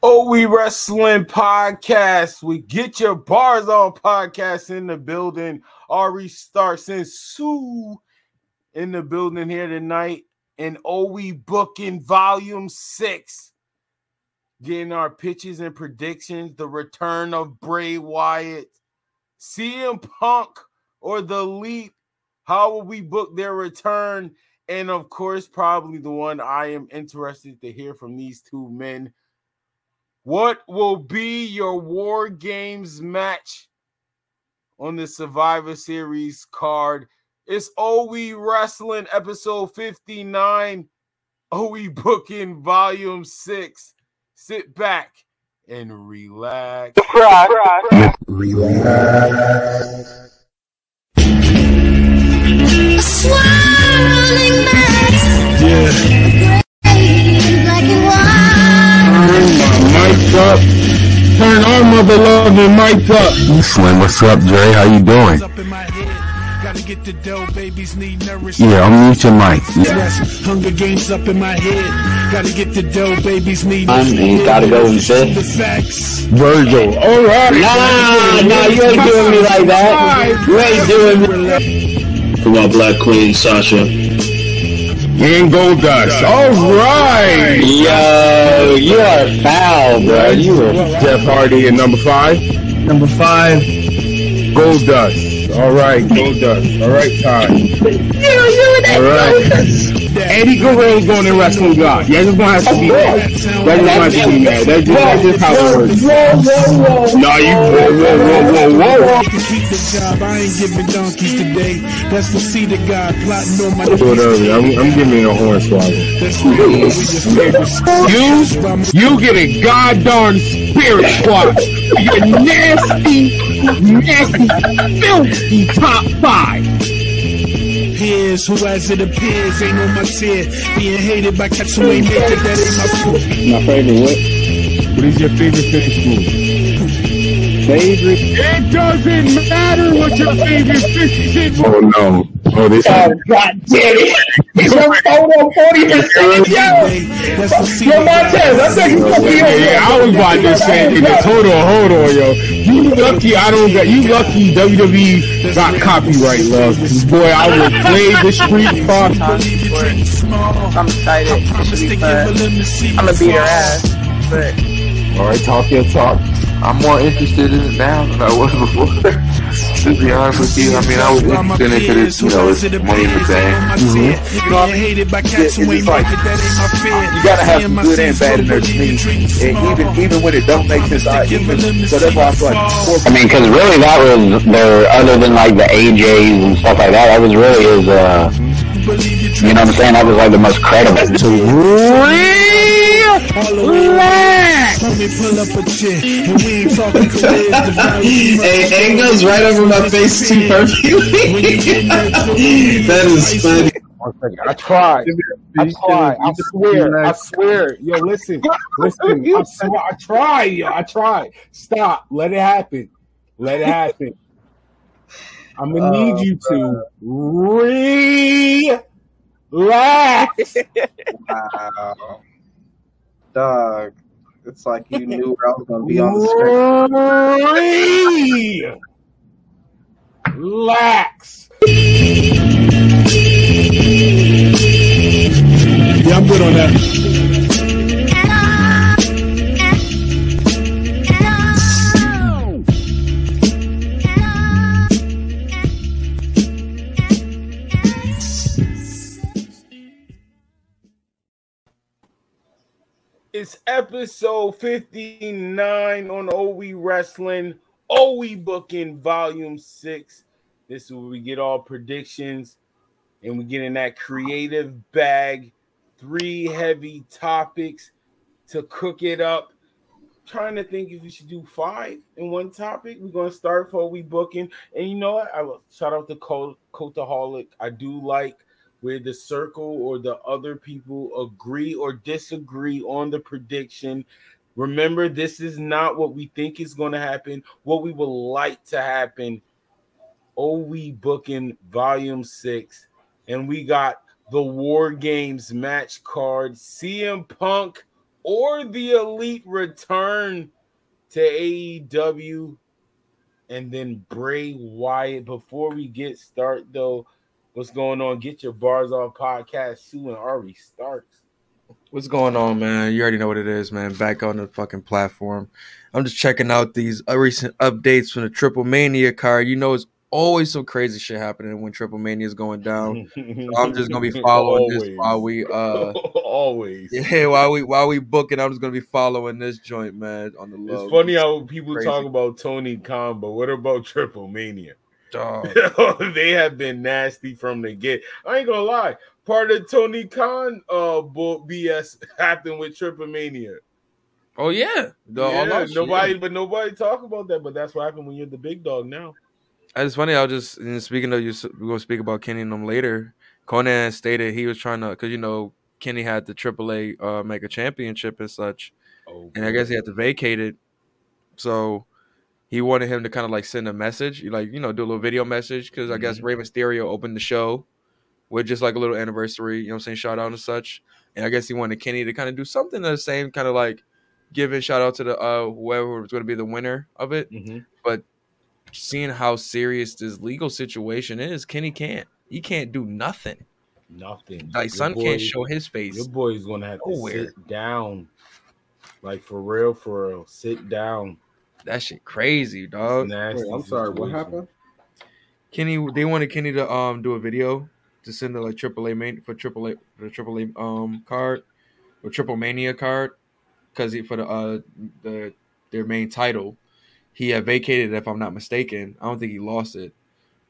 Oh, we wrestling podcast. We get your bars on podcast in the building. Ari Starks and Sue in the building here tonight. And oh, we booking volume six. Getting our pitches and predictions. The return of Bray Wyatt, CM Punk, or the Elite. How will we book their return? And of course, probably the one I am interested to hear from these two men what will be your War Games match on the Survivor Series card? It's OE Wrestling episode 59, OE Booking Volume 6. Sit back and relax. Relax. relax. Yeah mics up. Turn our mother loving mics up. Slim, what's up, Dre? How you doing? Yeah, I'll mute your mic. Yeah. Hunger games up in my head. Gotta get the dough, babies need. I'm ain't gotta go and sit. Virgil, all right. Nah, nah, you ain't doing me like that. You ain't doing me. For my black queen, Sasha. And Goldust. All right. Yo, you are foul, bro. You are Jeff Hardy at number five. Number five. Goldust. All right, Goldust. All right, time. All right. Eddie Guerrero going to wrestling God. Yeah, just gonna have to be mad. That just gonna have to be mad. That's just, that's just how it works. You whoa, whoa, whoa, whoa, whoa. Keep the job. I ain't giving donkeys today. That's the seed of God plotting on my. Whatever. I'm, I'm giving a Hornswoggle. You, you get a goddamn spirit squad. You nasty, nasty, filthy top five peers who as it appears ain't on my tier. Being hated by cats who ain't naked, that ain't my fault. My favorite what? What is your favorite finish move? Favorite? It doesn't matter what your favorite finish move. Oh no. Oh, this oh, God damn it. Your photo 40%. Yo, yo, Montez, I think you put me on. Yeah, I was about to say, hold on, hold on, yo. You lucky I don't got, you lucky WWE got copyright, love. Boy, I would play the street fight. I'm excited. It should be fun. I'm gonna beat her ass, but. Alright, talk your talk. I'm more interested in it now than I was before. to be honest with you, I mean, I was interested in it because it's, you know, it's money in the bank. Mm-hmm. You know, I mean, it's, it's like, you gotta have some good and bad in there to me. And even, even when it don't make sense, I even, so that's why I feel like, I mean, because really that was their, other than like the AJs and stuff like that, that was really his, uh, you know what I'm saying? That was like the most credible. Relax. Let me pull up a chair and we ain't talking careers. Hey, it goes right over my face too perfectly. that is funny. I tried. I tried. I swear. I swear. Yo, listen. Listen. I swear. I tried. Yo, I tried. Stop. Let it happen. Let it happen. I'm gonna oh, need you to relax. wow dog. It's like you knew where I was going to be on the screen. Relax. Yeah, I'm good on that. Episode 59 on OE Wrestling, OE Booking Volume 6. This is where we get all predictions and we get in that creative bag. Three heavy topics to cook it up. trying to think if we should do five in one topic. We're gonna start for we booking. And you know what? I will shout out to Coataholic. I do like where the circle or the other people agree or disagree on the prediction. Remember, this is not what we think is going to happen, what we would like to happen. Oh, we booking volume six, and we got the War Games match card CM Punk or the elite return to AEW and then Bray Wyatt. Before we get started, though, what's going on? Get your bars on podcast. Sue and Ari Starks. What's going on, man? You already know what it is, man. Back on the fucking platform. I'm just checking out these uh, recent updates from the Triple Mania card. You know, it's always some crazy shit happening when Triple Mania is going down. So I'm just gonna be following this while we uh always. yeah while we while we booking. I'm just gonna be following this joint, man. On the low. It's funny how people crazy. talk about Tony Khan, but what about Triple Mania? Dog. they have been nasty from the get. I ain't gonna lie. Part of Tony Khan uh bull BS happened with Triple Mania. Oh yeah, The- yeah, nobody, yeah. but nobody talk about that. But that's what happened when you're the big dog now. It's funny. I'll just and speaking of you, we're gonna speak about Kenny and them later. Konnan stated he was trying to, cause you know Kenny had the AAA uh, Mega Championship and such, Oh, and I guess he had to vacate it. So he wanted him to kind of like send a message, like you know, do a little video message, because I guess Rey Mysterio opened the show with just like a little anniversary, you know, what I'm saying shout out and such. And I guess he wanted Kenny to kind of do something the same, kind of like giving shout out to the uh whoever was going to be the winner of it. Mhm. But seeing how serious this legal situation is, Kenny can't. He can't do nothing. nothing. Like Your son boy- can't show his face. Your boy's gonna have to Nowhere. sit down, like for real, for real. Sit down. That shit crazy, dog. Wait, I'm sorry. What happened? Kenny, they wanted Kenny to um do a video to send the like AAA main for AAA the AAA um card or Triple Mania card because he for the uh the their main title he had vacated if I'm not mistaken. I don't think he lost it.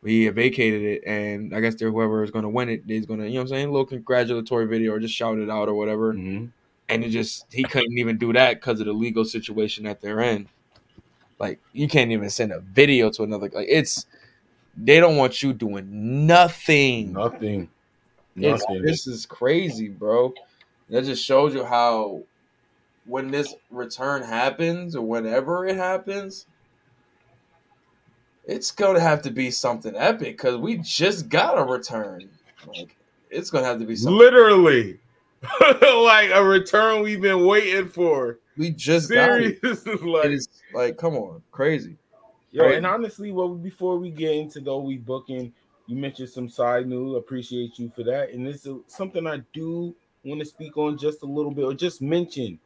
But he had vacated it, and I guess there whoever is going to win it is going to you know what I'm saying a little congratulatory video or just shout it out or whatever. Mhm. And it just he couldn't even do that because of the legal situation that they're in. Like you can't even send a video to another like it's they don't want you doing nothing. Nothing. Nothing. this is crazy, bro. That just shows you how when this return happens or whenever it happens, it's gonna have to be something epic because we just got a return. Like it's gonna have to be something Literally, like a return we've been waiting for. We just got it. Like It is like come on, crazy. Yo, and honestly, well, before we get into the we booking, you mentioned some side news. Appreciate you for that. And this is something I do want to speak on just a little bit, or just mention.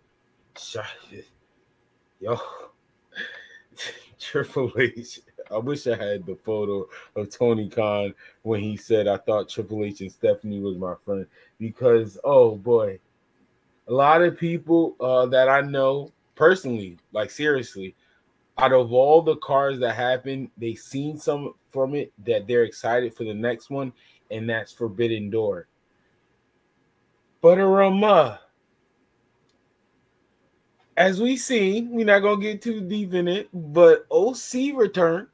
Yo, Triple H. I wish I had the photo of Tony Khan when he said I thought Triple H and Stephanie was my friend because oh boy, a lot of people uh, that I know personally, like seriously, out of all the cars that happened, they seen some from it that they're excited for the next one, and that's Forbidden Door. But Rama, as we see, we're not gonna get too deep in it, but OC return,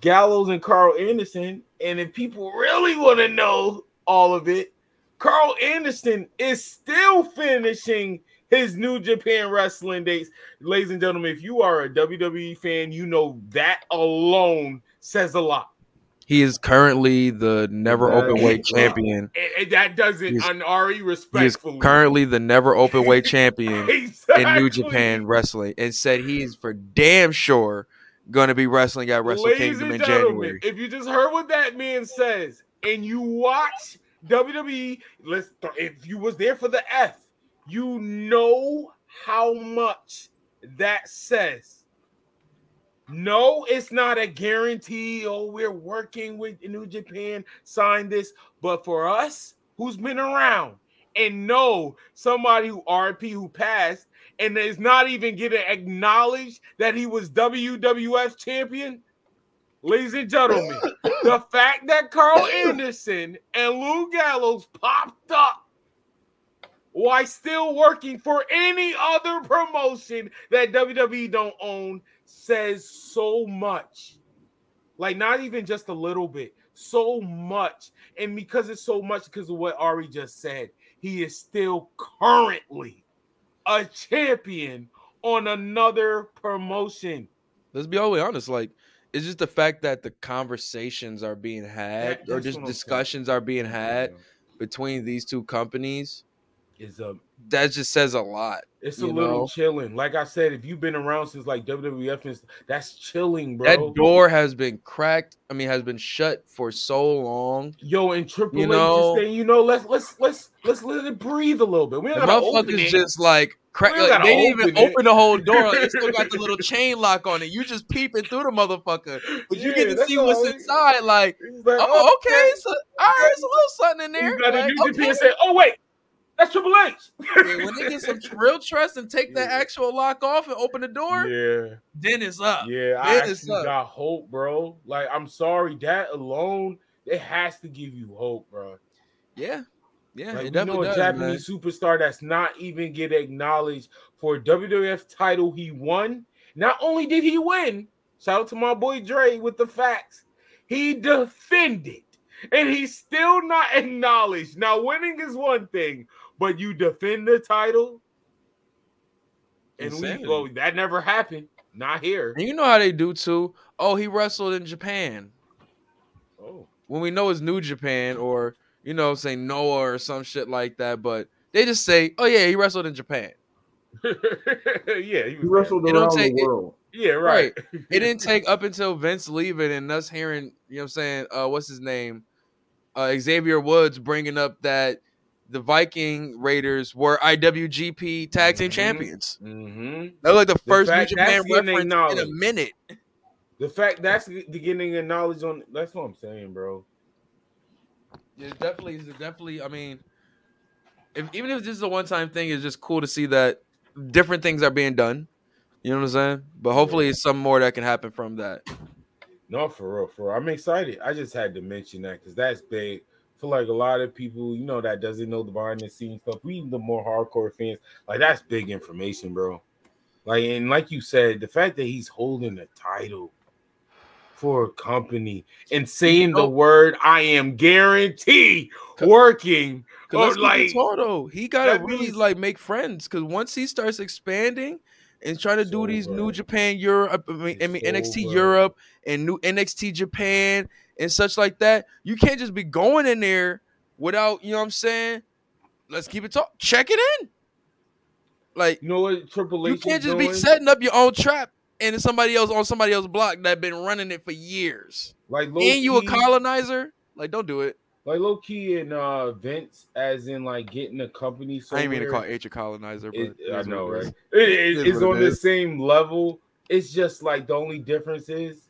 Gallows and Karl Anderson, and if people really want to know all of it, Karl Anderson is still finishing his New Japan wrestling dates. Ladies and gentlemen, if you are a WWE fan, you know that alone says a lot. He is currently the NEVER Openweight champion. And, and that doesn't He's- on Ari He is currently the NEVER Openweight champion in New Japan Wrestling and said he is for damn sure going to be wrestling at Wrestle Ladies Kingdom and in gentlemen, January. if you just heard what that man says and you watch WWE, let's if you was there for the F, you know how much that says. No, it's not a guarantee. Oh, we're working with New Japan, sign this. But for us, who's been around and know somebody who RP who passed and is not even getting acknowledged that he was WWF champion, ladies and gentlemen, the fact that Karl Anderson and Luke Gallows popped up while still working for any other promotion that WWE don't own says so much. Like not even just a little bit, so much. And because it's so much because of what Ari just said, he is still currently a champion on another promotion. Let's be all the way honest. Like, it's just the fact that the conversations are being had That- or just what I'm saying. discussions are being had between these two companies is a that just says a lot. it's a little know? chilling. Like I said, if you've been around since like WWF, and that's chilling, bro. That door has been cracked. I mean, has been shut for so long. Yo, and Triple You H know- just saying, you know, let's let's let's let's let it breathe a little bit. We The don't motherfuckers just like crack. Like, they didn't even open it. open the whole door. It still got the little chain lock on it. You just peeping through the motherfucker, but you Yeah, get to see what's inside. Like, like, oh, oh okay, so all right, there's a little something in there. You Like, do okay. and say, oh wait, that's Triple H. Yeah, when they get some real trust and take that Yeah. actual lock off and open the door, Yeah, then it's up. yeah. I It is actually up. got hope, bro. Like, I'm sorry, that alone, it has to give you hope, bro. Yeah, yeah, Like, we know a does, man. Japanese superstar that's not even get acknowledged for a WWF title he won. Not only did he win, shout out to my boy Dre with the facts, he defended and he's still not acknowledged. Now, winning is one thing, but you defend the title, and Insanity. we well, that never happened. Not here. And you know how they do too. Oh, he wrestled in Japan. Oh, when we know it's New Japan or you know say Noah or some shit like that, but they just say, "Oh yeah, he wrestled in Japan." yeah, he He wrestled around take- the it- world. there. Yeah, right. It didn't take up until Vince leaving and us hearing, you know, what I'm saying, uh, what's his name, uh, Xavier Woods bringing up that the Viking Raiders were IWGP Tag Team Mhm. Champions. hmm That was like the first New fact Japan reference in a minute. The fact that's the getting a knowledge on. That's what I'm saying, bro. Yeah, it's definitely, definitely. I mean, if even if this is a one-time thing, it's just cool to see that different things are being done. You know what I'm saying? But hopefully, it's some more that can happen from that. No, for real, for real. I'm excited. I just had to mention that because that's big. Feel like a lot of people, you know, that doesn't know the behind the scenes stuff. We the more hardcore fans, like that's big information, bro. Like and like you said, the fact that he's holding the title for a company and saying the know- word "I am guarantee" working. Cause Or let's like Toto, he gotta really means- like make friends. Cause once he starts expanding and trying to do these. New Japan Europe, I mean, I mean NXT. Europe and new NXT Japan and such like that, you can't just be going in there without you know what I'm saying. Let's keep it talk. Check it in. Like you know what Triple H you can't just doing? be setting up your own trap and it's somebody else on somebody else's block that been running it for years. like low and you a colonizer? Like, don't do it. like low key in uh Vince, as in like getting a company. I ain't mean to somewhere. call H a colonizer, but It, it I know, what it. It, it- is it's on it the same level. It's just like the only difference is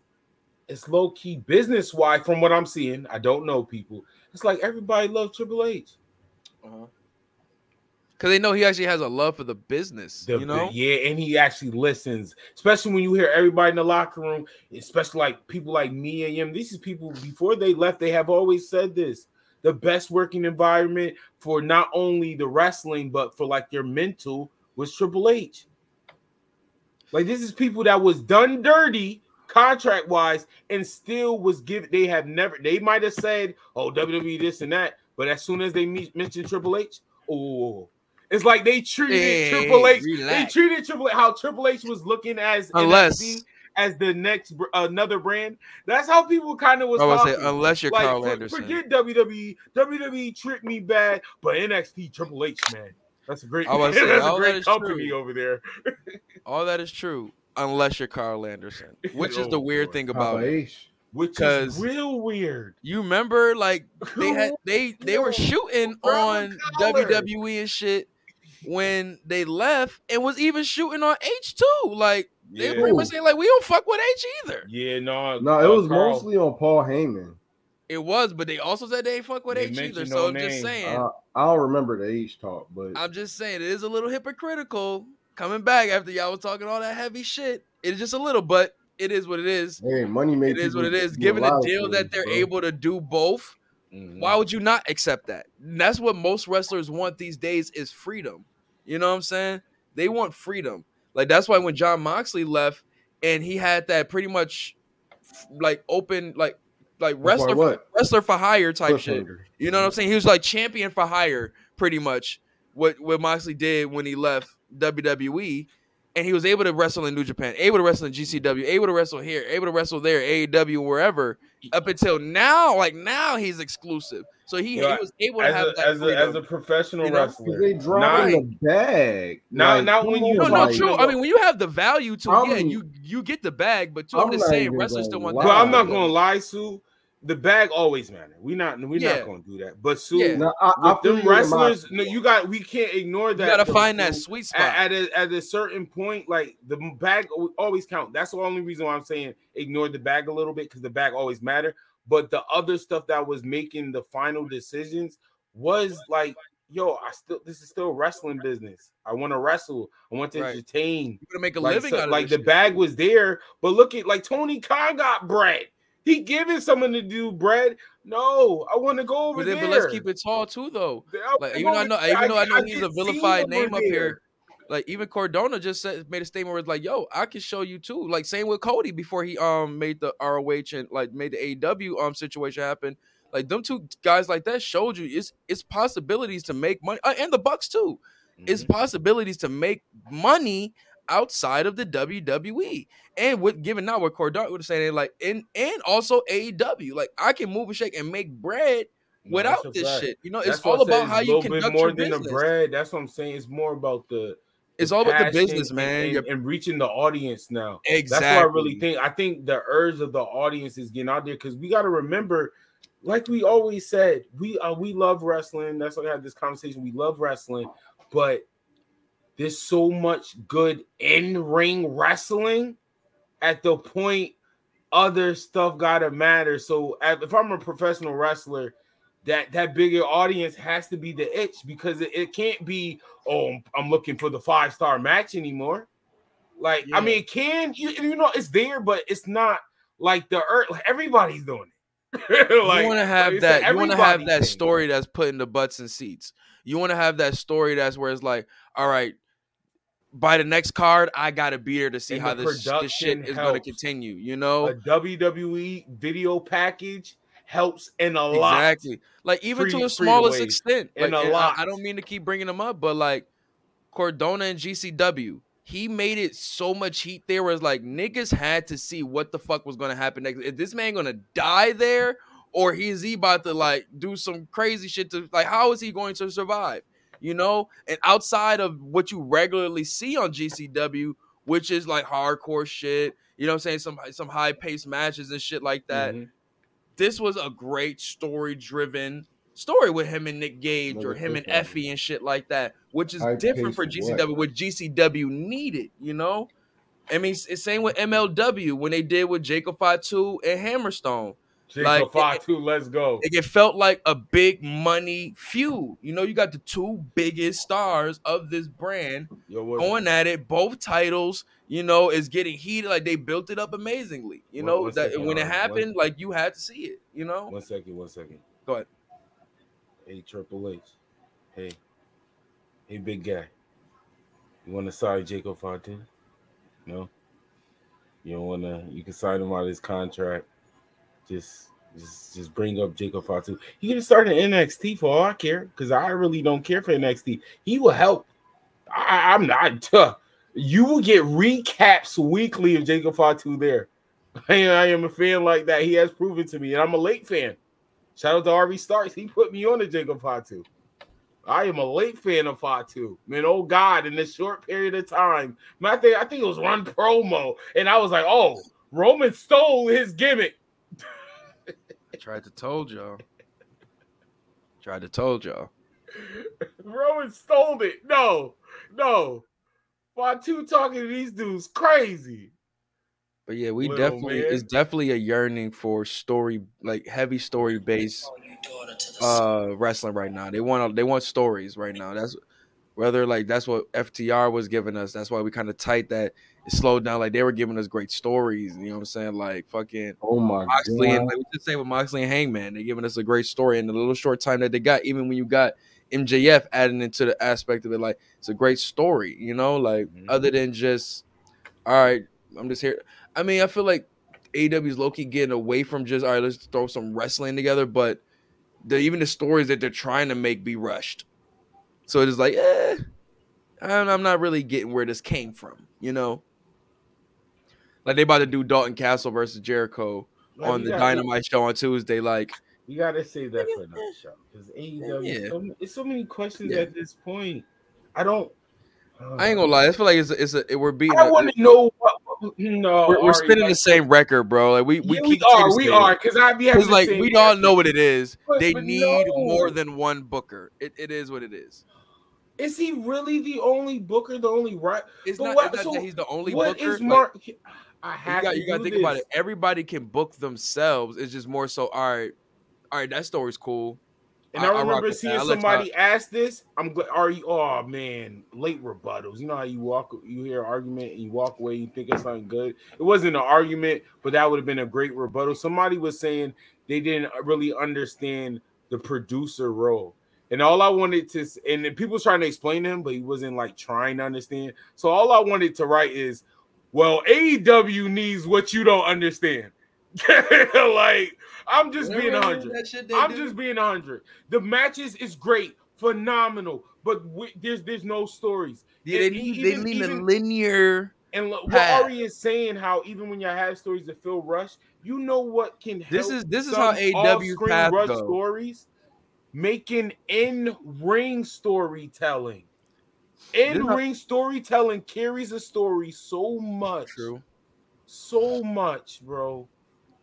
it's low key business wise from what I'm seeing. I don't know people. It's like everybody loves Triple H. Uh-huh. Cause they know he actually has a love for the business. The- you know, yeah, and he actually listens, especially when you hear everybody in the locker room, especially like people like me and him. These is people before they left, they have always said this the best working environment for not only the wrestling, but for like your mental was Triple H. Like, this is people that was done dirty contract wise and still was given. They have never, they might have said, oh, WWE this and that, but as soon as they meet, mention Triple H, oh, it's like they treated Hey, Triple H. relax. They treated Triple H how Triple H was looking as Unless- NXT as the next another brand. That's how people kind of was I would say talking. unless you're Like, Karl for- Anderson. Forget WWE. WWE tricked me bad, but NXT Triple H, man. That's a great, I was saying, that's a all that great is company true. over there. All that is true, unless you're Karl Anderson, which is the Oh, weird boy. thing about Papa it. H. Which is real weird. You remember, like they had they they were shooting Brown on collar. WWE and shit when they left, and was even shooting on H two. Like they Yeah. pretty much saying like we don't fuck with H either. Yeah, no, No, it uh, was Karl- mostly on Paul Heyman. It was, but they also said they ain't fuck with They H either. mentioned So no I'm just saying. Uh, I don't remember the H talk, but I'm just saying it is a little hypocritical coming back after y'all was talking all that heavy shit. It's just a little, but it is what it is. hey, money made It is what it people is. do a Given the lot of deal that they're bro. able to do both, Mhm. why would you not accept that? And that's what most wrestlers want these days is freedom. You know what I'm saying? They want freedom. Like that's why when Jon Moxley left and he had that pretty much like open like like wrestler what? wrestler for hire type shit. You know what I'm saying? He was like champion for hire, pretty much. What what Moxley did when he left WWE, and he was able to wrestle in New Japan, able to wrestle in GCW, able to wrestle here, able to wrestle there, AEW, wherever. up until now, like now he's exclusive. So he, Yeah, he was able to as have a, that as, a, as a professional You know? wrestler. They dropping Not- the bag. Not- Like, not when you- no, no, like, true. I mean, when you have the value to, I'm- yeah, you you get the bag, but too, I'm, I'm just not saying, wrestlers still gonna want. But I'm not gonna lie, Sue. The bag always matter. We not we Yeah. not gonna do that. But Sue, Yeah. No, I, I with them you in my- wrestlers, no, you got we can't ignore that. You gotta find that sweet spot. at, at, a, at a certain point, like the bag always count. That's the only reason why I'm saying ignore the bag a little bit because the bag always matter. But the other stuff that was making the final decisions was like, yo, I still this is still wrestling business. I want to wrestle. I want to Right. entertain. You're gonna make a Like, living so- out of like the shit. bag was there, but look at like Tony Khan got bread. He giving someone to do bread. No, I want to go over But, then, there. but let's keep it tall too, though. Like even though I know, even though I know I he's a vilified name up here. Like even Cardona just said, made a statement where it's like, "Yo, I can show you too." Like same with Cody before he um made the ROH and like made the AEW um situation happen. Like them two guys like that showed you it's it's possibilities to make money, uh, and the Bucks too. It's Mm-hmm. possibilities to make money outside of the WWE. And with given now what Cardona would say, like and and also AEW, like I can move and shake and make bread without this fact. shit. You know, That's it's all about how you bit conduct more your than business. the bread. That's what I'm saying. It's more about the. It's all about the business, man. and, and reaching the audience now. Exactly. That's what I really think. I think the urge of the audience is getting out there because we got to remember, like we always said, we uh, we love wrestling. That's why we had this conversation. We love wrestling, but there's so much good in ring wrestling at the point other stuff gotta matter. So if I'm a professional wrestler, that that bigger audience has to be the itch because it, it can't be oh I'm looking for the five star match anymore. Like I mean, it can you you know it's there, but it's not like the earth. Like everybody's doing it. like, you want to have like it's a that. You want to have that story that's put in the butts and seats. You want to have that story that's where it's like, all right, by the next card, I gotta be there to see And how this, this shit is going to continue. You know, A WWE video package helps in a lot. exactly. Like even to Free- a free smallest ways. extent. In a and I- lot. I, don't mean to keep bringing them up, but like Cardona and GCW, he made it so much heat there. It's like niggas had to see what the fuck was to happen next. Is this man to die there, or is he about to like do some crazy shit to like? How is he going to survive? You know, and outside of what you regularly see on GCW, which is like hardcore shit. You know what I'm saying? Some some high paced matches and shit like that Mhm. This was a great story driven story with him and Nick Gage Look or him and. Effie and shit like that, which is High different for GCW, what? what GCW needed, you know? I mean, it's, it's same with MLW when they did with Jacob Fatu and Hammerstone. Jacob Like, it- Fatu, let's go. Like, it felt like a big money feud. You know, you got the two biggest stars of this brand Yo, going at it, both titles, you know, is getting heated. Like they built it up amazingly. You One- know, one that second, when it uh, one- happened, like you had to see it, you know? One second, one second. Go ahead. Hey, Triple H. Hey, hey, big guy. You want to sign Jacob Fatu? No. You don't want to. You can sign him out of his contract. Just, just, just bring up Jacob Fatu. He can start in NXT for all I care, because I really don't care for NXT. He will help. I, I'm not. Tuh. You will get recaps weekly of Jacob Fatu there. I am, am a fan like that. He has proven to me, and I'm a late fan. Shout out to Ari Starks. He put me on to Jacob Fatu. I am a late fan of Fatu. Man, oh God, in this short period of time. I think I think it was one promo, and I was like, oh, Roman stole his gimmick. Tried to told y'all. Tried to told y'all. Roman stole it. No, no. Fatu talking to these dudes crazy. But yeah, we Little definitely man. it's definitely a yearning for story like heavy story based uh wrestling right now. They want they want stories right now. That's whether like that's what FTR was giving us. That's why we kind of tight that it slowed down. Like they were giving us great stories. You know what I'm saying? Like fucking Oh my Moxley god. and like we just say with Moxley and Hangman, they're giving us a great story in the little short time that they got. Even when you got MJF adding into the aspect of it, like it's a great story. You know, like Mhm. other than just all right, I'm just here. I mean, I feel like AEW's low key getting away from just all right, let's throw some wrestling together, but the even the stories that they're trying to make be rushed. So it's like, eh, I'm, I'm not really getting where this came from, you know. Like they about to do Dalton Castle versus Jericho Like, on the Dynamite show on Tuesday. Like, you gotta save that for another show because AEW. Yeah. So, it's so many questions Yeah. at this point. I don't. Oh, I ain't gonna lie, I feel like it's a, it's a we're beating. I want to know what. Mm, no, we're, we're Ari, spinning like, the same record, bro. Like we we yeah, keep we are, we are, because I be having like we all know what it is. But- they but need no. more than one booker. It, it is what it is. Is he really the only booker? The only right? It's But not, what- it's not so that he's the only What booker. is like, I you got to you got to think about it. Everybody can book themselves. It's just more so. All right, all right. That story's cool. And I- I, remember seeing I let somebody ask this. I'm glad. Are you? Oh man, late rebuttals. You know how you walk, you hear an argument, and you walk away, you think it's something good. It wasn't an argument, but that would have been a great rebuttal. Somebody was saying they didn't really understand the producer role, and all I wanted to, and people trying to explain to him, but he wasn't like trying to understand. So all I wanted to write is, well, AEW needs what you don't understand. like I'm just being hundred. I'm just being hundred. The matches is great, phenomenal, but we, there's there's no stories. Yeah, they need e- they even- a linear. And lo- what. Ari is saying, how even when you have stories that feel rushed, you know what can help. This is- this is how AEW 's off-screen path rush stories, making in ring storytelling. This In how- ring storytelling carries a story so much, True. so much, bro.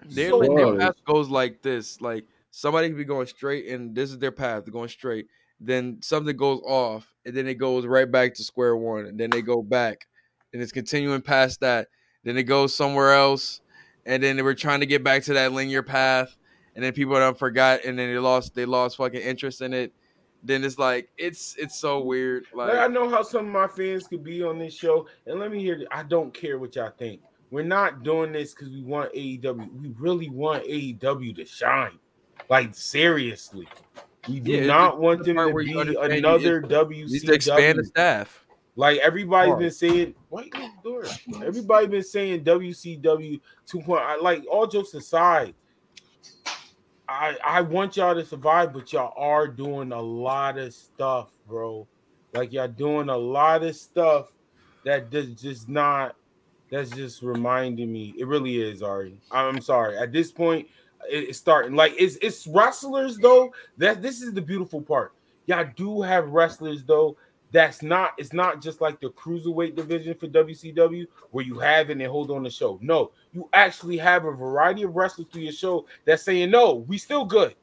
Their, So their much. path goes like this: like somebody could be going straight, and this is their path. They're going straight. Then something goes off, and then it goes right back to square one, and then they go back, and it's continuing past that. Then it goes somewhere else, and then they were trying to get back to that linear path, and then people done forgot, and then they lost they lost fucking interest in it. Then it's like it's it's so weird. Like, I know how some of my fans could be on this show, and let me hear. I don't care what y'all think. We're not doing this because we want AEW. We really want AEW to shine. Like seriously, we do Yeah, not want the them to be another WCW. to expand the staff. Like everybody's been saying, why you close the door? Everybody been saying WCW 2.0. I Like all jokes aside, I I want y'all to survive, but y'all are doing a lot of stuff, bro. Like y'all doing a lot of stuff that does just not. That's just reminding me. It really is, Ari. I'm sorry. At this point, it- it's starting. Like it's it's wrestlers though. That this is the beautiful part. Y'all do have wrestlers though that's not it's not just like the cruiserweight division for WCW where you have it and hold on the show. No, you actually have a variety of wrestlers through your show that's saying, no, we still good.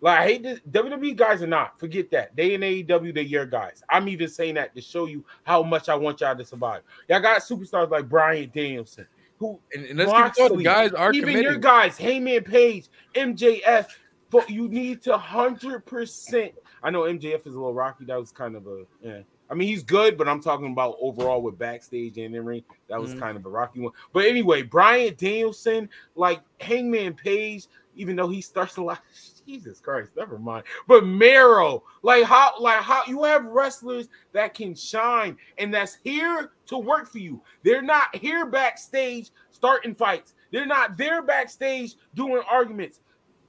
Like I hate this WWE guys are not. Forget that. They in AEW, they're your guys. I'm even saying that to show you how much I want y'all to survive. Y'all got superstars like Bryan Danielson, who And, and let's keep it real, the guys are even committed. your guys, Hangman Page, MJF, but you need to hundred percent. I know MJF is a little rocky. That was kind of a yeah. I mean, he's good, but I'm talking about overall with backstage and in ring. That was Mhm. kind of a rocky one. But anyway, Bryan Danielson, like Hangman Page, even though he starts a lot. Jesus Christ, never mind. But Mero, like how, like how you have wrestlers that can shine and that's here to work for you. They're not here backstage starting fights. They're not there backstage doing arguments.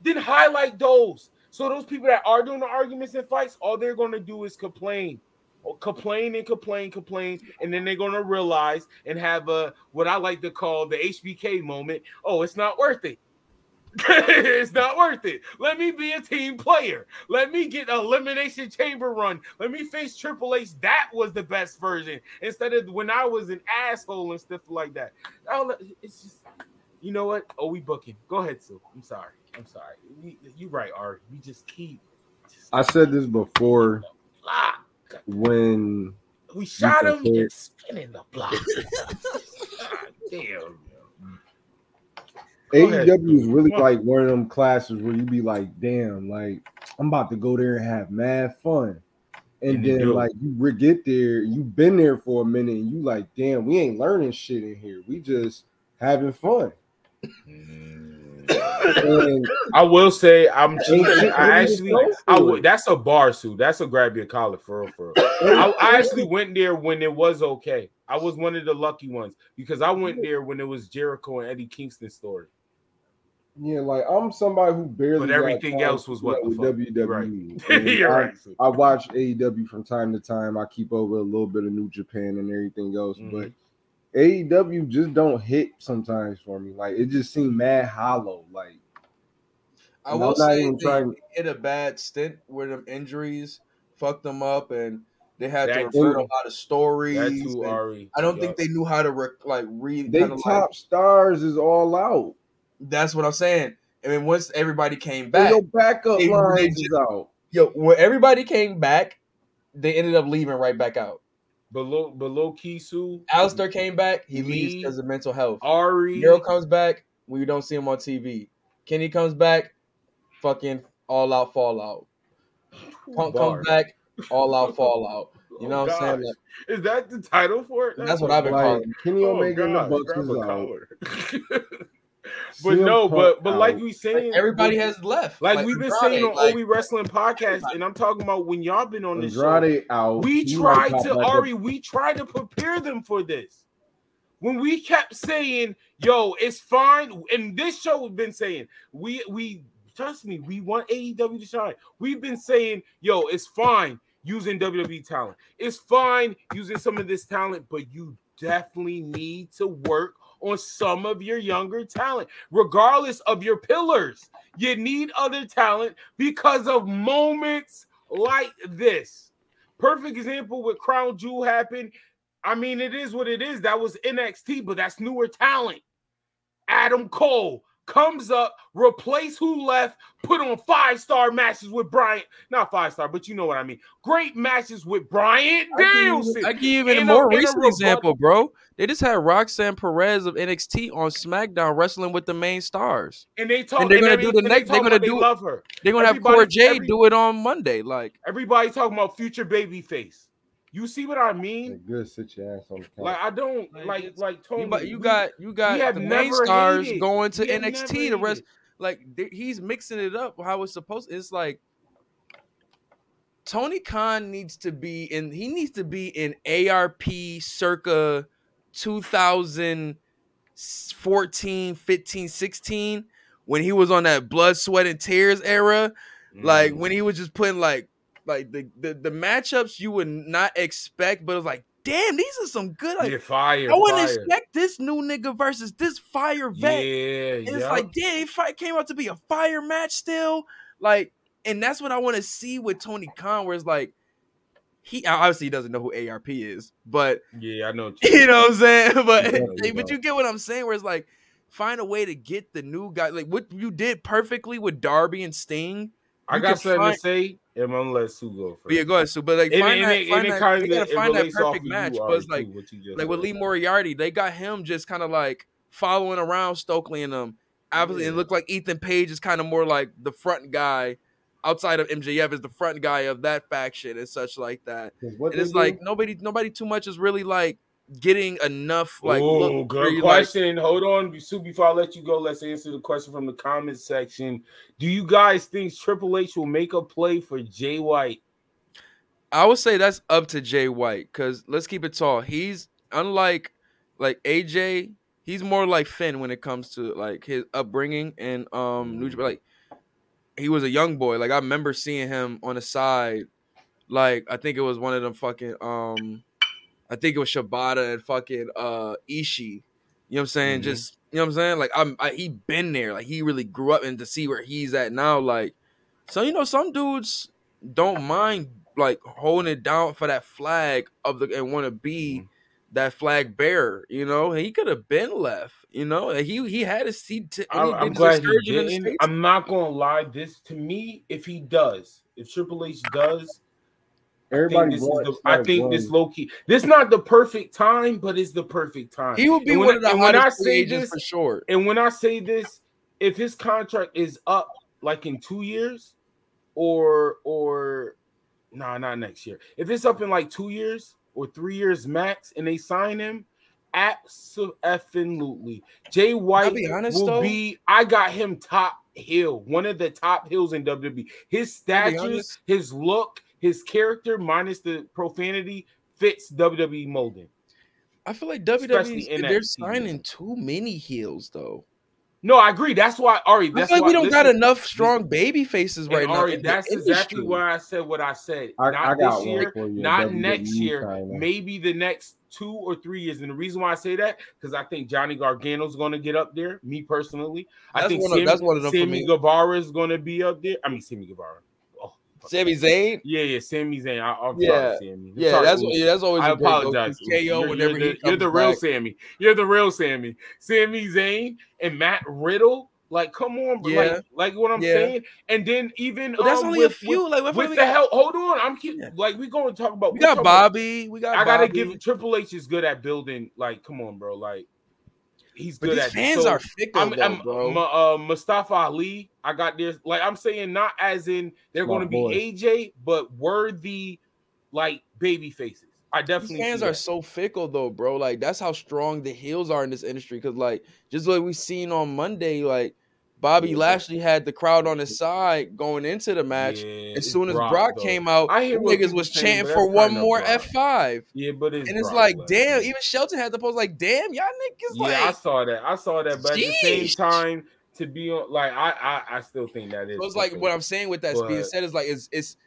Then highlight those. So those people that are doing the arguments and fights, all they're going to do is complain. Or complain and complain, complain, and then they're gonna realize and have a what I like to call the HBK moment. Oh, it's not worth it. it's not worth it. Let me be a team player. Let me get elimination chamber run. Let me face Triple H. That was the best version instead of when I was an asshole and stuff like that. Oh, it's just, you know what? Oh, we booking. Go ahead, Sue. I'm sorry. I'm sorry. We, you right, Ari. We just keep. Just I said this before when We shot him and spinning the block. Damn. AEW is really like one of them classes where you be like, damn, like I'm about to go there and have mad fun. And And then do. like you get there, you've been there for a minute, and you like, damn, we ain't learning shit in here. We just having fun. and I will say I'm cheating. I actually, I would. That's a bar suit. That's a grab your collar for real, for real. I, I actually went there when it was okay. I was one of the lucky ones because I went there when it was Jericho and Eddie Kingston story. yeah, like I'm somebody who barely. But everything else was what the with fuck. WWE. right. I, right. I watch AEW from time to time. I keep over a little bit of New Japan and everything else, Mhm. but AEW just don't hit sometimes for me. Like it just seemed mad hollow. Like I And will not say even they trying- hit a bad stint where them injuries fucked them up, and they had to That revert a lot of stories. That too, Ari. I don't Yup. think they knew how to rec- like read. they top like, stars is all out. that's what I'm saying. And then once everybody came back, your backup they- lines they is just- out. yo, when everybody came back, they ended up leaving right back out. Below below Kisu, Aleister came back, he leaves Me, because of mental health. Ari. Daryl comes back, we don't see him on TV. Kenny comes back, fucking all out fallout. Punk Bars. comes back, all out fallout. You know Oh, what I'm saying? Oh, like, Is that the title for it? That's what I've been Like calling. Kenny Oh, Omega and the God, Bucks is out. collar. but CM no, Punk but but like we saying, Everybody but- has left. like, we've been Andrade, saying on like, OB Wrestling Podcast, and I'm talking about when y'all been on this show. Out. We He tried to back up. Ari, we tried to prepare them for this. When we kept saying, "Yo, it's fine," and this show has been saying, "We we trust me, we want AEW to shine." We've been saying, "Yo, it's fine using WWE talent. It's fine using some of this talent, but you definitely need to work on some of your younger talent, regardless of your pillars. You need other talent because of moments like this." Perfect example with Crown Jewel happened. I mean, it is what it is. That was NXT, but that's newer talent. Adam Cole comes up, replace who left, put on five star matches with Bryant. Not five star, but you know what I mean. Great matches with Bryant I Danielson. I give you even a more a recent rebuttal- example, bro. They just had Roxanne Perez of NXT on SmackDown wrestling with the main stars. And they talk. and they're gonna every- do the next. They They're gonna about they do. love her. They're gonna have Everybody- Core J every- do it on Monday. Like Everybody talking about future baby face. You see what I mean? Good, sit your ass on the couch. Like I don't like like Tony. you, got- you got you got have the main stars hated. going to We NXT. The rest, like he's mixing it up how it's supposed. It's like Tony Khan needs to be in. He needs to be in ARP circa 2014, 15, 16 when he was on that blood, sweat, and tears era. Like Mm. when he was just putting like like the, the the matchups you would not expect, but it was like, damn, these are some good. Like yeah, fire. I wouldn't fire. expect this new nigga versus this fire vet. Yeah, And it's yup. like, damn, it fight came out to be a fire match still. Like, and that's what I want to see with Tony Khan, where it's like, he obviously he doesn't know who ARP is, but yeah, I know. you know what I'm saying. But Yeah, you but know. you get what I'm saying, where it's like, find a way to get the new guy, like what you did perfectly with Darby and Sting. I got something find- to say, I'm gonna let Sue go first. But yeah, go ahead, Sue. But like, And- find and that, it- find and that, kinda- gotta find that perfect of match. But it's like, too, what you just like with. Lee Moriarty, they got him just kind of like following around Stokely and them. Obviously, it looked like Ethan Page is kind of more like the front guy outside of MJF is the front guy of that faction and such like that. And they it's do- like nobody, nobody too much is really like getting enough like. oh, look good you, like- question. Hold on, Sue. Before I let you go, let's answer the question from the comment section. Do you guys think Triple H will make a play for Jay White? I would say that's up to Jay White because let's keep it tall. He's unlike like AJ. He's more like Finn when it comes to like his upbringing and um New. Like he was a young boy. Like I remember seeing him on the side. Like I think it was one of them fucking um, I think it was Shibata and fucking uh Ishii. You know what I'm saying? Mhm. Just you know what I'm saying? Like I'm I, he been there. Like he really grew up and to see where he's at now. Like so you know some dudes don't mind like holding it down for that flag of the and want to be that flag bearer. You know, he could have been left. You know, he he had his seat. To, I, he I'm glad he excursion in the didn't. I'm not gonna lie. This to me, if he does, if Triple H does, I think this is the, I think this run. low key. This not the perfect time, but it's the perfect time. He will be And when one I- of the when I hottest free say agents this- for sure. And when I say this, if his contract is up like in two years, or or nah, not next year. If it's up in like two years or three years max, and they sign him, absolutely. Jay White be honest, will though? be. I got him top hill, one of the top hills in WWE. His I'll stature, honest. his look, his character, minus the profanity, fits WWE molding. I feel like WWE they're that signing too many heels though. No, I agree. That's why Ari. I That's feel like why, we don't got listen, enough strong baby faces right now. Ari, in the that's exactly why I said what I said. I- not I got this year, not WWE next year, kinda. maybe the next two or three years. And the reason why I say that because I think Johnny Gargano's going to get up there. Me personally, I think one of- Sammy, that's one of them for Sammy me. Guevara is going to be up there. I mean, Sammy Guevara. Sami Zayn. yeah, yeah, Sami Zayn. I, I'm Yeah. sorry, Sammy. I'm Yeah, sorry, that's yeah, that's always. I apologize. KO You're, whenever you're he the, you're the real back. Sammy. You're the real Sammy. Sami Zayn and Matt Riddle. Like, come on, bro. Yeah. Like, like what I'm Yeah. saying. And then even But that's um, only with, a few. With, like what with the got, hell, hold on. I'm keep Yeah. like we going to talk about. we got talking about- Bobby. We got. I gotta Bobby. give Triple H is good at building. Like, come on, bro. Like, he's But good these at. fans so, are fickle, I'm, though, I'm bro. Ma- uh, Mustafa Ali. I got this. Like, I'm saying not as in they're going to be boy. AJ, but worthy, like baby faces. I These definitely fans are so fickle though, bro. Like that's how strong the heels are in this industry. Cause like just like we seen on Monday, like Bobby Lashley had the crowd on his side going into the match. Yeah, as soon as Brock, though. came out, I hear niggas was saying, chanting for one more Brock. F five. Yeah, but it's And it's Brock like, Lesnar. damn, even Shelton had the post like, damn, y'all niggas Yeah, I saw that. I saw that, but at the same time, to be on, like, I, I, I still think that is. So it's like what I'm saying with that being said is like it's it's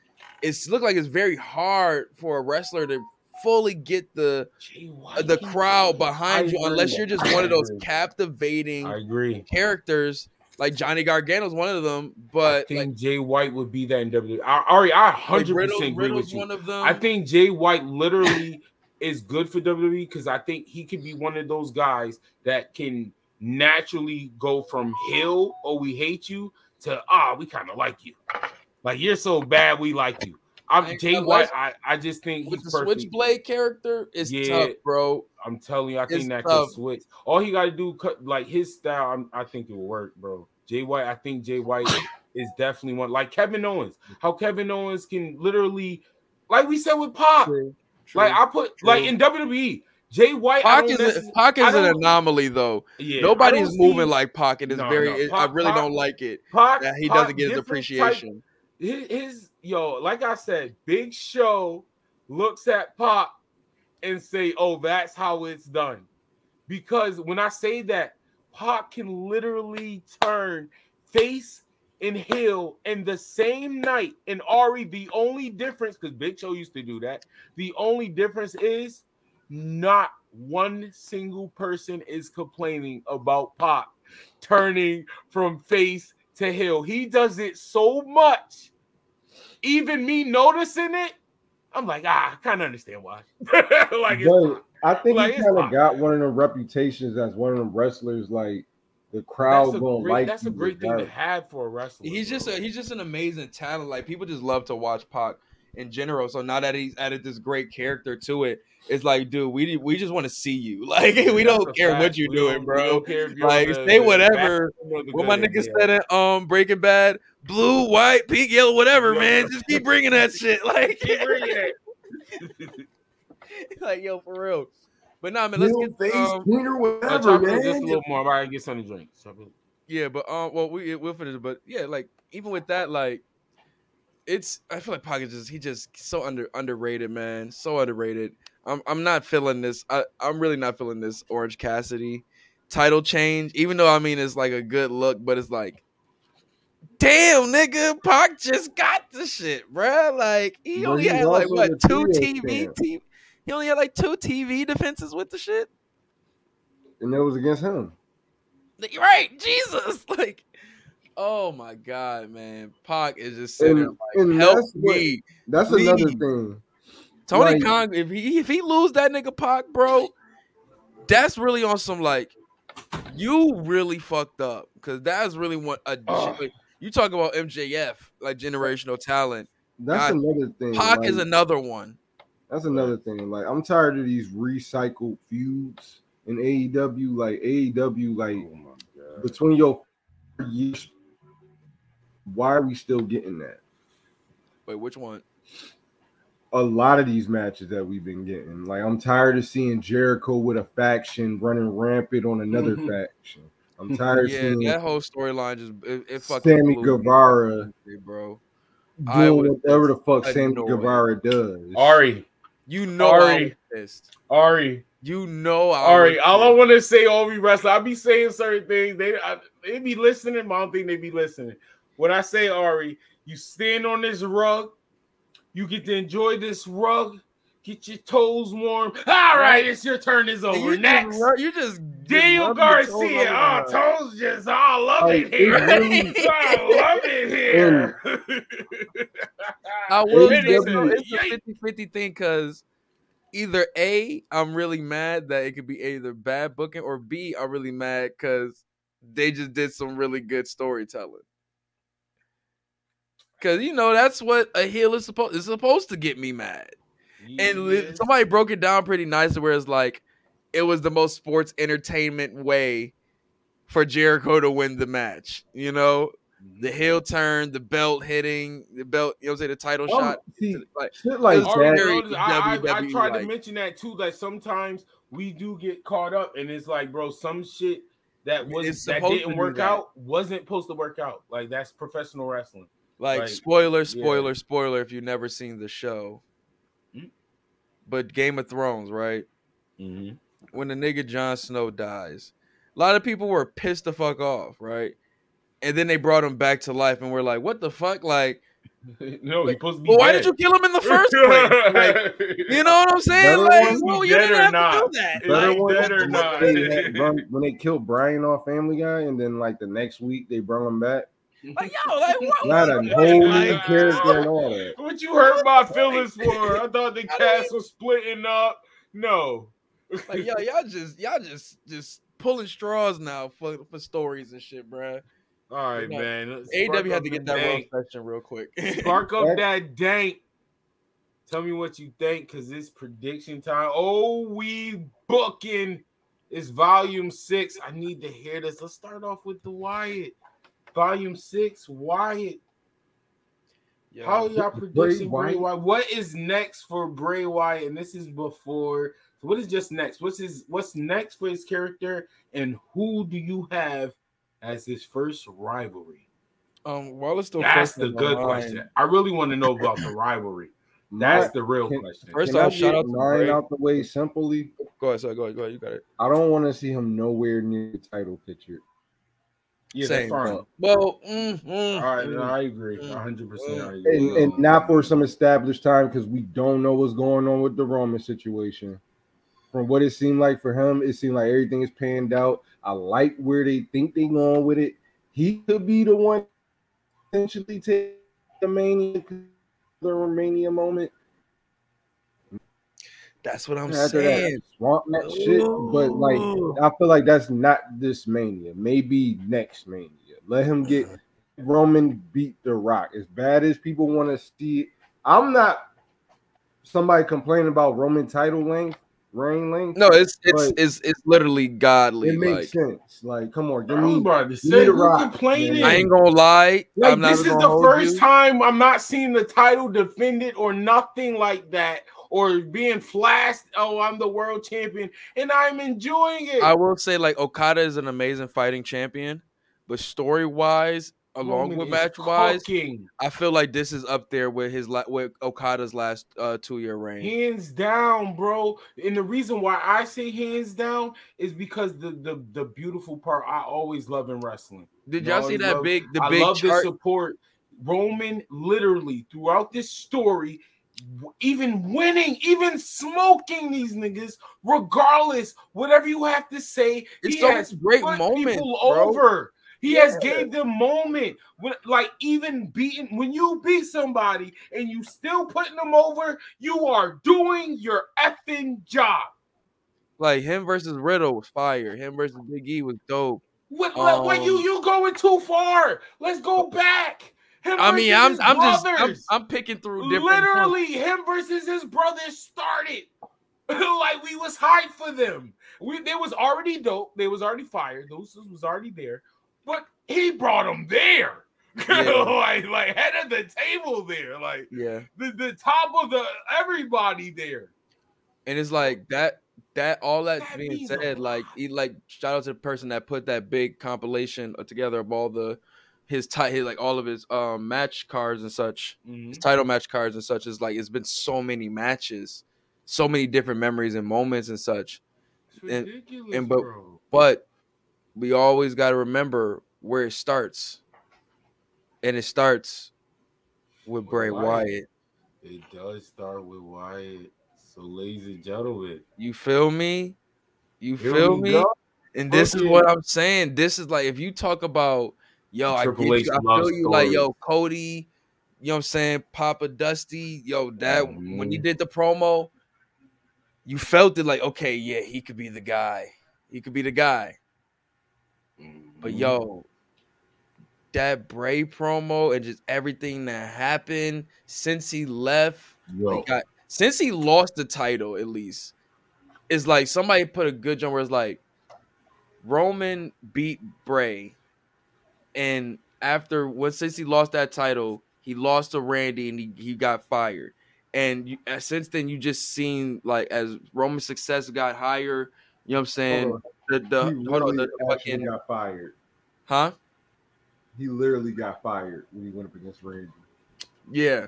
it's look like it's very hard for a wrestler to fully get the Jay uh, White the crowd behind I you agree. unless you're just one of those captivating I agree. characters like Johnny Gargano's one of them, but I think like Jay White would be that in WWE. I, Ari, I like, hundred Riddle, percent agree Riddle's with you. one of them. I think Jay White literally is good for WWE because I think he could be one of those guys that can naturally go from hill oh we hate you to ah we kind of like you. Like you're so bad we like you. I'm I- Jay I White. I, I just think with he's the perfect. Switchblade character, is Yeah. tough, bro. I'm telling you, I think It's that tough. could switch. All he got to do, cut like his style. I'm, I think it will work, bro. Jay White, I think Jay White is definitely one. Like Kevin Owens, how Kevin Owens can literally, like we said with Pac, True, like I put like in WWE, Jay White. Pac is, necess- Pac is an anomaly though. yeah, I Nobody's moving see- like Pac, and it's No, very. no, it- I really Pac- don't like it Pac, that he Pac doesn't get his type- appreciation. his, his yo, like I said, Big Show looks at Pop and say, "Oh, that's how it's done." Because when I say that, Pop can literally turn face and heel in the same night. And Ari, the only difference, because Big Show used to do that, the only difference is not one single person is complaining about Pop turning from face to heel. He does it so much. Even me noticing it, I'm like, ah, I kind of understand why. like, But Pac. I think Like, he kind of got one of the reputations as one of the wrestlers. Like the crowd that's a gonna like. that's a great thing to have for a wrestler. He's just a, he's just an amazing talent. Like people just love to watch Pac in general. So now that he's added this great character to it, it's like, dude, we we just want to see you. Like we don't a care what fact. you We doing, bro. care if you're Like on the- say whatever. bad or the What my nigga end, said in um Breaking Bad, blue, white, pink, yellow, whatever, man. Just keep bringing that shit. Like, Keep bringing it. like yo, for real. But nah, man, let's Heel get face, um, cleaner, Uh, whatever, man. just a little more. I gotta get something to drink. Chop. Yeah, but um, well, we we'll finish. it, But yeah, like even with that, like it's I feel like Pac is just he just so under underrated, man, so underrated. I'm I'm not feeling this. I I'm really not feeling this Orange Cassidy title change. Even though I mean it's like a good look, but it's like, damn, nigga, Pac just got the shit, bruh. Like he only had like what two TV. TV. He only had like two TV defenses with the shit. and that was against him. Right, Jesus. Like, oh my god, man. Pac is just sitting there like, and help that's what- me. That's Please. another thing. Tony like- Khan, if he if he lose that nigga Pac, bro, that's really on some like you really fucked up. Cause that's really what a Ugh. like, you talk about MJF, like generational talent. That's God, another thing. Pac like, is another one. That's another thing. Like I'm tired of these recycled feuds in AEW. Like AEW, like Oh my god. between your years, why are we still getting that? Wait, which one? A lot of these matches that we've been getting. Like I'm tired of seeing Jericho with a faction running rampant on another mm-hmm. faction. I'm tired of Yeah, seeing that whole storyline just it, it fucking Sammy blew me, Guevara bro. I doing would've whatever the fuck been Sammy annoyed. Guevara does. Ari, You know Ari. I'm. Ari, You know, I All right, would- all I want to say, all we wrestling, I be saying certain things. They I, they be listening, but I don't think they be listening. When I say Ari, you stand on this rug, you get to enjoy this rug, get your toes warm. All right, it's your turn. Is over. you Next, just, you just Daniel toes Garcia. over Oh, toes just, oh, I love Like, it here. it I love it here. I will say it's a yike. 50 50 thing because either A, I'm really mad that it could be either bad booking, or B, I'm really mad because they just did some really good storytelling. Cause you know that's what a heel is supposed is supposed to get me mad. And li- somebody broke it down pretty nice where it's like it was the most sports entertainment way for Jericho to win the match. You know, the mm-hmm. heel turn, the belt hitting, the belt, you know what I'm saying, the title Oh, shot. see, Like, shit like It's Already very that. noticed- I, I, I WWE tried to mention that too. That sometimes we do get caught up, and it's like, bro, some shit that was It's that didn't work that. out wasn't supposed to work out. Like that's professional wrestling. Like, Like, spoiler, yeah. spoiler, spoiler. If you've never seen the show, Mm. but Game of Thrones, right? When the nigga Jon Snow dies, a lot of people were pissed the fuck off, right? And then they brought him back to life, and we're like, "What the fuck?" Like, no, he's supposed to be. well, why dead. did you kill him in the first place? Like, you know what I'm saying? Better Like, ones well, you didn't have not. to do that. Is Like, he Better dead or not? They when they killed Brian off Family Guy, and then like the next week they brought him back. Like, yo, like, what? Not a what- whole like, new character and all that. What you hurt my feelings for? I thought the cast was splitting up. No. Like, yo, y'all just, y'all just, just pulling straws now for for stories and shit, bruh. All right, No. man. AW had to get that dank. roast section real quick. Spark up that dank. Tell me what you think, cause it's prediction time. Oh, we booking. It's volume six. I need to hear this. Let's start off with the Wyatt. Volume six, Wyatt. Yo, How y'all Bray predicting Bray Wyatt? Wyatt? What is next for Bray Wyatt? And this is before. So what is just next? What's his? What's next for his character? And who do you have as his first rivalry? um, while it's still That's the good mind- question. I really want to know about the rivalry. That's the real Can- question. First Can I off, shout out to Bray. out the way simply. Go ahead, sorry, go ahead, go ahead. You got it. I don't want to see him nowhere near the title picture. Yeah, Same. fine. Well, mm, mm, All right, mm. no, I agree. Mm. 100. percent Mm. agree. And, and not for some established time because we don't know what's going on with the Roman situation. From what it seemed like for him, it seemed like everything is panned out. I like where they think they're going with it. He could be the one essentially take the mania, the Romania moment. That's what I'm after saying. that swamp that shit. But like, I feel like that's not this mania. Maybe next mania. Let him get uh-huh. Roman beat The Rock. As bad as people want to see it, I'm not somebody complaining about Roman title length, reign length. No, it's it's it's it's literally godly. it makes Like sense. Like, come on, give me. about to give say, me The Rock, complaining? I ain't gonna lie. Like I'm not this is the first you. time I'm not seeing the title defended or nothing like that, or being flashed. Oh, I'm the world champion, and I'm enjoying it. I will say like Okada is an amazing fighting champion, but story wise, along Roman with match wise. I feel like this is up there with his with Okada's last uh, two year reign. hands down, bro. And the reason why I say hands down is because the the the beautiful part I always love in wrestling. Did y'all see that love- big the I big love the support. Roman literally throughout this story, even winning, even smoking these niggas, regardless, whatever you have to say, It's he has great put moments, people bro. over. He has Yeah. gave them moment when, like, even beating when you beat somebody and you still putting them over, you are doing your effing job. Like him versus Riddle was fire. Him versus Big E was dope. What, what, what you Um, you going too far? Let's go back. Him I mean, I'm I'm just I'm. I'm picking through different. Literally, him versus his brothers started. like we was hyped for them. We they was already dope. They was already fired. Those was already there. But he brought them there. Yeah. like like head of the table there. Like Yeah, the, the top of the everybody there. and it's like that that all that That being said, like he like shout out to the person that put that big compilation together of all the his tight his, like all of his um match cards and such. his title match cards and such is like it's been so many matches, so many different memories and moments and such. and, ridiculous, and but bro. but we always got to remember where it starts, and it starts with Bray Wyatt. Wyatt. It does start with Wyatt. So, ladies and gentlemen, You feel me? You here feel me? go. And this is what I'm saying. This is like if you talk about yo, I get H you, I feel you like yo, Cody, you know what I'm saying? Papa Dusty, yo, that when you did the promo, you felt it like, okay, yeah, he could be the guy. He could be the guy. But Mhm. yo, that Bray promo and just everything that happened since he left, like, since he lost the title, at least, it's like somebody put a good jump where it's like Roman beat Bray, and after what since he lost that title, he lost to Randy and he, he got fired. And you, uh, since then, you just seen like as Roman's success got higher. You know what I'm saying? Hold The the he hold on, really the actually fucking got fired. huh? He literally got fired when he went up against Randy. Yeah.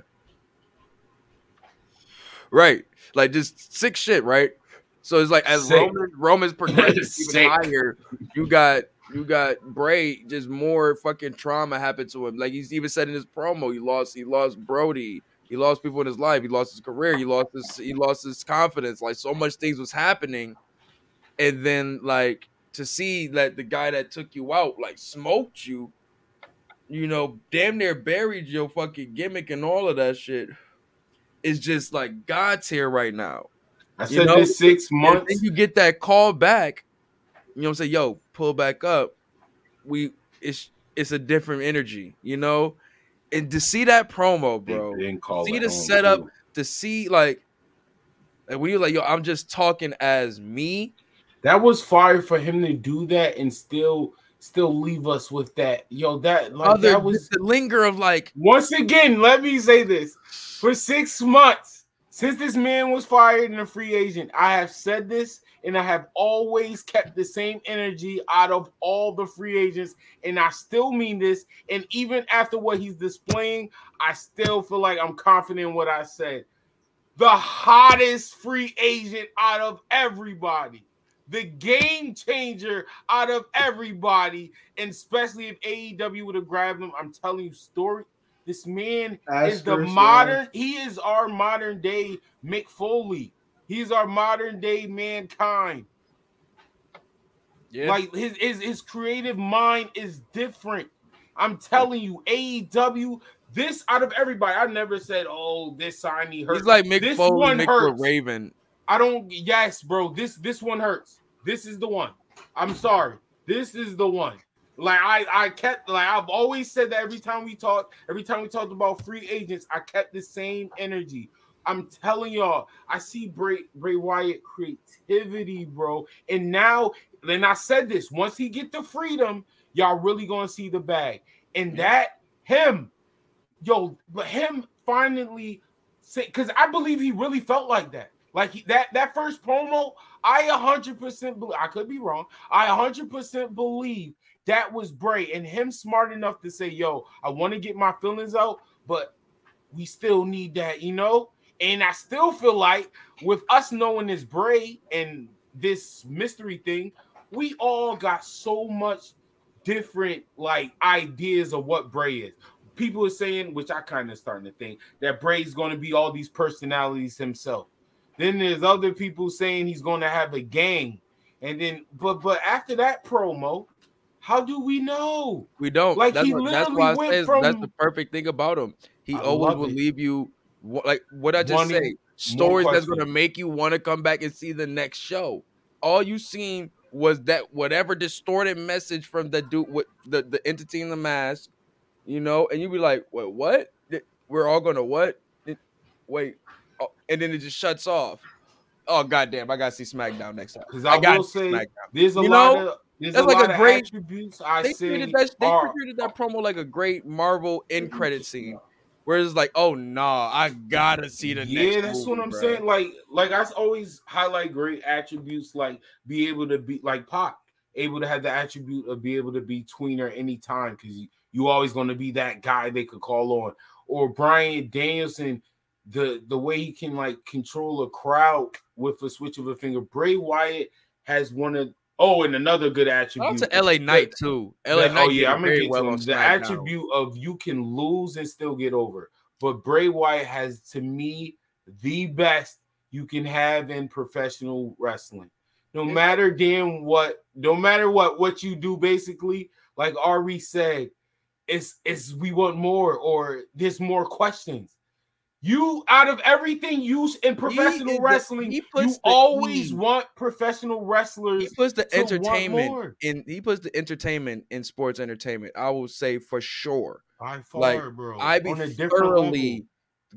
Right. Like just sick shit, right? So it's like as Sick. Roman Roman's progressing even higher, you got you got Bray, just more fucking trauma happened to him. Like he's even said in his promo, he lost he lost Brody, he lost people in his life, he lost his career, he lost his he lost his confidence. Like so much things was happening. And then like to see that the guy that took you out like smoked you, you know, damn near buried your fucking gimmick and all of that shit. It's just like God's here right now. I you said know, this six And months. then you get that call back. You know what I'm saying? Yo, pull back up. We it's it's a different energy, you know? And to see that promo, They bro, didn't call see it the setup, too. to see like and when you're like, yo, I'm just talking as me. That was fire for him to do that and still still leave us with that. Yo, that like Other that was the linger of like, once again, let me say this. For six months, since this man was fired and a free agent, I have said this and I have always kept the same energy out of all the free agents. And I still mean this. And even after what he's displaying, I still feel like I'm confident in what I said. The hottest free agent out of everybody. The game changer out of everybody, and especially if AEW would have grabbed him, I'm telling you, story. This man is the modern. He is our modern day Mick Foley. He's our modern day mankind. yeah, Like his, his his creative mind is different. I'm telling you, AEW. This out of everybody, I never said, "Oh, this signee hurt." he's like Mick this Foley one mixed hurts. Raven. I don't. Yes, bro. This this one hurts. This is the one. I'm sorry. This is the one. Like I I kept like I've always said that every time we talked, every time we talked about free agents, I kept the same energy. I'm telling y'all, I see Bray Bray Wyatt creativity, bro. And now, then I said this: once he get the freedom, y'all really gonna see the bag. And that him, yo, but him finally say because I believe he really felt like that. Like he, that that first promo, I 100% believe. I could be wrong. I 100% believe that was Bray and him smart enough to say, "Yo, I want to get my feelings out, but we still need that, you know." And I still feel like with us knowing this Bray and this mystery thing, we all got so much different like ideas of what Bray is. People are saying, which I kind of starting to think, that Bray's going to be all these personalities himself. Then there's other people saying he's going to have a gang, and then but but after that promo, how do we know? We don't. Like, that's he what, that's literally why I went say that's the perfect thing about him. He I always will it. leave you wha- like what I just say. Stories that's gonna make you want to come back and see the next show. All you seen was that whatever distorted message from the dude with the, the entity in the mask, you know, and you be like, Wait, what? We're all gonna what? Wait, oh, and then it just shuts off. Oh goddamn! I gotta see SmackDown next time. Because I, gotta will see say SmackDown. there's a You lot know, of there's that's a like a great- attributes I they say treated that they are treated that promo like a great Marvel end credit scene, where it's like, oh nah, I gotta see the next. yeah, that's movie, what I'm bruh. saying. Like, like I always highlight great attributes, like be able to be like Pac, able to have the attribute of be able to be tweener anytime because you you always to be that guy they could call on. Or Bryan Danielson, the the way he can like control a crowd with a switch of a finger. Bray Wyatt has one of oh, and another good Shout attribute. out to LA Knight too. LA that- oh, Knight oh yeah, I'm gonna get well to the attribute of you can lose and still get over. But Bray Wyatt has to me the best you can have in professional wrestling. No matter damn what, no matter what what you do, basically, like Ari said, it's it's we want more or there's more questions. You out of everything you in professional the- wrestling, he you the always E. want professional wrestlers. he puts the entertainment in he puts the entertainment in sports entertainment i will say for sure by far, like bro. i be on a different thoroughly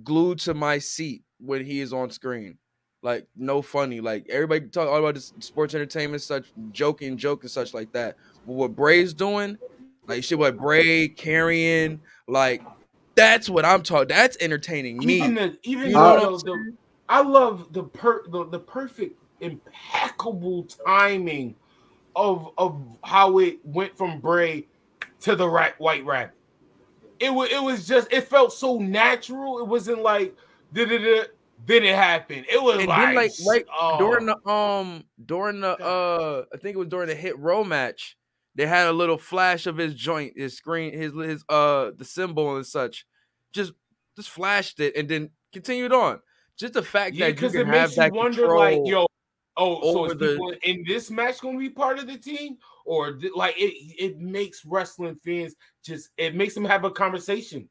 glued to my seat when he is on screen like no funny like everybody talk all about this sports entertainment such joking joke and such like that but what bray's doing like shit what bray carrying like that's what i'm talking that's entertaining me even the even You know the, I love the per the, the perfect impeccable timing of of how it went from Bray to the right white rabbit. It was it was just it felt so natural. It wasn't like did it did it happen. It was and like, then like right oh, during the um during the uh I think it was during the Hit Row match, they had a little flash of his joint, his screen, his his uh the symbol and such. Just just flashed it and then continued on. Just the fact yeah, that you because it makes you wonder like yo oh so is the- people in this match going to be part of the team or like it it makes wrestling fans just it makes them have a conversation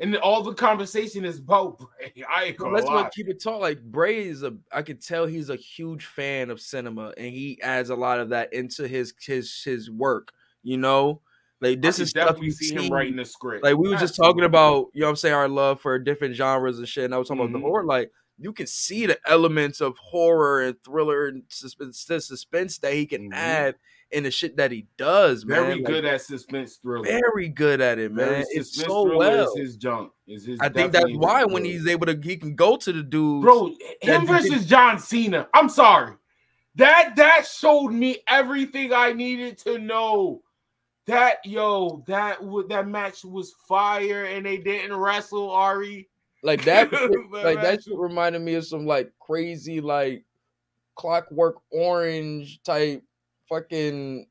and all the conversation is about Bray. I ain't let's what keep it talk. Like Bray is a, I could tell he's a huge fan of cinema, and he adds a lot of that into his his his work. You know, like this is stuff definitely you see him writing the script. Like we were just talking about, you know, what I'm saying our love for different genres and shit. And I was talking about Mhm. the horror. Like you can see the elements of horror and thriller and suspense, the suspense that he can Mhm. add in the shit that he does. very man. Like, good at suspense thriller. very good at it, Very man. It's so well. Is his junk. Is his I think that's why when he's able to, he can go to the dude. bro him versus John Cena. I'm sorry. That that showed me everything I needed to know. That yo, that w- that match was fire, and they didn't wrestle Ari. like that, like that shit reminded me of some like crazy like clockwork orange type fucking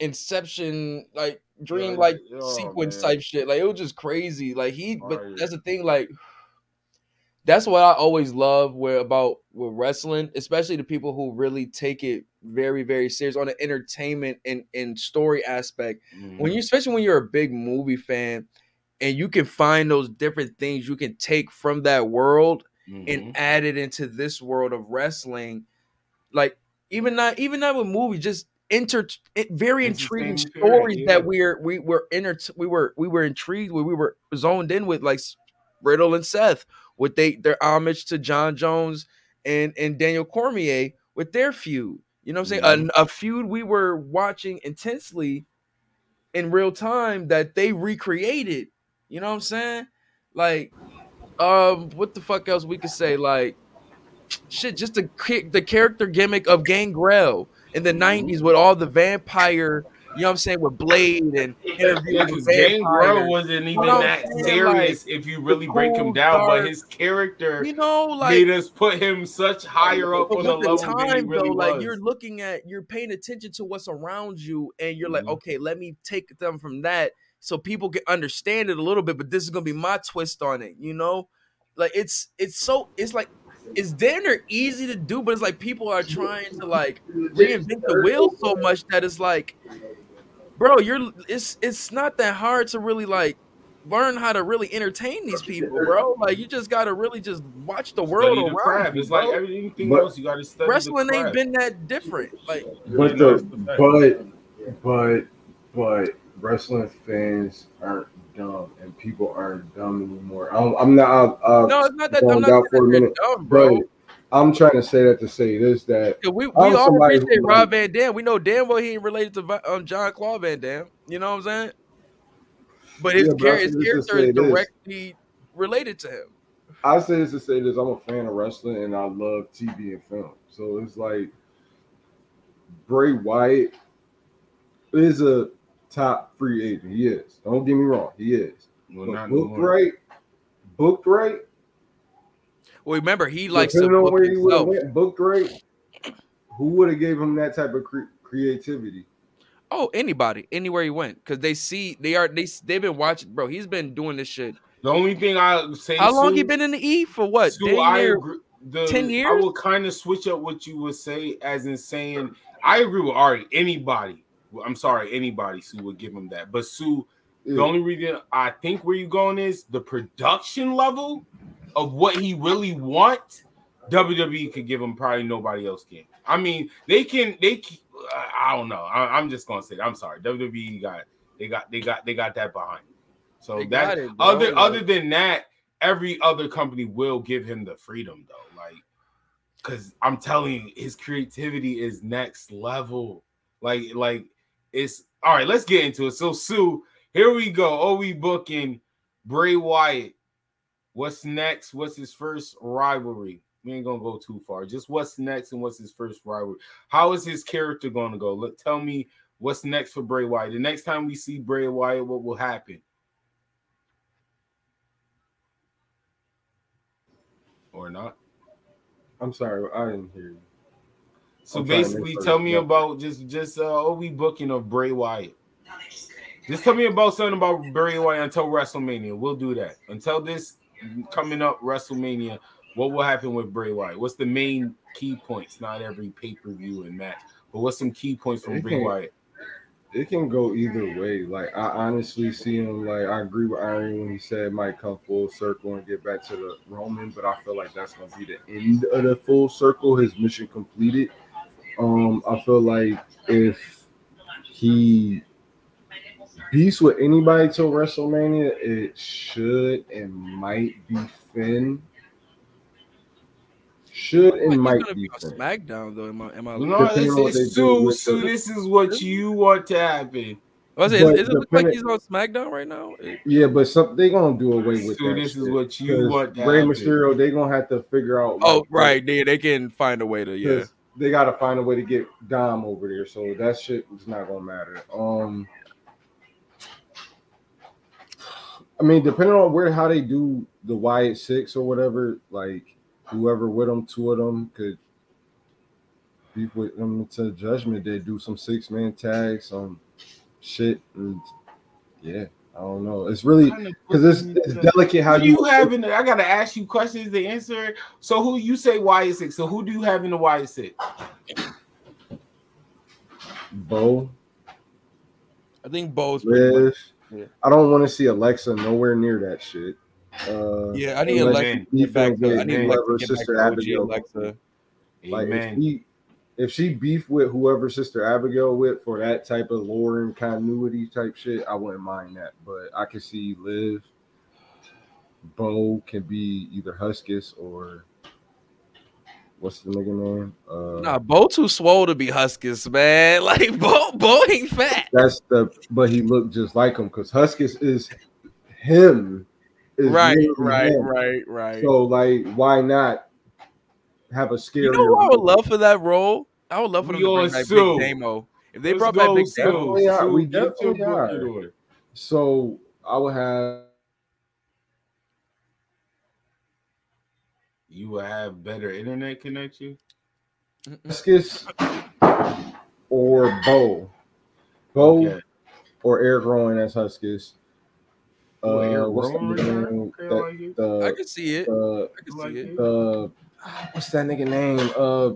inception like dream Yeah, like oh, sequence man. type shit like it was just crazy like he but that's the thing like that's what i always love where about with wrestling especially the people who really take it very very serious on the entertainment and and story aspect Mm-hmm. when you especially when you're a big movie fan and you can find those different things you can take from that world Mhm. and add it into this world of wrestling like even not even not with movies just inter it- very intriguing Entertainment period, stories yeah. that we're we were inter we were we were intrigued with we were zoned in with like Riddle and Seth with they their homage to Jon Jones and and Daniel Cormier with their feud you know what I'm saying? A, a feud we were watching intensely in real time that they recreated you know what I'm saying? Like um what the fuck else we could say? Like shit just the the character gimmick of Gangrel in the 90s with all the vampire you know what I'm saying with Blade and interview Yeah, with Gangrel wasn't even know that saying? serious Like, if you really break him down, but his character you know like made us put him such higher up on the level the he time really though, was. like you're looking at, you're paying attention to what's around you, and you're like, Mhm. okay, let me take them from that so people can understand it a little bit. But this is gonna be my twist on it, you know? Like it's it's so it's like it's damn near easy to do, but it's like people are trying to like reinvent the wheel so much that it's like, bro, you're it's it's not that hard to really like learn how to really entertain these people, bro. Like you just gotta really just watch the world Study the around craft. you. It's like everything But- else. You got to study. Wrestling the ain't been that different. Like But the the but but but wrestling fans aren't dumb and people aren't dumb anymore. I'm, I'm not. Uh, no, it's not that. I'm not saying for a minute, dumb, bro. I'm trying to say that to say this that we we all appreciate Rob Van Dam. We know damn well he ain't related to um, John Claude Van Damme. You know what I'm saying? But his, Yeah, but I char- say his character is this. directly related to him. I say this to say this. I'm a fan of wrestling and I love TV and film. So it's like Bray Wyatt is a top free agent. He is. Don't get me wrong. He is. Well, But not no booked more. right, booked right. Well, remember he likes to depending on book where he himself. went, booked right. who would have gave him that type of cre- creativity? Oh, anybody, anywhere he went, because they see they are they they've been watching, bro. He's been doing this shit. The only thing I say, How long Sue- he been in the E for? What? Sue, Dang I near- agree. The, 10 I years? will kind of switch up what you would say, as in saying, I agree with Ari. Anybody, well, I'm sorry, anybody, Sue would give him that. But Sue, the only reason I think where you're going is the production level of what he really wants. WWE could give him probably nobody else can. I mean, they can. They. Can, I don't know. I, I'm just gonna say. That. I'm sorry. WWE got. They got. They got. They got that behind. So They that it, other Like- other than that, every other company will give him the freedom though. Like, because I'm telling you, his creativity is next level. Like, like it's all right. Let's get into it. So, Sue, here we go. Oh, we booking Bray Wyatt. What's next? What's his first rivalry? We ain't gonna go too far. Just what's next and what's his first rivalry? How is his character gonna go? Look, tell me what's next for Bray Wyatt. The next time we see Bray Wyatt, what will happen? Or not? I'm sorry, I didn't hear you. So I'm basically, tell me it's- about just just uh what we booking of Bray Wyatt. Just tell me about something about Bray Wyatt until WrestleMania. We'll do that. Until this coming up WrestleMania, what will happen with Bray Wyatt? What's the main key points? Not every pay-per-view and match, but what's some key points from It Bray can- Wyatt? It can go either way. Like I honestly see him. Like I agree with Iron when he said it might come full circle and get back to the Roman, but I feel like that's gonna be the end of the full circle. His mission completed. Um, I feel like if he beats with anybody till WrestleMania, it should and might be Finn. Should and might be be on SmackDown though. Am I? Am I? No, Depending on what it's, they it's do Sue. Sue, this is what you want to happen. Was it? But Is, is it like he's on SmackDown right now? Yeah, but some they gonna do away with Sue, that. this is what you 'Cause want to Rey happen. Mysterio, they gonna have to figure out. Oh, like, right. They they can find a way to yeah. They gotta find a way to get Dom over there, so that shit is not gonna matter. Um, I mean, depending on where how they do the Wyatt Six or whatever, like whoever with them, two of them could beef with them to Judgment. They do some six man tags, some shit, and yeah, I don't know. It's really because it's, it's delicate how you you have in the, I gotta ask you questions to answer. So who you say Wyatt six? So who do you have in the Wyatt six? Bo. I think both. Liv. Yeah. I don't want to see Alexa nowhere near that shit. Uh, Yeah, I need unless Alexa get back to. I good, need whoever Alexa to get back Sister to OG Abigail. Alexa. Like if Amen. If she beef with whoever Sister Abigail with for that type of lore and continuity type shit, I wouldn't mind that. But I could see Liv, Bo can be either Huskus or what's the nigga name? Uh, Nah, Bo too swole to be Huskus, man. Like Bo, Bo ain't fat. That's the but he looked just like him because Huskus is him. is Right, right, him. right, right. So like, why not have a scary? You know who I would love for that role? I would love for them We to bring back Sue. Big Damo. If they Let's brought back Big Sue. Damo, Definitely are. We definitely book are. So I would have You would have better internet connection. Huskus or Bo, Bo Okay. or Eric Rowan as Huskus. Oh, Uh, what's the Rowan, name? okay, I That- like the I can see it. the I can see it. it. the what's that nigga name? Uh,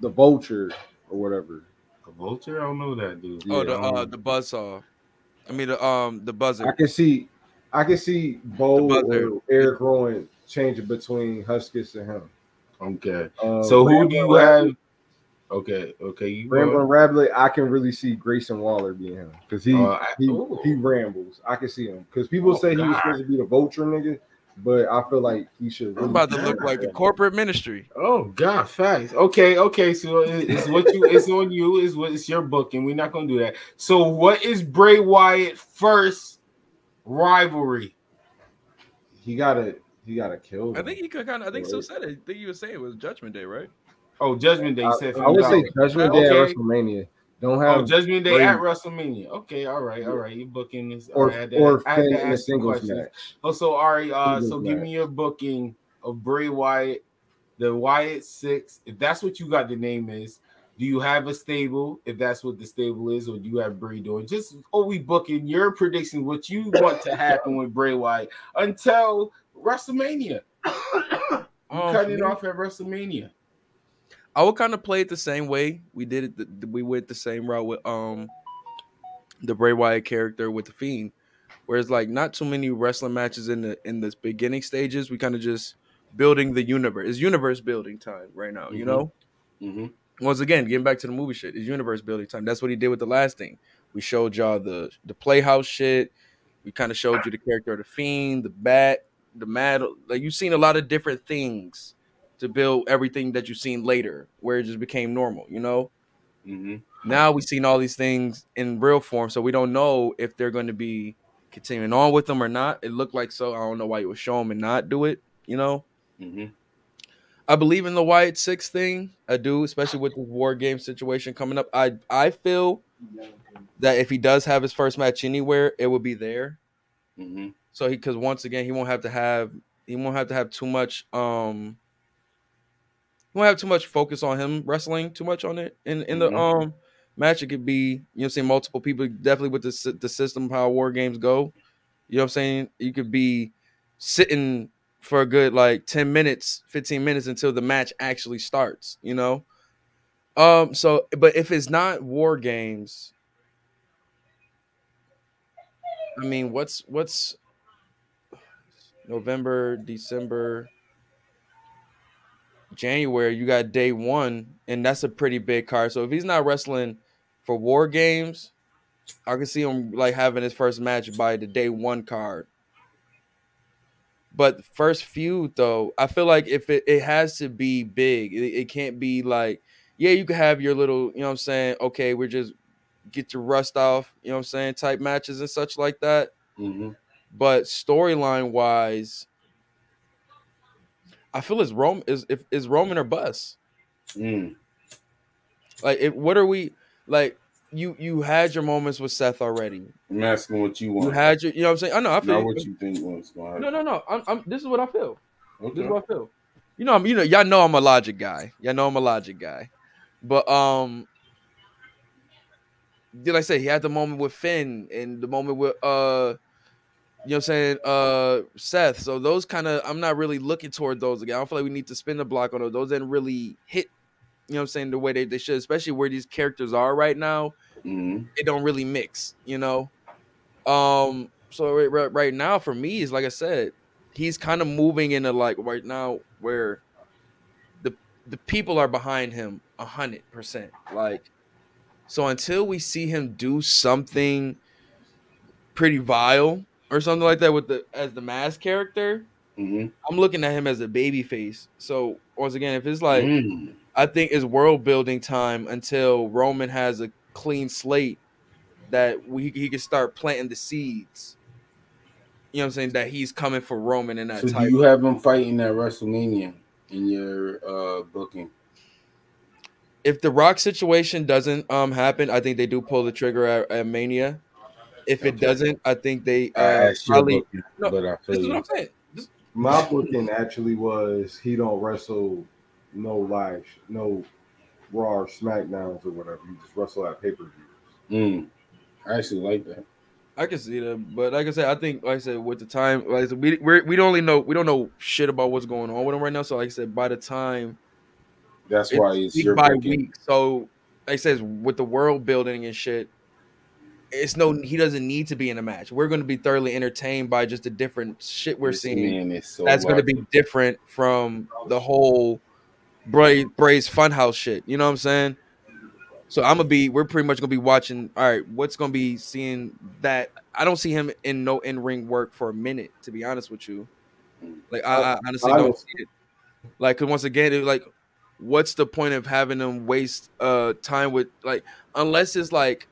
the Vulture or whatever. A vulture? I don't know that dude. Oh, the Yeah, uh, um, the buzzsaw. I mean the um the buzzer. I can see, I can see Bo or Eric Rowan changing between Huskus and him. Okay. Uh, So who do you have? Okay, okay. You go. Ramblin' Rabbit, I can really see Grayson Waller being him because he Uh, I- he, he rambles. I can see him because people Oh, say he was supposed to be the vulture nigga, but I feel like he should. I'm about to look like the corporate ministry. Oh God, facts. Okay, okay. So it's what you. It's on you. Is what it's your booking. We're not gonna do that. So what is Bray Wyatt first rivalry? He gotta he gotta kill. I think he could kind of. I think so said it. I think you were saying it was Judgment Day, right? Oh, Judgment Day. You said I, I would say Judgment uh, Day Okay. at WrestleMania. Don't have Oh, Judgment Day Bray- at WrestleMania. Okay, all right, all right. You booking this? or I had to- or I had to Finn in a ask singles match. Oh, so Ari, uh, Singles so give match. me your booking of Bray Wyatt the Wyatt Six, if that's what you got the name is, do you have a stable? If that's what the stable is, or do you have Bray doing? Just oh, we booking your prediction, what you want to happen with Bray Wyatt until WrestleMania. You Um, cut it off at WrestleMania. I would kind of play it the same way we did it. The, we went the same route with um the Bray Wyatt character with the Fiend, whereas like not too many wrestling matches in the in the beginning stages. We kind of just building the universe. It's universe building time right now. You Mhm. know. Mm-hmm. Once again, getting back to the movie shit, it's universe building time. That's what he did with the last thing. We showed y'all the the Playhouse shit. We kind of showed you the character of the Fiend, the Bat, the Mad. Like you've seen a lot of different things to build everything that you've seen later, where it just became normal. You know. Mm-hmm. Now we've seen all these things in real form, so we don't know if they're going to be continuing on with them or not. It looked like so. I don't know why you would show them and not do it. You know. Mm-hmm. I believe in the Wyatt Six thing. I do, especially with the war game situation coming up. I I feel that if he does have his first match anywhere, it will be there. Mm-hmm. So he because once again he won't have to have he won't have to have too much um he won't have too much focus on him wrestling too much on it in in the Mhm. um match. It could be you know see multiple people definitely with the the system how war games go. You know what I'm saying? You could be sitting for a good like 10 minutes, 15 minutes until the match actually starts, you know? Um so but if it's not war games I mean, what's what's November, December, January, you got day 1 and that's a pretty big card. So if he's not wrestling for war games, I can see him like having his first match by the day 1 card. But first feud though, I feel like if it, it has to be big, it, it can't be like, yeah, you can have your little, you know what I'm saying? Okay, we're just get your rust off, you know what I'm saying, type matches and such like that. Mm-hmm. But storyline wise, I feel it's Rome is if is Roman or bust. Mm. Like if, what are we like you you had your moments with Seth already. I'm asking what you want. You had your you know what I'm saying? I know I feel Not what you think was going No, no, no. I'm, I'm this is what I feel. This is what I feel. You know, I'm you know, y'all know I'm a logic guy. Y'all know I'm a logic guy. But um did I say he had the moment with Finn and the moment with uh you know what I'm saying, uh Seth. So those kind of I'm not really looking toward those again. I don't feel like we need to spin the block on those. Those didn't really hit, you know what I'm saying, the way they, they should, especially where these characters are right now. Mm-hmm. It don't really mix, you know. Um, so right, right, now for me is like I said, he's kind of moving into like right now where the the people are behind him a hundred percent. Like, so until we see him do something pretty vile or something like that with the as the mask character, Mm-hmm. I'm looking at him as a baby face. So once again, if it's like Mm. I think it's world building time until Roman has a clean slate that we, he can start planting the seeds. You know what I'm saying? That he's coming for Roman in that So title. you have him fighting at WrestleMania in your uh booking? if the Rock situation doesn't um happen, I think they do pull the trigger at, at Mania. If it doesn't, I think they I uh, asked probably. booking, No, but I This is what. I'm saying. This- My booking actually was he don't wrestle no live, no Raw or SmackDowns or whatever. He just wrestle at pay per views. Mm. I actually like that. I can see that, but like I said, I think like I said with the time, like I said, we we're, we don't only know we don't know shit about what's going on with him right now. So like I said, by the time That's why it's week your by booking. week. So like I says with the world building and shit, it's no he doesn't need to be in a match. We're going to be thoroughly entertained by just the different shit we're This seeing. so That's going to be different from the whole Bray Bray's Funhouse shit. You know what I'm saying? So I'm gonna be. We're pretty much gonna be watching. All right, what's gonna be seeing that? I don't see him in no in ring work for a minute. To be honest with you, like I, I honestly I don't don't- see it. Like, cause once again, it, like, what's the point of having them waste uh time with like unless it's like.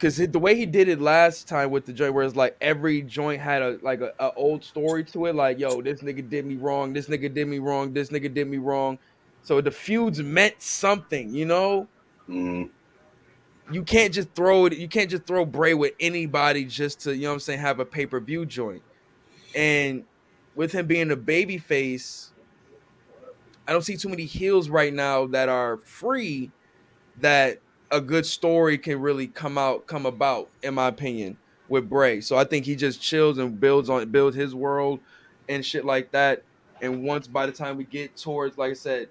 Cause the way he did it last time with the joint, where it's like every joint had a like a, a old story to it, like yo, this nigga did me wrong, this nigga did me wrong, this nigga did me wrong. So the feuds meant something, you know Mm. you can't just throw it. You can't just throw Bray with anybody just to you know what I'm saying have a pay per view joint. And with him being a baby face, I don't see too many heels right now that are free that a good story can really come out come about in my opinion with Bray. So I think he just chills and builds on builds his world and shit like that. And once by the time we get towards like I said,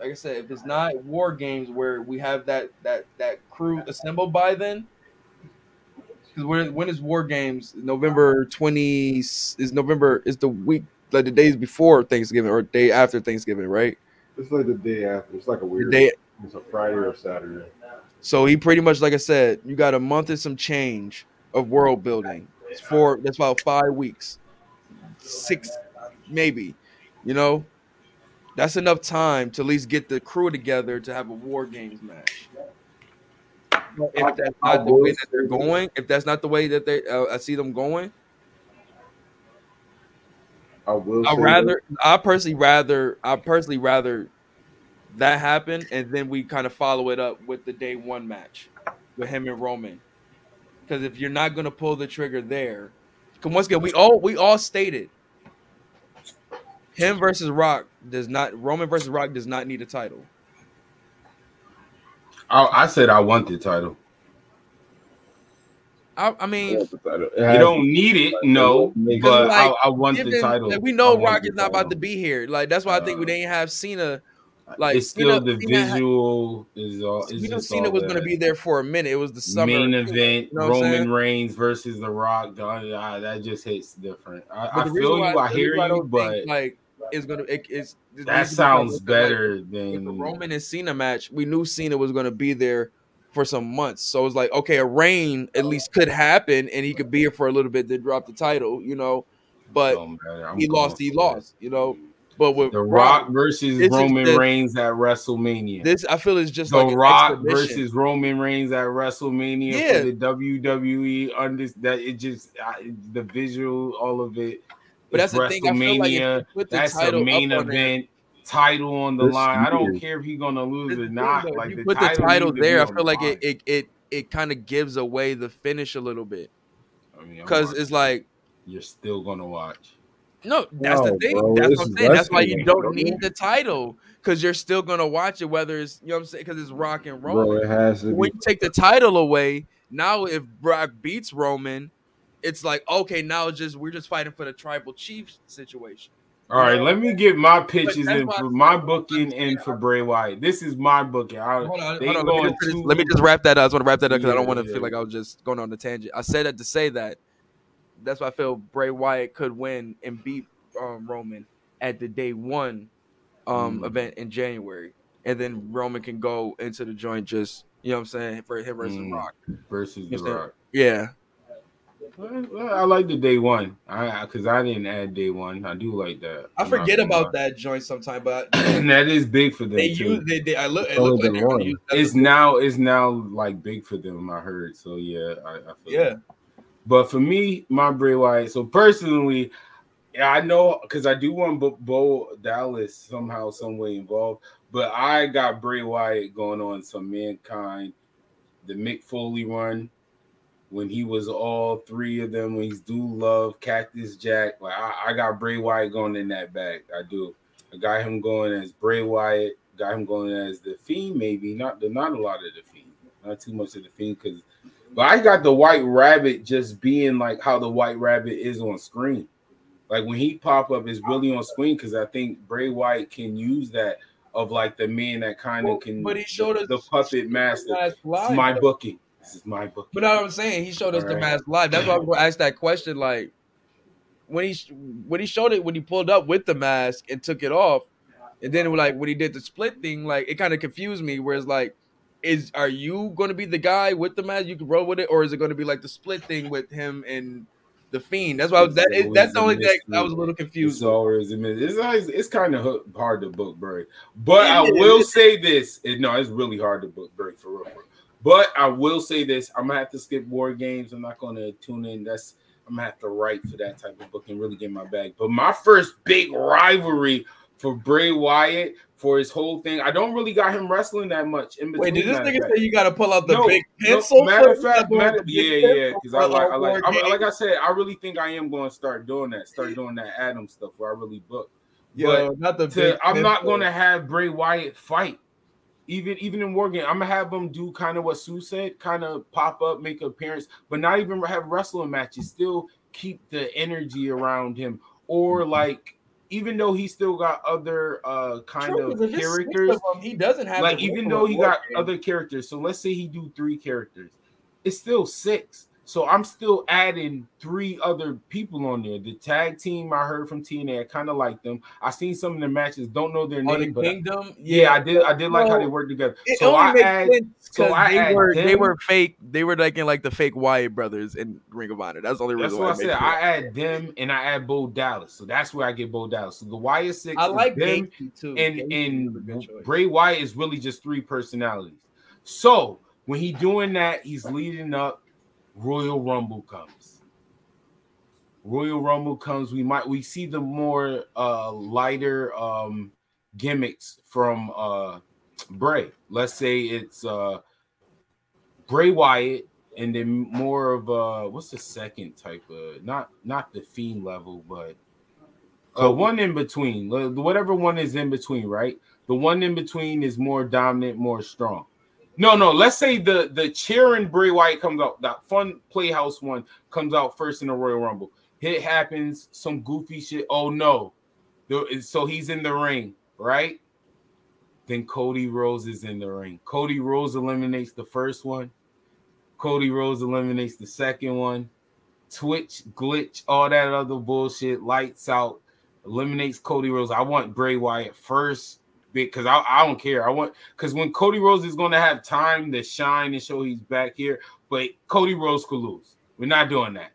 like I said, if it's not war games where we have that that that crew assembled by then, because when when is war games? November twenty is November is the week like the days before Thanksgiving or day after Thanksgiving, right? It's like the day after. It's like a weird. day- It's a Friday or Saturday. So he pretty much, like I said, you got a month and some change of world building. It's four. That's about five weeks, six, maybe. You know, that's enough time to at least get the crew together to have a war games match. If that's not the way that they're going, if that's not the way that they, uh, I see them going, I will. I rather, I personally rather, I personally rather that happened, and then we kind of follow it up with the day one match with him and Roman. Because if you're not gonna pull the trigger there, 'cause once again, we all we all stated him versus Rock does not Roman versus Rock does not need a title. I, I said I want the title. I, I mean, You don't need it, no, but I, I want the title. like, we know Rock is not about to be here. Like that's why I think we uh, didn't have Cena. Like it's still Cena- the Cena had- visual is all. we It's knew Cena was going to be there for a minute. It was the summer main event. You know Roman? Reigns versus The Rock. God, ah, that just hits different. I, I feel you. why- I hear I you, but think, like it's gonna. It, it's that I sounds at, like, better the than Roman and Cena match. We knew Cena was going to be there for some months, so it's like okay, a reign at least could happen, and he could be here for a little bit, then drop the title, you know. But he lost. He lost, you know. But with The Rock versus Roman just- Reigns at WrestleMania. This I feel is just the like Rock exhibition. versus Roman Reigns at WrestleMania Yeah. for the WWE. Under that, it just I, the visual, all of it. But is that's the thing, I feel like if you WrestleMania. put the that's title the main up on there- event. Title on the This line. I don't care if he's gonna lose That's or not. though. Like you the put the title, title needs to be there, I feel the like line. it it it, it kind of gives away the finish a little bit I mean, because it's like you're still gonna watch. No, that's No, the thing. bro, that's what I'm saying. That's why you don't bro. need the title because you're still gonna watch it, whether it's you know what I'm saying because it's Rock and Bro, it has to when be. you take the title away, now if Brock beats Roman, it's like okay, now it's just we're just fighting for the tribal chief situation. All right, let me get my pitches that's in for my said- booking and for Bray Wyatt. This is my booking. I, Hold on, they hold on. Let me, going just, let me just wrap that up. I just want to wrap that up because I don't want to yeah. feel like I was just going on the tangent. I said that to say that. That's why I feel Bray Wyatt could win and beat um, Roman at the day one um, Mm. event in January, and then Roman can go into the joint just you know what I'm saying for him versus Mm. Rock. versus the? Rock. Yeah, Well, I like the day one. I because I, didn't add day one. I do like that. I I'm forget about lie. that joint sometime, but And that is big for them they too. use they, they I look it Oh, like the they're gonna one. use that it's now it's now like big for them. I heard. So yeah, I, I feel yeah. that. But for me, my Bray Wyatt. So personally, I know because I do want Bo, Dallas somehow, some way involved. But I got Bray Wyatt going on some mankind, the Mick Foley run when he was all three of them. When he's Dude Love, Cactus Jack. Like I, I got Bray Wyatt going in that bag. I do. I got him going as Bray Wyatt. Got him going as the Fiend. Maybe not. Not a lot of the Fiend. Not too much of the Fiend because. But I got the White Rabbit just being like how the White Rabbit is on screen. Like when he pop up, is really on screen because I think Bray Wyatt can use that of like the man that kind of Well, can. but he showed us the puppet master. Mask Live, is my though. booking. This is my booking. But know what I'm saying? He showed us the Alright. mask live. That's why I'm gonna ask that question. Like when he when he showed it when he pulled up with the mask and took it off, and then like when he did the split thing, like it kind of confused me. Whereas like, is are you gonna be the guy with the mask? You can roll with it, or is it gonna be like the split thing with him and the fiend? That's why I was, that that's the only thing I was a little confused. It's always a. It's always, it's kind of hard to book Bray, but I will say this: it, no, it's really hard to book Bray for real. for real. But I will say this: I'm gonna have to skip war games. I'm not gonna tune in. That's I'm gonna have to write for that type of book and really get my bag. But my first big rivalry for Bray Wyatt for his whole thing, I don't really got him wrestling that much. In Wait, did this nigga say you got to pull out the No, big no, pencil? matter of fact, matter, yeah, yeah, because I like, I like, Games? like I said, I really think I am going to start doing that, start doing that Adam stuff where I really book. But not the to, I'm not gonna have Bray Wyatt fight. Even even in War Game, I'm gonna have him do kind of what Sue said, kind of pop up, make an appearance, but not even have wrestling matches. Still keep the energy around him, or like even though he still got other uh kind True, of 'cause if it's six characters, of he doesn't have like even though he got other characters. So let's say he do three characters, it's still six. So I'm still adding three other people on there. The tag team I heard from TNA, I kind of like them. I seen some of the matches, don't know their Oh, the name, but I- Kingdom? yeah, Yeah. I did. I did like how they Well, work together. It So only I makes add, sense so 'cause I they add were they were fake. They were like in like the fake Wyatt brothers in Ring of Honor. That's the only That's what I why it said. I add them and I add Bo Dallas. So that's where I get Bo Dallas. So the Wyatt six, I is like them, too. and Gacy and. Bray Wyatt is really just three personalities. So when he doing that, he's leading up. Royal Rumble comes. Royal Rumble comes. We might we see the more uh lighter um gimmicks from uh Bray. Let's say it's uh Bray Wyatt and then more of uh what's the second type of not not the fiend level, but uh one in between. Whatever one is in between, right? The one in between is more dominant, more strong. No, no. Let's say the the cheering Bray Wyatt comes out. That fun Playhouse one comes out first in the Royal Rumble. Hit happens, some goofy shit. Oh no, so he's in the ring, right? Then Cody Rhodes is in the ring. Cody Rhodes eliminates the first one. Cody Rhodes eliminates the second one. Twitch glitch, all that other bullshit. Lights out, eliminates Cody Rhodes. I want Bray Wyatt first because I, I don't care. I want because when Cody Rhodes is going to have time to shine and show he's back here, but Cody Rhodes could lose. We're not doing that.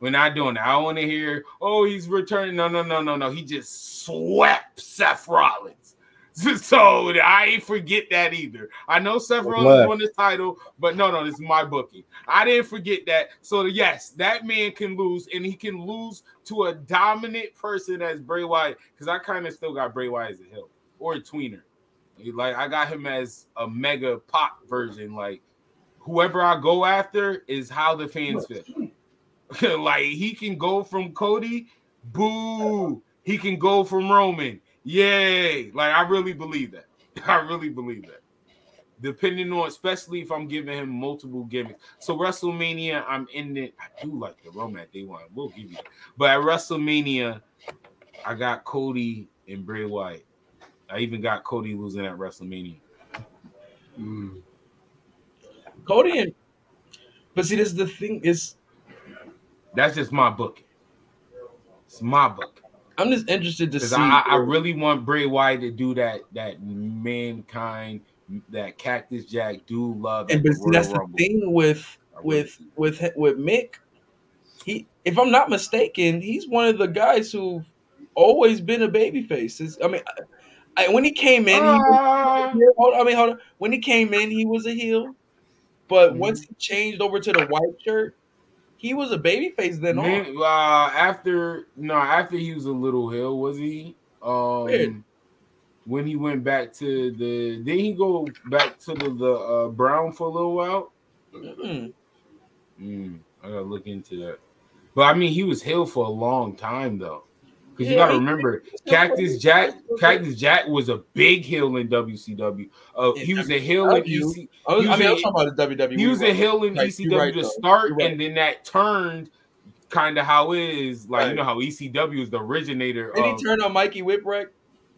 We're not doing that. I want to hear, oh, he's returning. No, no, no, no, no. He just swept Seth Rollins. So I ain't forget that either. I know Seth Rollins left. won the title, but no, no, this is my booking. I didn't forget that. So yes, that man can lose, and he can lose to a dominant person as Bray Wyatt. Because I kind of still got Bray Wyatt as a hill or a tweener. Like I got him as a mega pop version. Like whoever I go after is how the fans feel. like he can go from Cody, boo. He can go from Roman, yay. Like I really believe that. I really believe that. Depending on, especially if I'm giving him multiple gimmicks. So WrestleMania, I'm in it. I do like the Roman at day one. We'll give you that. But at WrestleMania, I got Cody and Bray Wyatt. I even got Cody losing at WrestleMania. Mm. Cody and but see, this is the thing is That's just my book. It's my book. I'm just interested to see. I, I really want Bray Wyatt to do that that mankind, that Cactus Jack Dude Love. and but see, that's the thing with with with with Mick. He, if I'm not mistaken, he's one of the guys who've always been a babyface. I mean, I, when he came in, he Ah. was, hold on, I mean, hold on. When he came in, he was a heel, but Mhm. once he changed over to the white shirt, he was a babyface. Then on. Man, uh, after no, after he was a little heel, was he? Weird. Um, when he went back to the, did he go back to the, the uh, Brown for a little while? Mm-mm. Mm, I gotta look into that. But I mean, he was heel for a long time though, because you gotta remember, Cactus Jack, Cactus Jack was a big hill in WCW. Uh, he was a hill in WCW? EC. I, was, He I was mean, I a- was talking about the WWE. He was a right? hill in Like, ECW right, to start, right. and then that turned kind of how it is. Like you know how ECW is the originator Did of he turn on Mikey Whipwreck?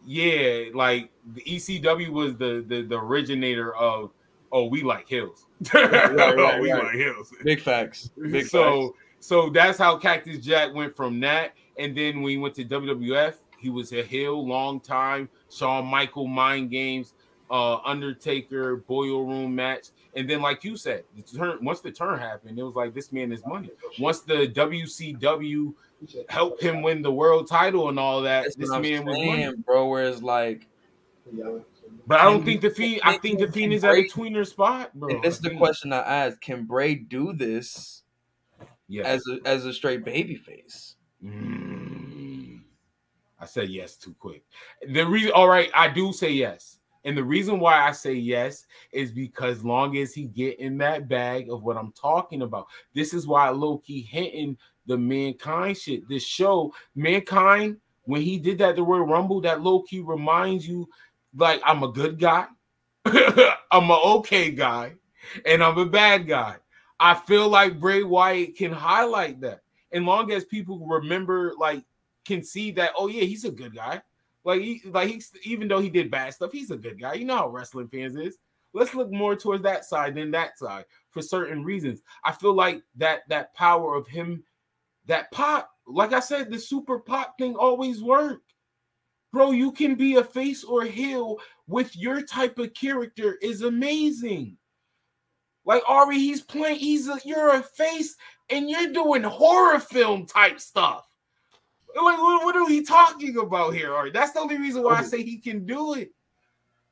yeah, like the ECW was the the, the originator of oh we like hills. right, right, oh, we right. like hills. Big facts. Big so facts. so that's how Cactus Jack went from that, and then when he went to WWF, he was a heel long time. Shawn Michael mind games, uh, Undertaker boiler room match, and then like you said, the turn once the turn happened, it was like this man is money. Once the WCW helped him win the world title and all that, That's this man was money. bro. Where it's like, But I don't think the fiend. I think the fiend is at a tweener spot, bro. and this is the question I asked: Can Bray do this as a as a straight baby face? Mm. I said yes too quick. The reason, all right, I do say yes, and the reason why I say yes is because long as he get in that bag of what I'm talking about, this is why Loki hinting the mankind shit. This show, mankind when he did that the Royal Rumble, that Loki reminds you like I'm a good guy, I'm a okay guy, and I'm a bad guy. I feel like Bray Wyatt can highlight that. And long as people remember, like, can see that, oh yeah, he's a good guy. Like he, like he's even though he did bad stuff, he's a good guy. You know how wrestling fans is. Let's look more towards that side than that side for certain reasons. I feel like that that power of him, that pop, like I said, the super pop thing always worked. Bro, you can be a face or heel with your type of character is amazing. Like Ari, he's playing, he's a you're a face and you're doing horror film type stuff. Like, what, what are we talking about here, Ari? That's the only reason why I say he can do it.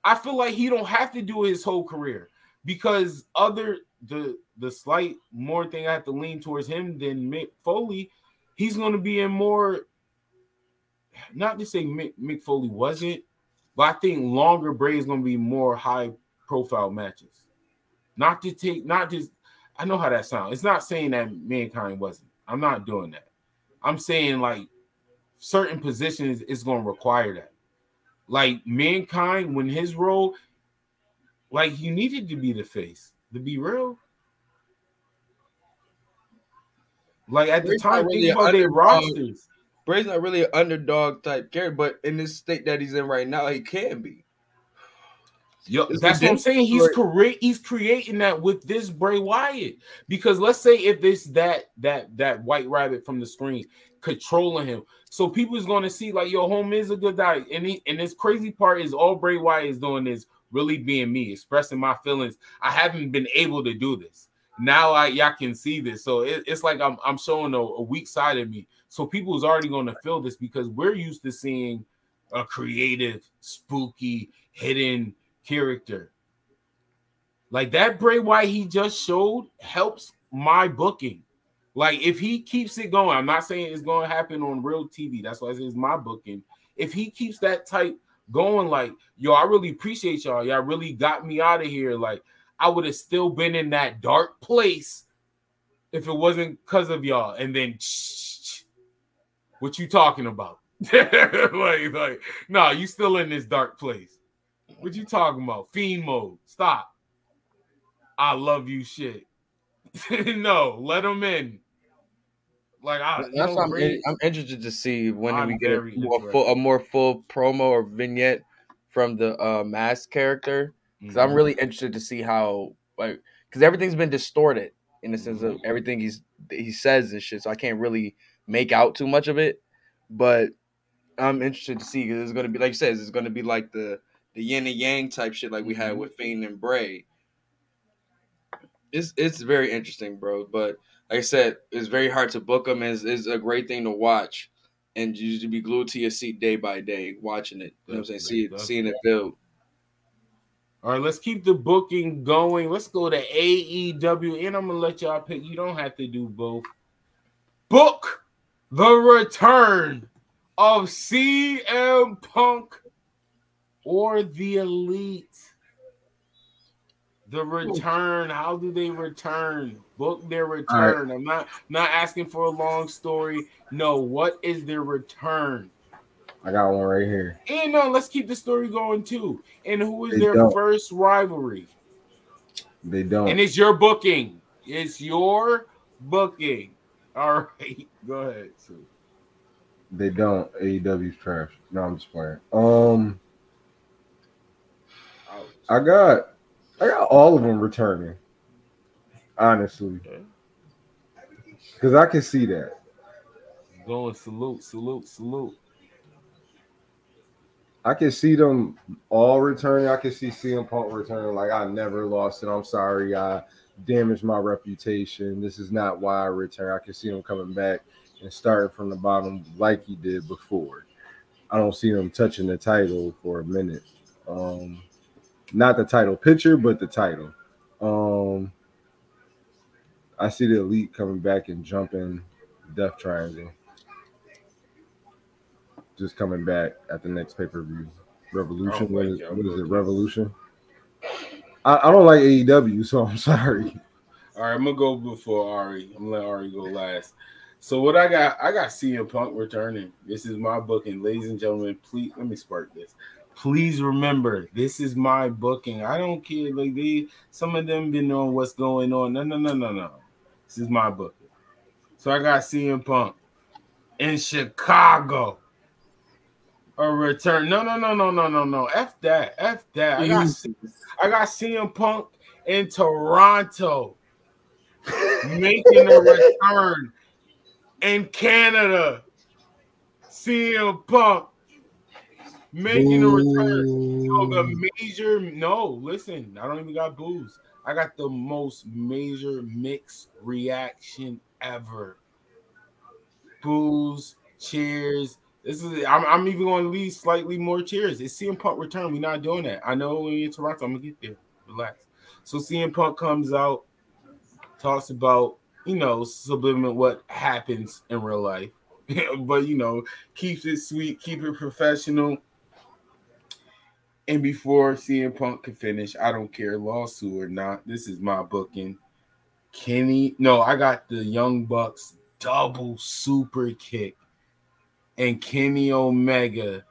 I feel like he don't have to do his whole career because other the the slight more thing I have to lean towards him than Mick Foley, he's going to be in more. Not to say Mick, Mick Foley wasn't, but I think longer Bray is going to be more high profile matches. Not to take, not just. I know how that sounds. It's not saying that mankind wasn't. I'm not doing that. I'm saying like certain positions is going to require that. Like mankind, when his role, like he needed to be the face. To be real, like at the Bray's not time, really think about their rosters. Bray's not really an underdog type character, but in this state that he's in right now, he can be. Yo, It's that's what I'm saying. He's create he's creating that with this Bray Wyatt. Because let's say if this that that that white rabbit from the screen controlling him, so people is going to see like your home is a good guy. And he and this crazy part is all Bray Wyatt is doing is really being me, expressing my feelings. I haven't been able to do this. Now I y'all can see this. So it- it's like I'm I'm showing a, a weak side of me. So people is already going to feel this because we're used to seeing a creative, spooky, hidden character. Like that Bray Wyatt he just showed helps my booking. Like if he keeps it going, I'm not saying it's going to happen on real TV. That's why I say it's my booking. If he keeps that type going, like yo, I really appreciate y'all. Y'all really got me out of here. Like I would have still been in that dark place if it wasn't because of y'all. And then what you talking about? like, like, no, you still in this dark place. What you talking about? Fiend mode. Stop. I love you shit. no, let them in. Like I That's no, why I'm, in- I'm interested to see when I'm we get a full, a more full promo or vignette from the uh, mask character. Because I'm Mhm. really interested to see how like because everything's been distorted in the sense of everything he's he says and shit. So I can't really make out too much of it. But I'm interested to see because it's gonna be like you said, it's gonna be like the the yin and yang type shit like we had mm-hmm. with Fiend and Bray. It's it's very interesting, bro. But like I said, it's very hard to book them. Is is a great thing to watch, and you should be glued to your seat day by day, watching it. You know what I'm saying? See it, seeing it build. All right, let's keep the booking going. Let's go to AEW, and I'm gonna let y'all pick. You don't have to do both. Book the return of CM Punk or the Elite. The return. How do they return? Book their return. I'm not not asking for a long story. No, what is their return? I got one right here. And no, let's keep the story going too. And who is They their don't. first rivalry? They don't. And it's your booking. It's your booking. All right, go ahead. Sue. They don't. AEW's trash. No, I'm just playing. Um, I got, I got all of them returning. Honestly, because I can see that. Going salute, salute, salute. I can see them all returning. I can see CM Punk returning. Like I never lost it. I'm sorry. I damaged my reputation. This is not why I return. I can see him coming back and starting from the bottom like he did before. I don't see him touching the title for a minute. Um, not the title picture, but the title. Um, I see the elite coming back and jumping Death Triangle. Just coming back at the next pay per view. Revolution. Oh, what, is, what is it? Revolution. I, I don't like AEW, so I'm sorry. All right, I'm gonna go before Ari. I'm gonna let Ari go last. So what I got, I got CM Punk returning. This is my booking, ladies and gentlemen. Please let me spark this. Please remember, this is my booking. I don't care. Like they, some of them been knowing what's going on. No, no, no, no, no. This is my booking. So I got CM Punk in Chicago. A return. No, no, no, no, no, no, no. F that. F that. I got, I got CM Punk in Toronto making a return in Canada. CM Punk making a return. So the major, no, listen, I don't even got booze. I got the most major mixed reaction ever. Booze, cheers. This is I'm, I'm even going to leave slightly more cheers. It's CM Punk return. We're not doing that. I know when you're in Toronto, I'm gonna get there. Relax. So CM Punk comes out, talks about you know subliminal what happens in real life, but you know keeps it sweet, keep it professional. And before CM Punk can finish, I don't care lawsuit or not. This is my booking. Kenny, no, I got the Young Bucks double super kick and Kenny Omega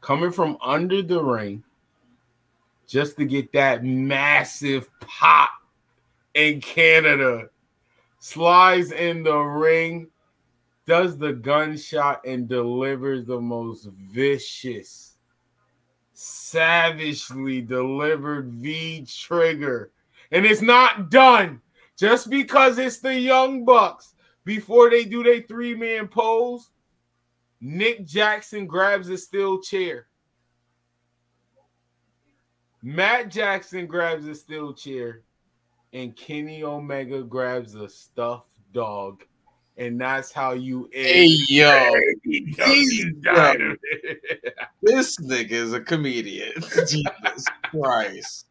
coming from under the ring just to get that massive pop in Canada. Slides in the ring, does the gunshot, and delivers the most vicious, savagely delivered V trigger. And it's not done just because it's the Young Bucks. Before they do their three man pose, Nick Jackson grabs a steel chair. Matt Jackson grabs a steel chair, and Kenny Omega grabs a stuffed dog. And that's how you Hey yo, He's He's- this nigga is a comedian. Jesus Christ.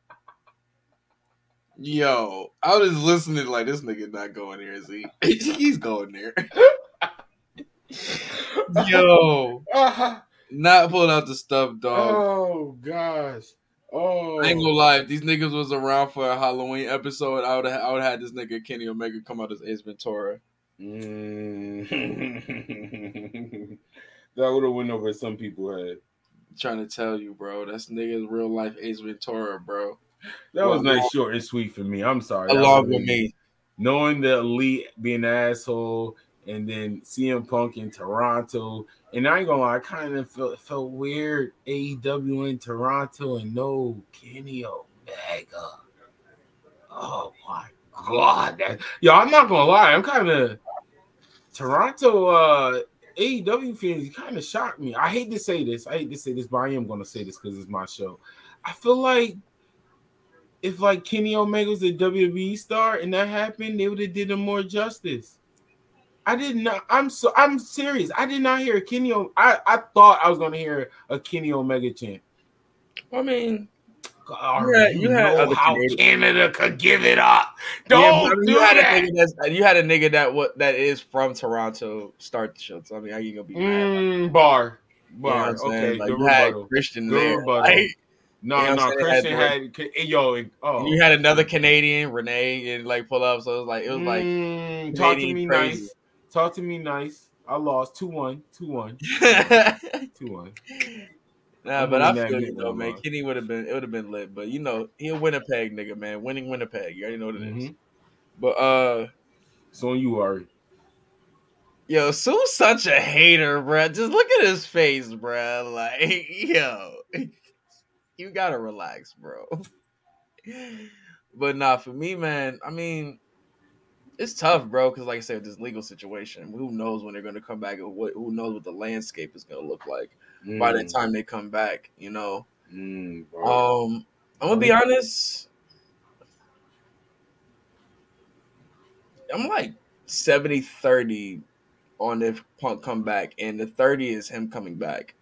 Yo, I was just listening like this nigga not going there, is he? He's going there. Yo, not pulling out the stuff, dog. Oh gosh. Oh, I ain't gonna lie, if these niggas was around for a Halloween episode, I would have I would have had this nigga Kenny Omega come out as Ace Ventura. Mm. that would have went over some people head. trying to tell you, bro. That's nigga's real life Ace Ventura, bro. That was Well, nice, short and sweet for me. I'm sorry. Along with me. knowing the elite being an asshole, and then CM Punk in Toronto. And I ain't gonna lie, I kind of felt felt weird AEW in Toronto and no Kenny Omega. Oh my god, that yo, I'm not gonna lie, I'm kind of Toronto uh AEW fans kind of shocked me. I hate to say this, I hate to say this, but I am gonna say this because it's my show. I feel like if like Kenny Omega was a WWE star and that happened, they would have did him more justice. I did not. I'm so. I'm serious. I did not hear a Kenny. O- I I thought I was gonna hear a Kenny Omega chant. I mean, God, you had, you know how Canada could give it up. Don't but I mean, do you had that. a nigga that's, you had a nigga that what that is from Toronto start the show. So I mean, how you gonna be mad? Mm, bar, You know bar. Okay, Like, you had. Christian Good there. Like, no, you know no, Christian Had had, had yo. Oh, you had another Canadian, Renee, and like pull up. So it was like it was like Mm, talk to me crazy. nice. Talk to me nice. I lost 2 1. 2 1. 2 1. Nah, but I feel you though, man. Kenny would have been it would have been lit, but you know he a Winnipeg nigga, man. Winning Winnipeg, you already know what it is. Mhm. But uh, It's on you, Ari. yo, Sue's such a hater, bruh. Just look at his face, bruh. Like, yo, you gotta relax, bro. But nah, for me, man. I mean, it's tough, bro. Because like I said, this legal situation. Who knows when they're gonna come back? And what? Who knows what the landscape is gonna look like by the Mm, time they come back? You know. mm. Um, I'm gonna be honest. I'm like 70 30 on if Punk come back, and the 30 is him coming back.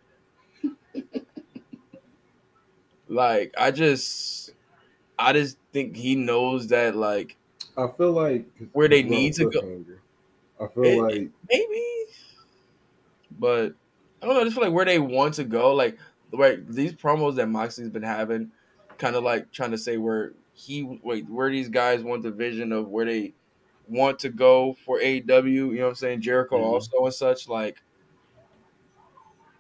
like, I just, I just think he knows that, like, I feel like Where they need to go- cliffhanger. I feel It- like maybe, but I don't know. I just feel like where they want to go, like, right, these promos that Moxley's been having, kind of like trying to say where he wait, where these guys want the vision of where they want to go for AEW. You know what I'm saying? Jericho Mhm. also and such. Like,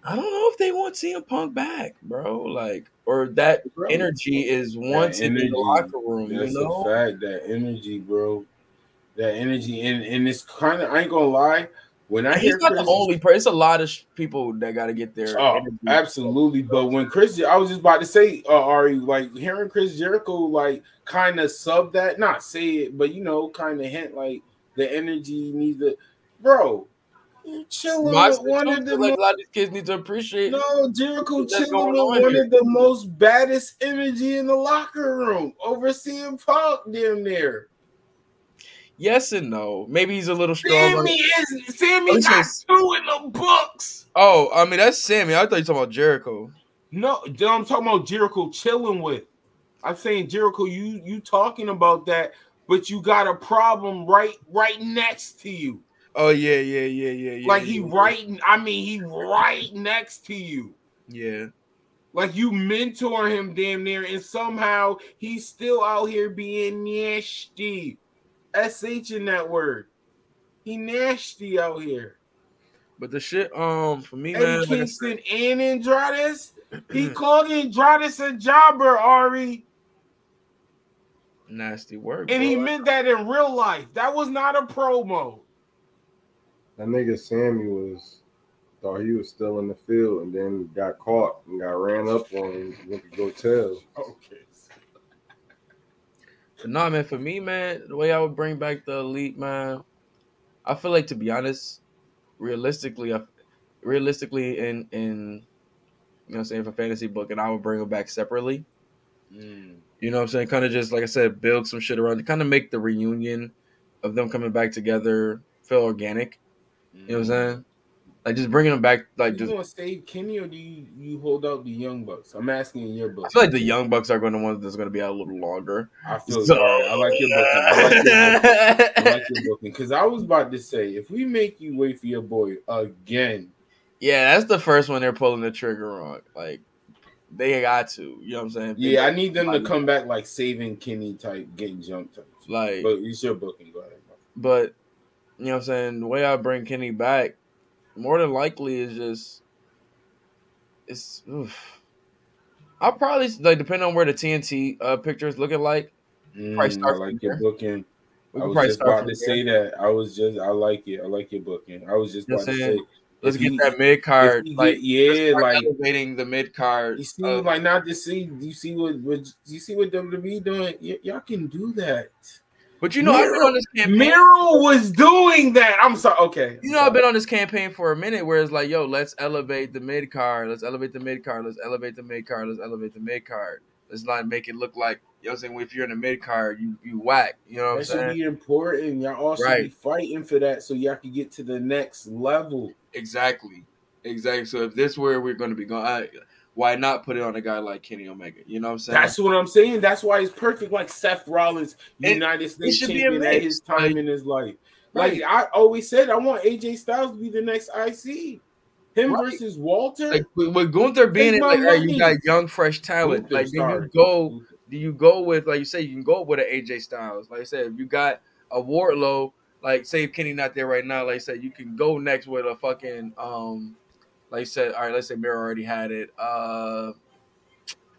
I don't know if they want CM Punk back, bro. Like, or that Bro. energy is wanted in the locker room. You That's know? a fact. That energy, bro. That energy, and and it's kind of. I ain't gonna lie. When I he's not the only person. It's a lot of sh- people that got to get there. Oh, energy. absolutely. But when Chris, I was just about to say, uh, Ari, like hearing Chris Jericho, like kind of sub that, not say it, but you know, kind of hint like the energy needs to, bro. You chilling My with one of the like, most a lot of these kids need to appreciate. No, Jericho chilling with on one here. of the most baddest energy in the locker room over CM Punk damn near. Yes and no. Maybe he's a little stronger. Sammy is Sammy got two in the books. Oh, I mean that's Sammy. I thought you were talking about Jericho. No, I'm talking about Jericho chilling with. I'm saying Jericho, you you talking about that, but you got a problem right right next to you. Oh yeah, yeah, yeah, yeah, yeah. like he yeah, right, I mean he right next to you. Yeah. Like you mentor him damn near, and somehow he's still out here being nasty. SH in that word. He nasty out here. But the shit, um, for me, Eddie man, like Kingston and Andrade. He called Andrade a jobber, Ari. nasty work. And he meant that in real life. That was not a promo. That nigga Sammy was thought he was still in the field and then got caught and got ran up on and went to go tell. Okay. Nah, man, for me, man, the way I would bring back the elite, man, I feel like to be honest, realistically, I, realistically, in in you know, what I'm saying for fantasy book, and I would bring them back separately. Mm. You know what I'm saying? Kind of just like I said, build some shit around to kind of make the reunion of them coming back together feel organic. You know what I'm saying? Like just bringing them back, like you just. gonna save Kenny or do you, you hold out the young bucks? I'm asking in your book. I feel like the young bucks are going to ones that's going to be out a little longer. I feel So- sorry. I like your booking. I like your booking. I like because I was about to say if we make you wait for your boy again, Yeah, that's the first one they're pulling the trigger on. Like they got to. You know what I'm saying? yeah, I need them to come back like saving Kenny type, getting jumped type. Like, But it's your booking. Go ahead. bro. but you know what I'm saying? The way I bring Kenny back, more than likely is just it's. Oof. I'll probably like depending on where the TNT uh, picture is looking like. Probably Mm, start I like your there. booking. We I was just start about to there. say that. I was just I like it. I like your booking. I was just about to say? Let's get he- that mid card. Like yeah, like elevating the mid card. you see, like not to see. Do you see what? what you see what WWE doing? Y- y'all can do that. But you know, I've been on this campaign. Miro was doing that. I'm sorry. Okay. You know, I've been on this campaign for a minute where it's like, yo, let's elevate the mid card, let's elevate the mid card, let's elevate the mid card, let's elevate the mid card. Let's not make it look like, you know what I'm saying, if you're in the mid card, you you whack. You know what I'm That should saying? be important. Y'all also be fighting for that so y'all can get to the next level. Exactly. Exactly. So if this where we're going to be going, I, why not put it on a guy like Kenny Omega? You know what I'm saying? That's what I'm saying. That's why it's perfect. Like Seth Rollins, United it States should be champion at his time like- in his life. Right. Like I always said, I want AJ Styles to be the next IC. Him Right. versus Walter. like with, Gunther being my like, hey, you got young, fresh talent. Gunther, like, sorry. you go, do you go with, like you say, you can go with an AJ Styles. Like I said, if you got a Wardlow, like say if Kenny not there right now, like I said, you can go next with a fucking, um, like I said, all right, let's say Miro already had it. Uh,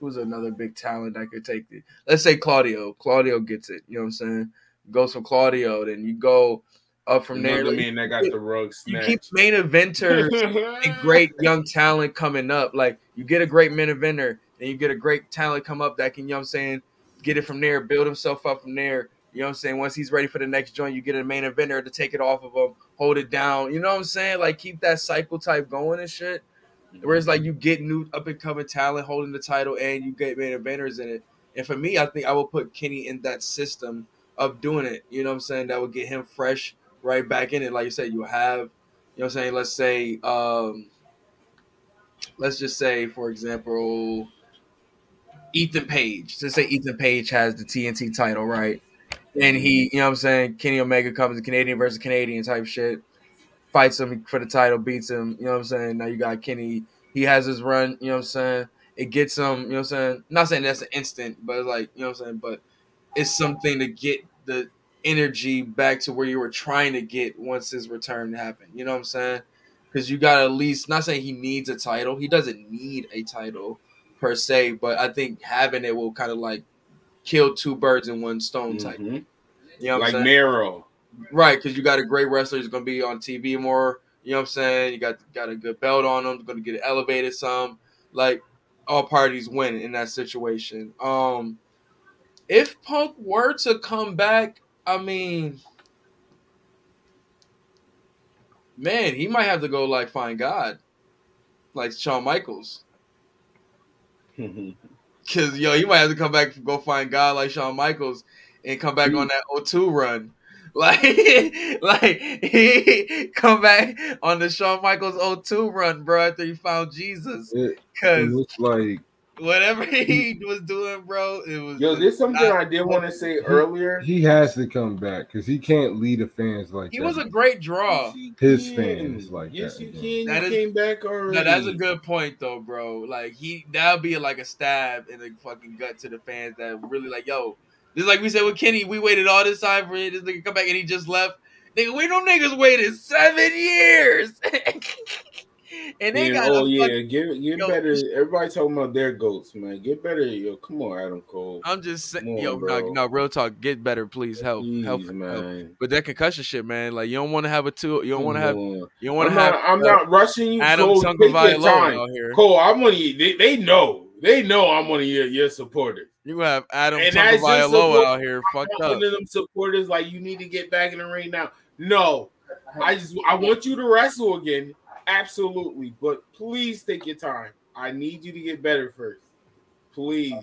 who's another big talent that could take it? Let's say Claudio. Claudio gets it. You know what I'm saying? Goes from Claudio, then you go up from there. Another Like, man that got the rug you keep main eventers a great young talent coming up. Like you get a great main eventer, then you get a great talent come up that can, you know what I'm saying, get it from there, build himself up from there. You know what I'm saying? Once he's ready for the next joint, you get a main eventer to take it off of him, hold it down. You know what I'm saying? Like keep that cycle type going and shit. Whereas like you get new up and coming talent holding the title and you get main eventers in it. And for me, I think I will put Kenny in that system of doing it. You know what I'm saying? That would get him fresh right back in it. Like you said, you have, you know what I'm saying? Let's say, um, let's just say, for example, Ethan Page. Let's say Ethan Page has the TNT title, right? And he, you know what I'm saying? Kenny Omega comes in Canadian versus Canadian type shit, fights him for the title, beats him. You know what I'm saying? Now you got Kenny. He has his run. You know what I'm saying? It gets him. You know what I'm saying? Not saying that's an instant, but it's like you know what I'm saying. But it's something to get the energy back to where you were trying to get once his return happened. You know what I'm saying? Because you got at least not saying he needs a title. He doesn't need a title per se, but I think having it will kind of like kill two birds in one stone type. Mhm. You know what Like I'm saying? Mero. Right, because you got a great wrestler who's going to be on TV more. You know what I'm saying? You got got a good belt on him. Going to get elevated some. Like all parties win in that situation. Um, if Punk were to come back, I mean, man, he might have to go like find God, like Shawn Michaels. Cause yo, he might have to come back go find God like Shawn Michaels and come back on mm. that O2 run. Like, like he come back on the Shawn Michaels O2 run, bro, after he found Jesus. It, it looks like whatever he was doing, bro, it was Yo, there's something not- I did want to say earlier. he has to come back because he can't lead the fans like He that. was a great draw. His Can. fans like yes, that. you can. That you is- came back already. No, that's a good point though, bro. Like he that'll be like a stab in the fucking gut to the fans that really like, yo, just like we said with Kenny, we waited all this time for this nigga to come back and he just left. Nigga, we know niggas waited seven years. and they Man, got oh a yeah, fucking- get get Yo, better. Everybody talking about their goats, man. Get better, yo. Come on, Adam Cole. I'm just saying, Come yo, no, no, real talk. Get better, please. Help, Please, help, help. man. But that concussion shit, man. Like you don't want to have a two. You don't want to have. You don't want I'm to have. I'm uh, not rushing you, Adam Cole. Take your Tagovailoa time, out here. Cole. I'm one of you. They, they know. They know I'm one of your your supporters. You have Adam And as your Tagovailoa out here, fucked I'm up. one of them supporters like you need to get back in the ring now. No, I just I want you to wrestle again, absolutely. But please take your time. I need you to get better first, please.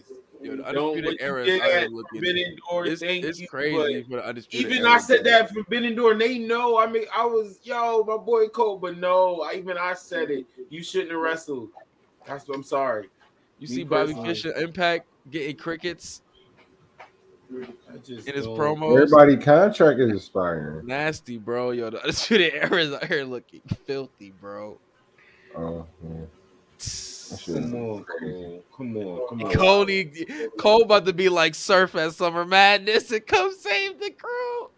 Don't Undisputed what you did is out here at looking- Forbidden Door. It's, thank it's you, crazy for the undisputed. Even I said that Forbidden Door, and they know. I mean, I was yo, my boy Cole, but no, I- even I said it. You shouldn't have wrestled. That's what I'm sorry. You Me see Bobby. Fischer Impact getting crickets in his don't- promos. Everybody contract is expiring. Nasty, bro. Yo, the undisputed era is out here looking filthy, bro. Oh, yeah. That shit Come on, Come on, come on. Cole, need- Cole about to be like Surf at Summer Madness and come save the crew.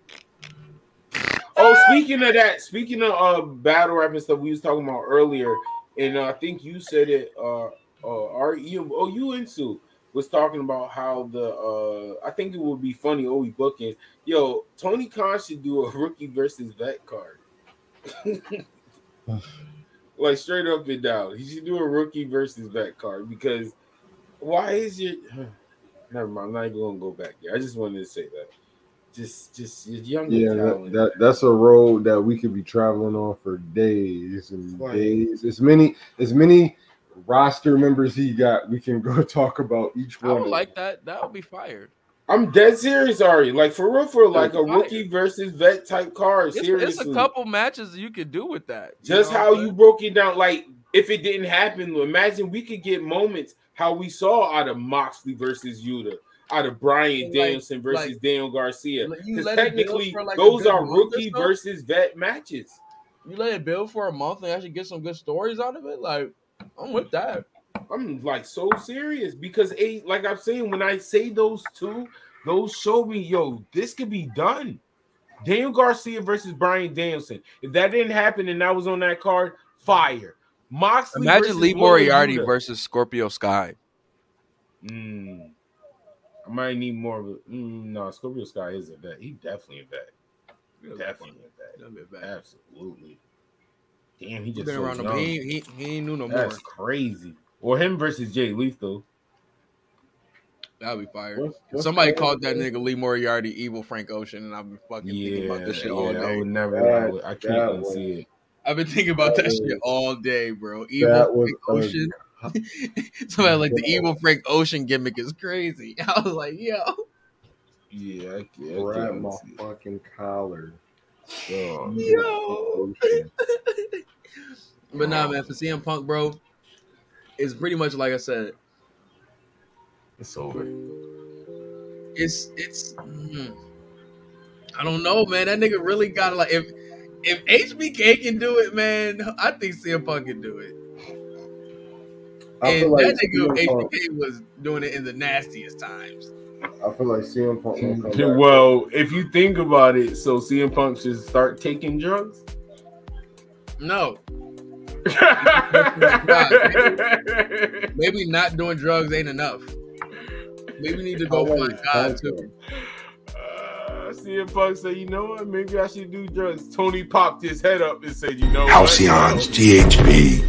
Oh, speaking of that, speaking of uh, battle rap and stuff we was talking about earlier, and uh, I think you said it. Uh, uh, our you, oh, you into was talking about how the uh, I think it would be funny. Oh, we booking. Yo, Tony Khan should do a rookie versus vet card. like straight up and down, he should do a rookie versus vet card because why is your Never mind. I'm not even gonna go back there. I just wanted to say that. Just, just your younger Yeah, that, that that's a road that we could be traveling on for days and days. As many as many roster members he got, we can go talk about each I one. would like that. That would be fired. I'm dead serious, Ari. Like for real, for like a rookie versus vet type card. It's, Seriously, it's a couple matches you could do with that. Just know how I'm you broke it down. Like if it didn't happen, imagine we could get moments how we saw out of Moxley versus Yuta, out of Bryan Like- Danielson versus like- Daniel Garcia. Because let it build technically, like, those are rookie versus vet matches. You let it build for a month and actually get some good stories out of it. Like I'm with that. I'm like so serious because a like I'm saying when I say those two, those show me yo this could be done. Daniel Garcia versus Bryan Danielson. If that didn't happen and I was on that card, fire. Moxley Imagine Lee Moriarty Yuta. versus Scorpio Sky. Mm. I might need more of a mm, no. Scorpio Sky is a vet. He definitely a vet. Definitely a vet. Absolutely. Damn, he He just been so around him. young. He, he, he ain't knew no more. That's crazy. Or him versus Jay Lethal. That'd be fire. What- what's Somebody called that nigga Lee Moriarty evil Frank Ocean, and I've been fucking thinking about this shit yeah, all day. I would never. That- I, would, I can't even was- see it. I've been thinking about that, That shit was- all day, bro. That Evil was Frank Ocean. Somebody like the evil Frank Ocean gimmick is crazy. I was like, yo. Yeah, I can't. Grab my fucking collar. Oh, Yo. But nah, man, for CM Punk, bro, it's pretty much like I said. It's over. It's it's. mm, I don't know, man. That nigga really got like if if HBK can do it, man. I think CM Punk can do it. I and feel like that nigga CM Punk- HBK was doing it in the nastiest times. I feel like CM Punk will come back. Well, if you think about it, so CM Punk should start taking drugs. No, maybe not doing drugs ain't enough. Maybe we need to go I find God too. Uh, CM Punk said, "You know what? Maybe I should do drugs." Tony popped his head up and said, "You know what?" Halcions, GHB,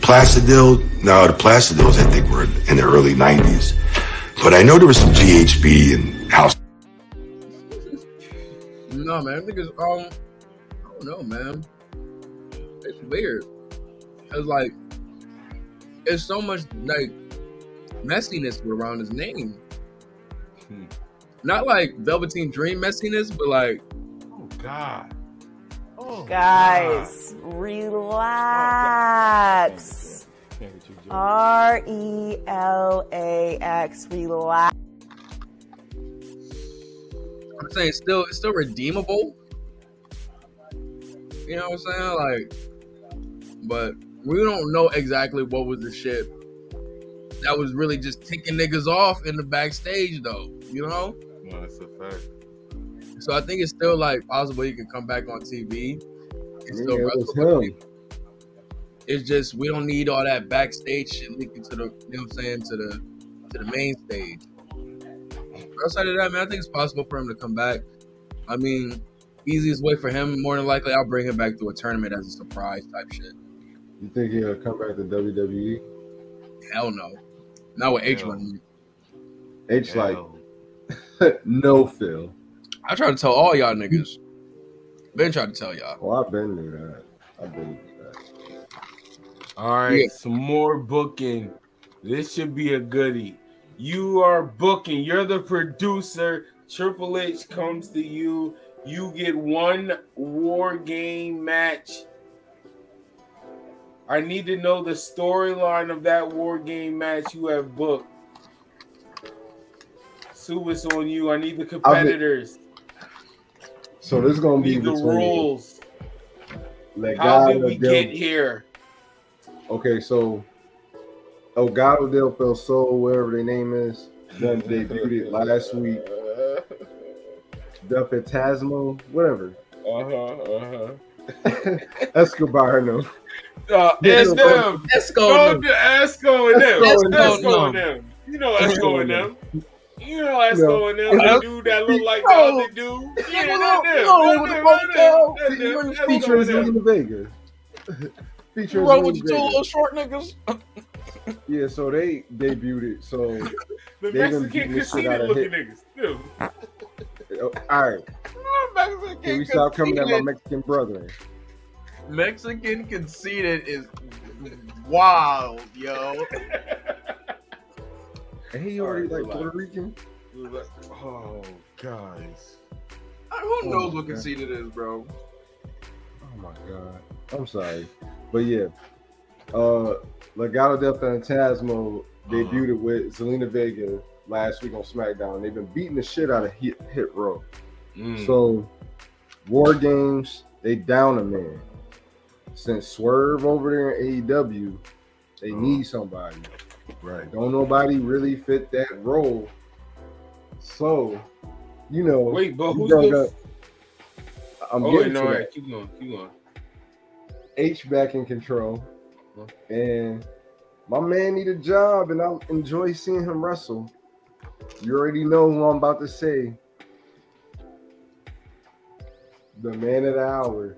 Placidyl. No, the Placidyls I think were in the early 90s. But I know there was some GHB and house. No, man, niggas. Um, I don't know, man. It's weird. It's like it's so much like messiness around his name. Hmm. Not like Velveteen Dream messiness, but like Oh God. Oh, Guys, relax. R E L A X, relax. I'm saying, it's still, it's still redeemable. You know what I'm saying? Like, but we don't know exactly what was the shit that was really just ticking niggas off in the backstage, though. You know? No, that's a fact. So I think it's still like possible he can come back on TV and still Yeah, it wrestle. was with him. people. It's just we don't need all that backstage shit leaking to the you know what I'm saying to the to the main stage. Outside of that, man, I think it's possible for him to come back. I mean, easiest way for him, more than likely, I'll bring him back to a tournament as a surprise type shit. You think he'll come back to? WWE? Hell no, not with H Hell. one. H like no Phil. I try to tell all y'all niggas. Ben tried to tell y'all. Well, I've been knew that. I've been knew that. All right, Yeah. some more booking. This should be a goodie. You are booking. You're the producer. Triple H comes to you. You get one war game match. I need to know the storyline of that war game match you have booked. Sue, it's on you. I need the competitors. So this is gonna be the rules. How did we get here? Okay, so Elgato del Fel Sol, whatever their name is, then debuted it last week. Del Fantasmo, whatever. Uh-huh, uh-huh. Escobar, no. Uh, it's them. Let's Go go. to Esco and them. Esco Esco and and them. You know Esco and them. You know Esco No. and them. The dude that look like the No. other dude. Yeah, No, that them. no, That with the them, ponytail. that them, that them. Featuring Esco and them. Zelina Vega. Featuring Roll with the two little short niggas. Yeah, so they debuted it. So The Mexican beating the shit conceited looking hit. niggas. Too. oh, all right, oh, Mexican can we stop coming at my. Mexican brother? Mexican conceited is wild, yo. And he already Alright, like. Puerto Rican. Oh, guys. Who knows Oh, what okay. conceited is, bro? Oh my god. I'm sorry. But yeah. Uh Legado del Fantasma debuted it with Zelina Vega last week on SmackDown. They've been beating the shit out of Hit, hit Row. Mm. So War Games, they down a man. Since Swerve over there in AEW, they need somebody. right. Don't nobody really fit that role. So, you know, Wait, but who's the? got- I'm oh, getting wait, no, to right. Keep going. Keep going. H back in control, and my man need a job, and I enjoy seeing him wrestle. You already know who I'm about to say. The man of the hour,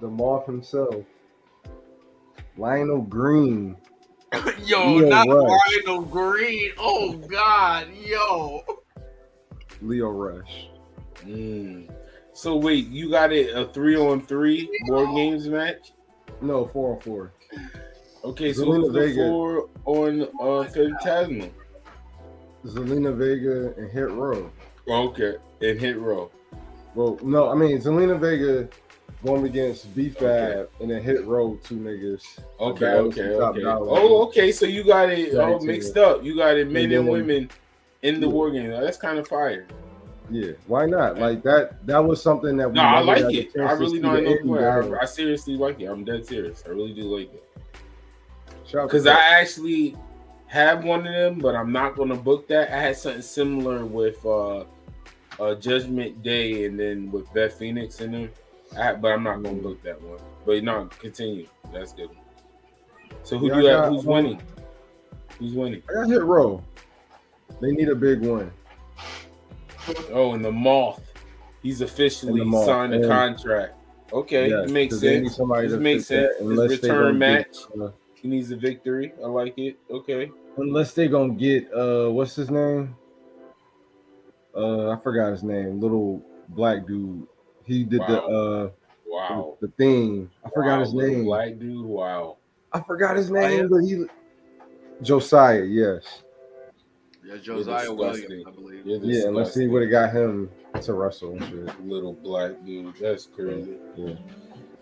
the moth himself, Lionel Green. yo, Leo not Rush. Rhino Green. Oh God, yo. Lio Rush. Mm. So wait, you got it a three on three board games match? No, four on four. Okay, so Zelina who's the Vega. four on uh Phantasmal? Zelina Vega and Hit Row. Okay, and hit row. Well, no, I mean Zelina Vega won against B Fab and then Hit Row two niggas. Okay, okay, okay. dollar. Oh, okay. So you got it all mixed up. You got it men And and women in the Yeah. war game. That's kind of fire. Yeah, why not? Like that. That was something that we No, I like it. I really don't know. I. I seriously like it. I'm dead serious. I really do like it. To because I actually have one of them, but I'm not gonna book that. I had something similar with uh, uh Judgment Day, and then with Beth Phoenix in them. I, but I'm not gonna book that one. But no, continue. That's good. So who Yeah, do you have? Who's um, winning? Who's winning? I got hit row. They need a big one. Oh, and the Moth. He's officially Moth, signed a contract. Okay, it makes sense. This makes sense. His return match. get, uh, he needs a victory. I like it. Okay. Unless they're gonna get uh what's his name? Uh I forgot his name. Little black dude. He did the uh Wow. the thing. I forgot Wow, his name. Black dude. Wow. I forgot his name, but he Josiah, yes. Yeah, Josiah Josiah Williams, Williams, I believe. You're Yeah, unless he disgusting. would have got him to wrestle and shit. Little black dude. That's crazy. Yeah.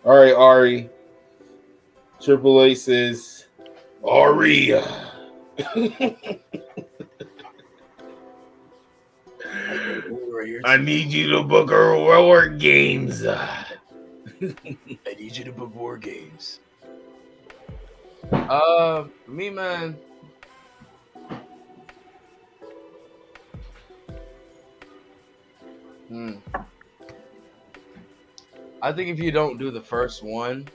All right, Ari. Triple A says, Ari. I need you to book her war games. I need you to book war games. Uh, me man. Hmm. I think if you don't do the first one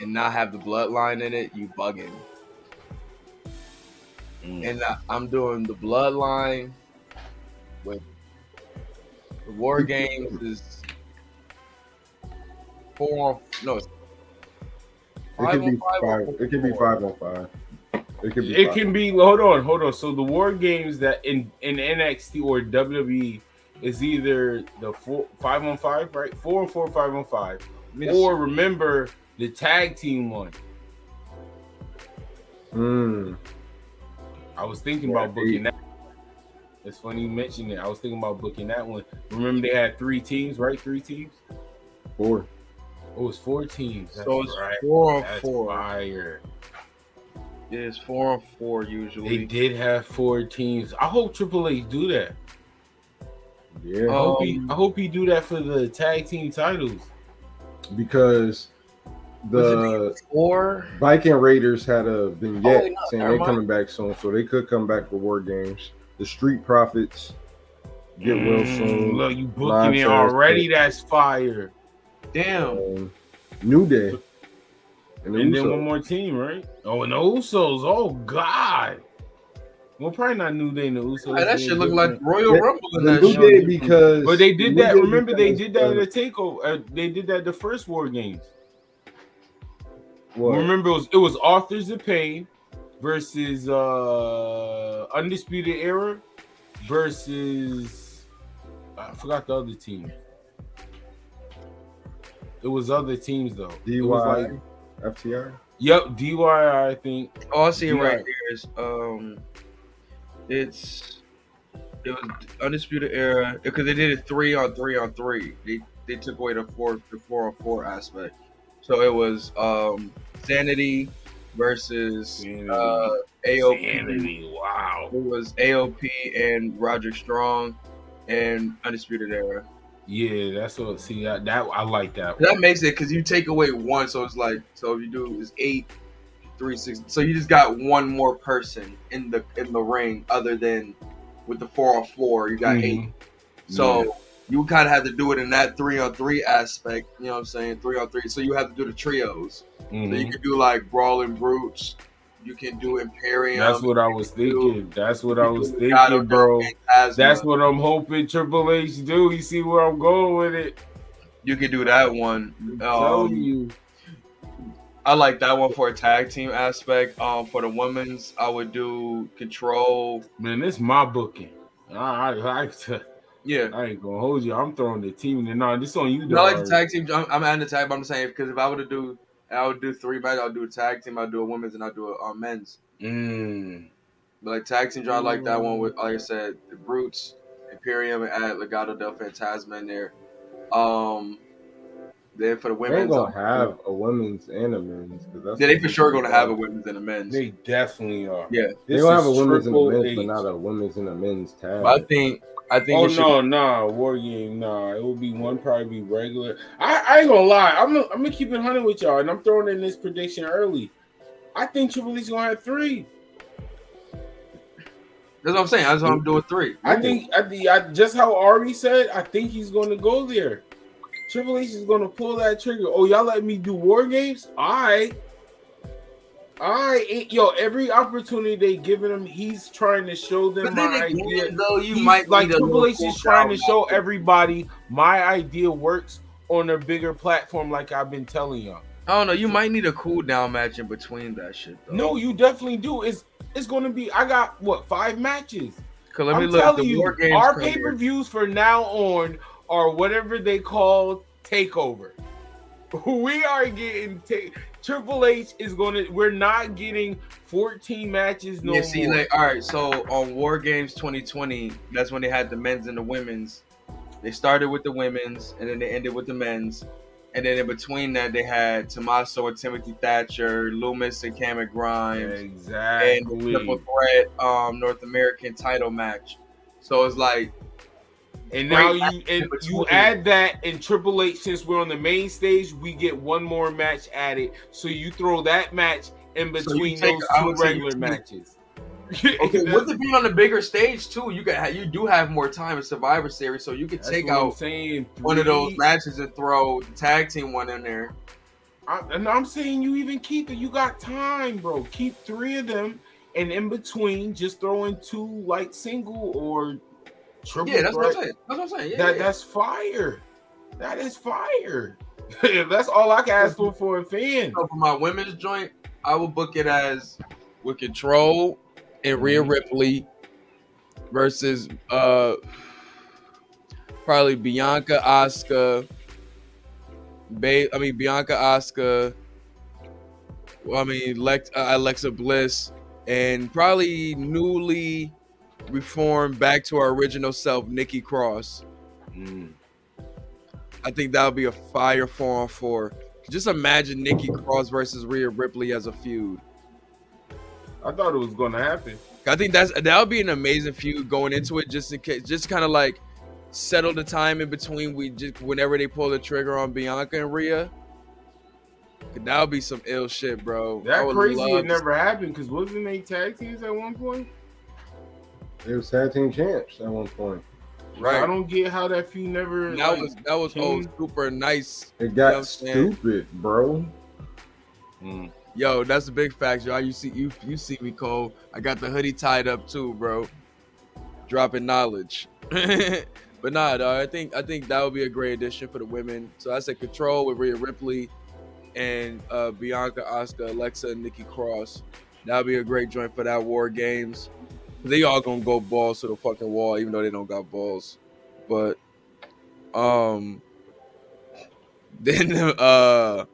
and not have the bloodline in it, you bugging. And I, I'm doing the bloodline with the war games is four on no It Five could be five five. It could be five on five. It could be. It five. can be hold on, hold on. So the war games that in in NXT or WWE is either the four five on five, right? Four on four, five on five, Miss- or remember the tag team one. Mm. I was thinking Yeah, about booking that. It's funny you mentioned it. I was thinking about booking that one. Remember they had three teams, right? Three teams. Four. Oh, was four teams. That's So it's right. four on That's four. Fire. Yeah, it's four on four usually. They did have four teams. I hope Triple H do that. Yeah. I hope he. Um, I hope he do that for the tag team titles. because the or Viking Raiders had a vignette Oh, no, saying they're mind. coming back soon, so they could come back for War Games. The Street Profits get well Mm, soon. Look, you booking Montez, it already. That's fire. Damn. um, New Day. And, the And then one more team, right? Oh, and the Usos. Oh God. Well, probably not New Day and the Usos. Hey, that They shit look like. Royal Yeah, Rumble in that New shit. Day because But they did New that. Day Remember, they did that uh, at the takeover. Uh, they did that the first War Games. what? Remember, it was it was Authors of Pain versus uh Undisputed Era versus I forgot the other team. It was other teams though. It was like FTR. yep, DIY. I think Oh, I see it right here is um, it's it was undisputed era because they did it three on three on three. They they took away the four the four on four aspect. So it was um sanity versus uh AOP. Sanity. Wow. It was AOP and Roger Strong and undisputed era. Yeah, that's what. See, that, that I like that. That makes it because you take away one, so it's like so if you do is eight, three, six. So you just got one more person in the in the ring other than with the four on four. You got Mhm. eight. So you kind of have to do it in that three on three aspect. You know what I'm saying? Three on three. So you have to do the trios. So you Mhm. can do like brawling brutes. You can do Imperium. That's what I was thinking. That's what I was thinking, bro. That's what I'm hoping Triple H do. You see where I'm going with it? you can do that one. I'm telling Um, you. I like that one for a tag team aspect. Um, for the women's, I would do control. Man, it's my booking. I, I, I, Yeah, I ain't gonna hold you. I'm throwing the team in. No, this on you, No, I like the tag team. I'm, I'm adding the tag, but I'm saying because if I were to do, I would do three matches. I'll do a tag team. I'll do a women's, and I'll do a uh, men's. Mm. But like tag team, I like that one with, like I said, the Brutes, Imperium, and add Legado del Fantasma in there. Um, then for the women's, They women's, ain't gonna I'll- have a women's and a men's. 'cause that's yeah, they for sure gonna have a women's and a men's. They definitely are. Yeah, They This gonna have a women's and a men's, H. but not a women's and a men's tag. but I think I think Oh it should- no, nah, war game, nah. It will be one probably be regular. I, I ain't gonna lie. I'm gonna, I'm gonna keep it hundred with y'all, and I'm throwing in this prediction early. I think Triple H gonna have three. That's what I'm saying. That's why I'm doing three. I think I, think- I just how Ari said. I think he's going to go there. Triple H is going to pull that trigger. Oh, y'all let me do war games? I, I, yo, every opportunity they giving him, he's trying to show them But then my again, idea. though, you He's- might like Triple H is trying to show everybody my idea works on a bigger platform, like I've been telling y'all. I don't know. You might need a cool down match in between that shit. Though. No, you definitely do. It's it's going to be. I got what five matches. Cause let me I'm look. telling The you, Games our pay per views for now on are whatever they call takeover. We are getting Triple H is going to. We're not getting 14 matches no yeah, see, more. like, all right. So on War Games 2020, that's when they had the men's and the women's. They started with the women's, and then they ended with the men's. And then in between that, they had Tommaso and Timothy Thatcher, Lumis and Cameron Grimes, exactly. and the triple threat um, North American title match. So it's like, And now you and you add that in Triple H since we're on the main stage, we get one more match added. So you throw that match in So between take- those two would say you regular matches. okay, with it being on the bigger stage too, you got you do have more time in Survivor Series, so you could That's take out saying. one of those matches and throw the tag team one in there. I, and I'm saying you even keep it. You got time, bro. Keep three of them, and in between, just throw in two like single or triple. Yeah, that's what I'm saying. That's what I'm saying. Yeah, that yeah. that's fire. That is fire. that's all I can ask for for a fan. So for my women's joint, I will book it as with Control and Rhea Mm-hmm. Ripley versus uh probably Bianca Asuka. Ba- I mean Bianca Asuka. Well, I mean Lex- uh, Alexa Bliss and probably newly reformed back to our original self, Nikki Cross. Mm. I think that would be a fire four on four. Just imagine Nikki Cross versus Rhea Ripley as a feud. I thought it was gonna happen. I think that's that would be an amazing feud going into it, just in case, just kind of like settle the time in between. We just whenever they pull the trigger on Bianca and Rhea, that would be some ill shit, bro. That crazy it never happened because wasn't they tag teams at one point? They was tag team champs at one point. Right. I don't get how that feud never. That like, was that was oh, changed. super nice. It You know got what I'm saying? stupid, bro. Yo, that's a big fact, y'all. You see, you you see me, Cole. I got the hoodie tied up too, bro. Dropping knowledge. but nah, dog, I think I think that would be a great addition for the women. So I said control with Rhea Ripley and uh, Bianca, Asuka, Alexa, and Nikki Cross. That would be a great joint for that War Games. They all gonna go balls to the fucking wall, even though they don't got balls. But um, then uh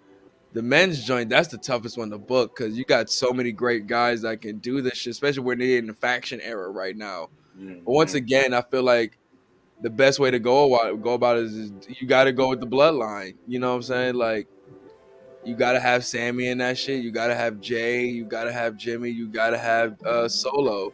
the men's joint, that's the toughest one to book because you got so many great guys that can do this shit, especially when they're in the faction era right now. But once again, I feel like the best way to go about go about it is, is you got to go with the bloodline. You know what I'm saying? Like you got to have Sami in that shit. You got to have Jay. You got to have Jimmy. You got to have uh, Solo.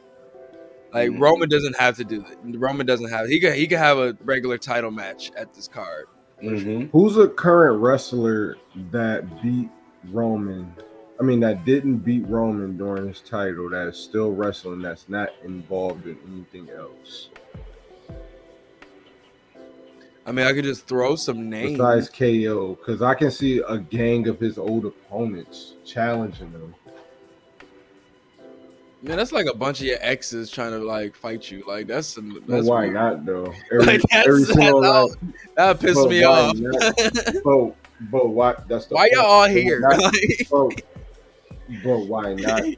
Like Roman doesn't have to do that. Roman doesn't have. He can he can have a regular title match at this card. Mm-hmm. Who's a current wrestler that beat Roman? I mean, that didn't beat Roman during his title. That is still wrestling. That's not involved in anything else I mean, I could just throw some names. besides KO. Because I can see a gang of his old opponents challenging him. Man, that's like a bunch of your exes trying to like fight you. Like that's some. That's why weird. not though? Every, Like, that's- every single that- like, that pissed me off. not? but but why? That's the Why y'all all here? not- Like- but, but why not? though?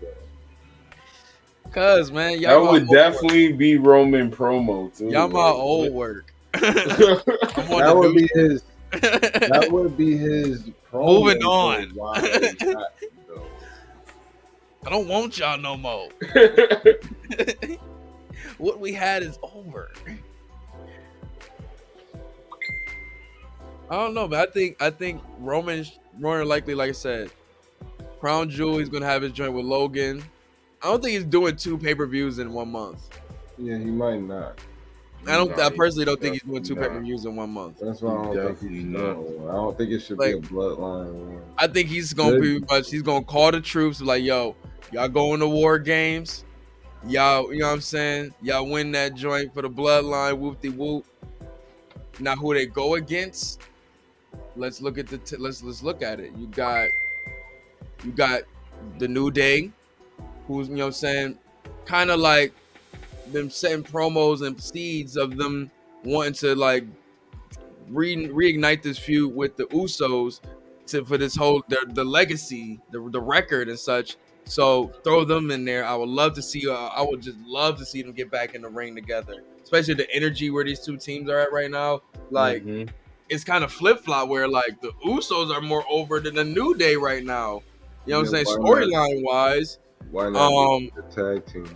Cause man, That y'all my would definitely be Roman promo too. y'all my old work. That would be his. That would be his. promo, Moving on. Why not? I don't want y'all no more. what we had is over. I don't know, but I think I think Roman more than likely, like I said, Crown Jewel. He's gonna have his joint with Logan. I don't think he's doing two pay per views in one month. Yeah, he might not. I don't. Nah, I personally don't think he's doing definitely two pay per views in one month. That's why I don't think he's not. no, I don't think it should be a bloodline. one. I think he's gonna Good. pretty much he's gonna call the troops like, yo, y'all going to war games. Y'all, you know what I'm saying? Y'all win that joint for the bloodline, whoop de whoop. Now who they go against? Let's look at the t- let's let's look at it. You got you got the New Day, who's you know what I'm saying, kind of like them setting promos and seeds of them wanting to like re- reignite this feud with the Usos to for this whole the, the legacy, the, the record and such. So throw them in there. I would love to see. Uh, I would just love to see them get back in the ring together, especially the energy where these two teams are at right now. Like Mhm. it's kind of flip flop where like the Usos are more over than the New Day right now. You know what I'm saying? Storyline wise, Why not Um, tag team?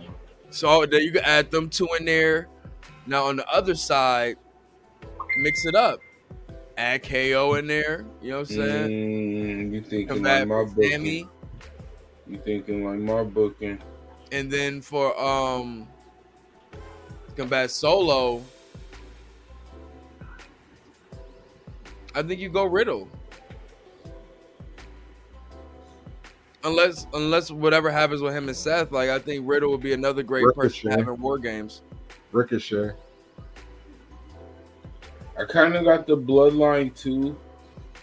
so then you can add them two in there. Now on the other side, mix it up. Add KO in there. You know what I'm saying? Mm, you thinking Come like back my booking? Sami. You thinking like my booking? And then for um combat solo, I think you go Riddle. Unless unless whatever happens with him and Seth, like I think Riddle would be another great person to Ricochet. have in war games. Ricochet. I kind of got the bloodline too.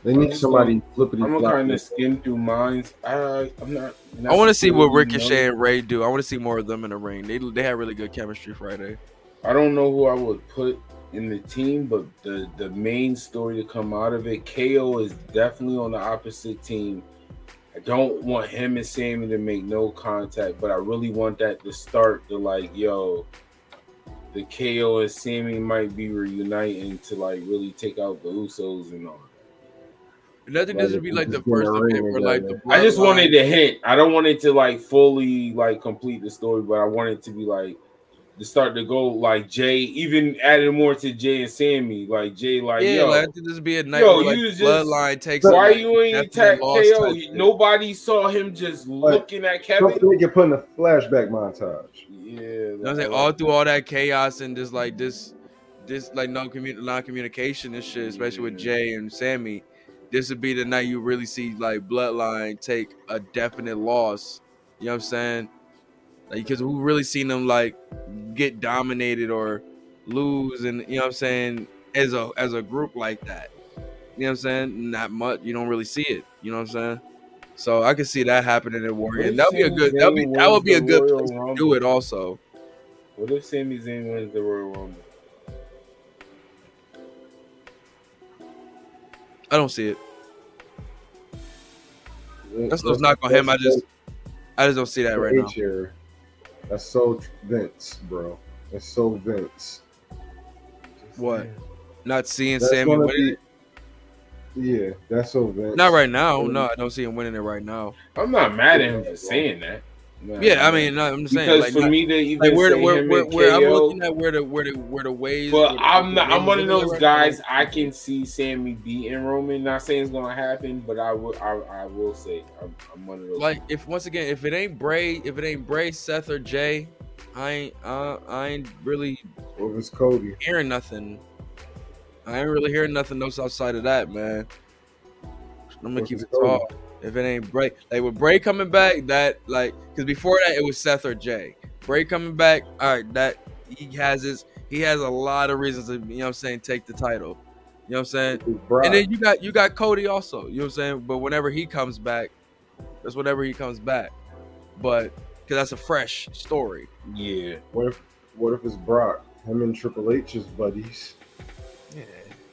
They need somebody flippity I'm gonna floppy. kind of skim through mines. I I'm not. I want to see what necessarily Ricochet and Ray do. I want to see more of them in the ring. They they had really good chemistry Friday. I don't know who I would put in the team, but the the main story to come out of it, KO is definitely on the opposite team. I don't want him and Sami to make no contact, but I really want that to start to like, yo, the KO and Sami might be reuniting to like really take out the Usos and all. And I think this be like the first in the event ring like the. I just bloodline- wanted a hint. I don't want it to like fully like complete the story, but I want it to be like to start to go like Jay, even adding more to Jay and Sami. Like Jay, like yeah, yo, like, I think this be a night yo, where like, you the just bloodline takes. why like, you ain't definite attack loss KO? type shit. Nobody saw him just looking at Kevin. Something they can put in a flashback montage. Yeah, You know what I'm saying? All through all that chaos and just like this, this like no commu- non communication and shit, especially with Jay and Sami. This would be the night you really see like Bloodline take a definite loss. You know what I'm saying? Like, because we really seen them like get dominated or lose, and you know what I'm saying as a as a group like that. You know what I'm saying? Not much. You don't really see it. You know what I'm saying? So I could see that happening in Warrior. And that'd be a good. That'd be that would be a good place to do it. Also, What if Sami Zayn wins the Royal Rumble? I don't see it. That's no knock on him. I just, I just don't see that right now. Chair. That's so Vince, bro. That's so Vince. What? Not seeing That's Sami gonna winning be- it? Yeah, that's so Vince. Not right now. No, I don't see him winning it right now. I'm not mad at him for saying that. Nah, Yeah, I mean, no, I'm just saying. Because like, for not- me to even like where, say where, him where, and where I'm looking at where the where the where the ways. But the- I'm not. I'm one of those right guys. now. I can see Sami beating Roman. Not saying it's gonna happen, but I will. I, I will say I'm, I'm one of those. Like if once again, if it ain't Bray, if it ain't Bray, Seth or Jay, I ain't uh, I ain't really What was Cody? hearing nothing. I ain't really hearing nothing else outside of that, man. I'm gonna What's keep it Cody? tall. If it ain't Bray, like with Bray coming back, that like because before that it was Seth or Jay. Bray coming back, all right, that he has his he has a lot of reasons to you know what I'm saying take the title. You know what I'm saying? And then you got you got Cody also. You know what I'm saying? But whenever he comes back, that's whenever he comes back. But because that's a fresh story. Yeah. What if what if it's Brock? Him and Triple H is buddies.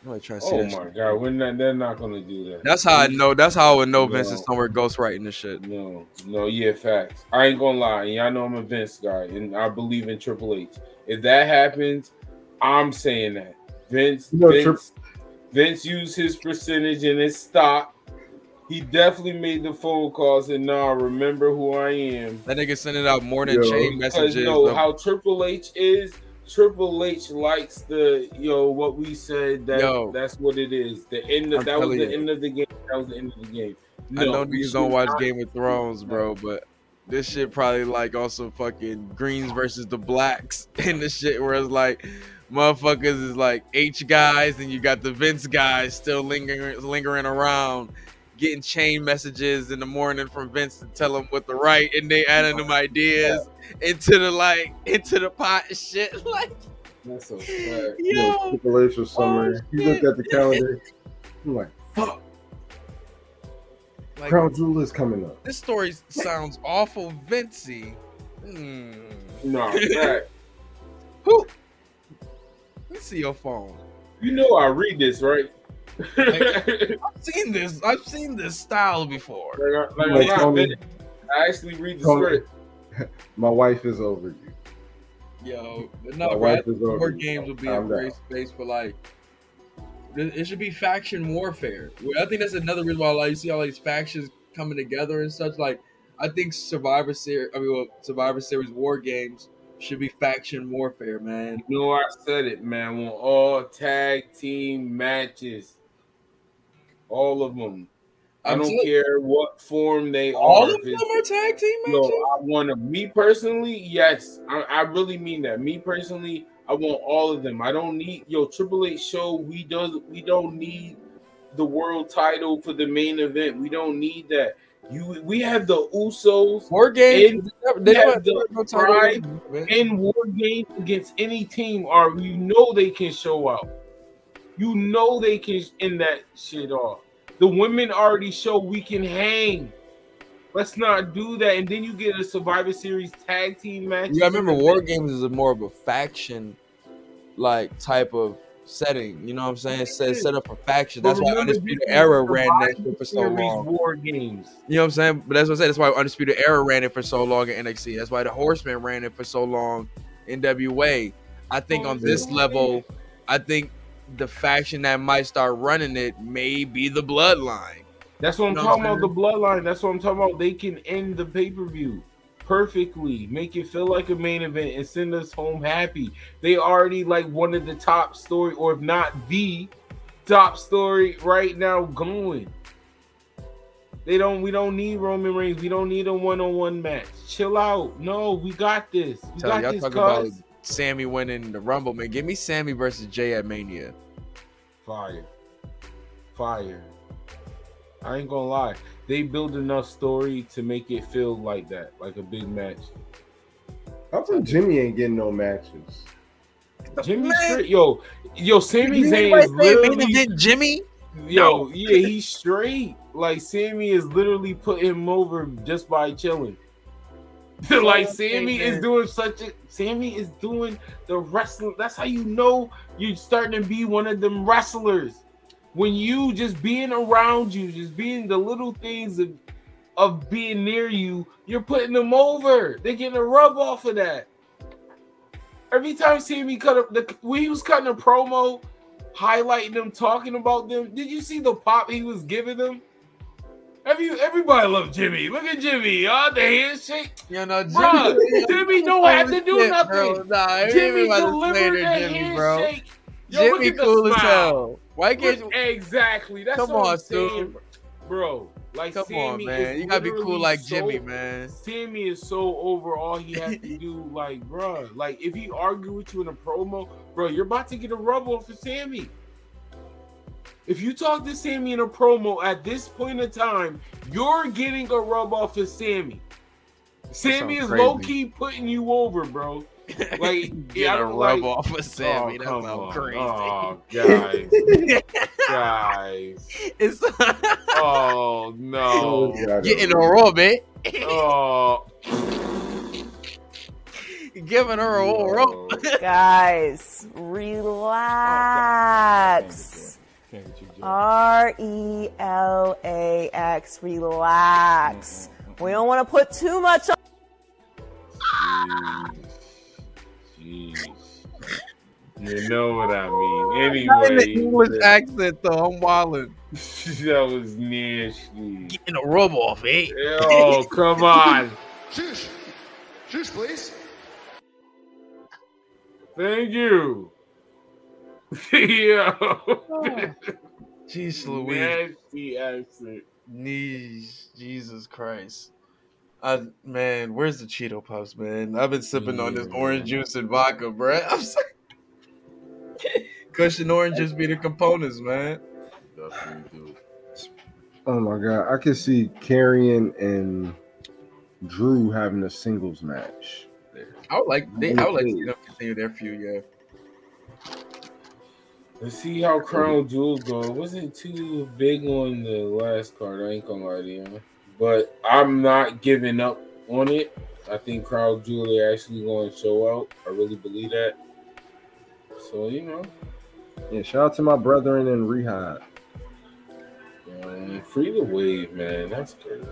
Yeah. Nobody trying to see Oh that my shit. god, we're not. They're not gonna do that. That's how I know. That's how I would know Vince is No. somewhere ghostwriting this shit. No, no, yeah, facts. I ain't gonna lie. Y'all know I'm a Vince guy, and I believe in Triple H. If that happens, I'm saying that Vince, You know, Vince, Vince used his percentage and his stock. He definitely made the phone calls and now nah, remember who I am. That nigga sending out more than Yo. chain Because messages. you know of- how Triple H is. Triple H likes the yo what we said that Yo. that's what it is. The end of I'm that was the you. end of the game. That was the end of the game. I know we niggas don't watch not- Game of Thrones, bro, but this shit probably like also fucking greens versus the blacks and the shit where it's like motherfuckers is like H guys and you got the Vince guys still lingering lingering around getting chain messages in the morning from Vince to tell them what the right and they adding them ideas into the like into the pot and shit like That's so sad. Yo. Triple H was somewhere. he looked at the calendar. I'm like, fuck. like Crown Jewel is coming up. this story sounds awful Vincey. Hmm. No, that, Who? Let me see your phone. you know I read this, right? I've seen this. I've seen this style before. Like, I- like, Like, Tony- I actually read the Tony- script. My wife is over you. Yo, but My no, bro, I wife think is over board you. games would be a great down. space for like. It it should be faction warfare. I think that's another reason why like you see all these factions coming together and such. Like, I think Survivor Series, I mean, well, Survivor Series war games should be faction warfare, man. You know, I said it, man. I want all tag team matches, all of them. I don't care what form they All are. of If them are tag team No, matches. I want to. Me personally, yes, I, I really mean that. Me personally, I want all of them. I don't need yo Triple H show. We does we don't need the world title for the main event. We don't need that. You we have the Usos War games. in, they have the no Pride in war games against any team. Or you know they can show out. You know they can end that shit off. The women already show we can hang. Let's not do that. And then you get a Survivor Series tag team match. Yeah, gotta remember, war games is a more of a faction like type of setting. You know what I'm saying? Set, set up a faction. That's why Undisputed Era ran that shit for so long. War games. You know what I'm saying? But that's what I said. That's why Undisputed Era ran it for so long in NXT. That's why the Horsemen ran it for so long in WA. I think oh, on this level, I think the faction that might start running it may be the Bloodline. That's what I'm You know talking what I'm about. The bloodline. That's what I'm talking about. They can end the pay per view perfectly, make it feel like a main event, and send us home happy. They already like one of the top story, or if not the top story right now going. They don't. We don't need Roman Reigns. We don't need a one on one match. Chill out. No, we got this. We Tell got y'all this. talking about cuz. Sami winning the Rumble, man. Give me Sami versus Jay at Mania. Fire. Fire. I ain't gonna lie. They build enough story to make it feel like that, like a big match. How come Jimmy ain't getting no matches? Jimmy straight, yo, yo, Sami Did Zayn is literally, Jimmy? yo, yeah, he's straight. Like Sami is literally putting him over just by chilling. like Sami is doing such a Sami is doing the wrestling. That's how you know you're starting to be one of them wrestlers. When you just being around you, just being the little things of, of being near you, you're putting them over. They're getting a rub off of that. Every time Sami cut up the when he was cutting a promo, highlighting them, talking about them. Did you see the pop he was giving them? Every everybody loved Jimmy. Look at Jimmy. Oh, the handshake. You know, Jimmy, Bruh, Jimmy don't have to do Shit, nothing. bro. Nah, Jimmy delivered that Jimmy, bro. handshake. Yo, look Jimmy cool as hell. Why can't you? Exactly. That's Come on, Stu. bro. Like Come on, man. You gotta be cool like so- Jimmy, man. Sami is so over all he has to do. Like, bro, like if he argue with you in a promo, bro, you're about to get a rub off of Sami. If you talk to Sami in a promo at this point in time, you're getting a rub off of Sami. Sami sounds is low key putting you over, bro. Like, Get yeah, I a don't rub like- off of oh, Sami. Oh, that come sounds on. crazy. Oh, guys, guys. It's Oh no. getting a rub, it. Oh. Giving her a rub. Guys, relax. Oh, R E L A X, relax. We don't want to put too much on. Jeez. You know what I mean. Anyway, Not in the English that, accent though. I'm wilding. that was nasty. Getting a rub off, eh? Oh, come on. Shush. Shush, please. Thank you. Yo. Jeez Louise. Nasty accent. Knees. Jesus Christ. I, man, where's the Cheeto Puffs, man? I've been sipping on this orange juice and vodka, bruh. I'm sorry. Cushion oranges be the components, man. Oh my god, I can see Karrion and Drew having a singles match. I would like they, I would like to see them continue their feud. Yeah. Let's see how Crown Jewel go. Wasn't too big on the last card. I ain't gonna lie to you, but I'm not giving up on it. I think Crown Jewel are actually going to show out. I really believe that. So you know, Yeah, shout out to my brethren in rehab. um, free the wave, man. That's crazy.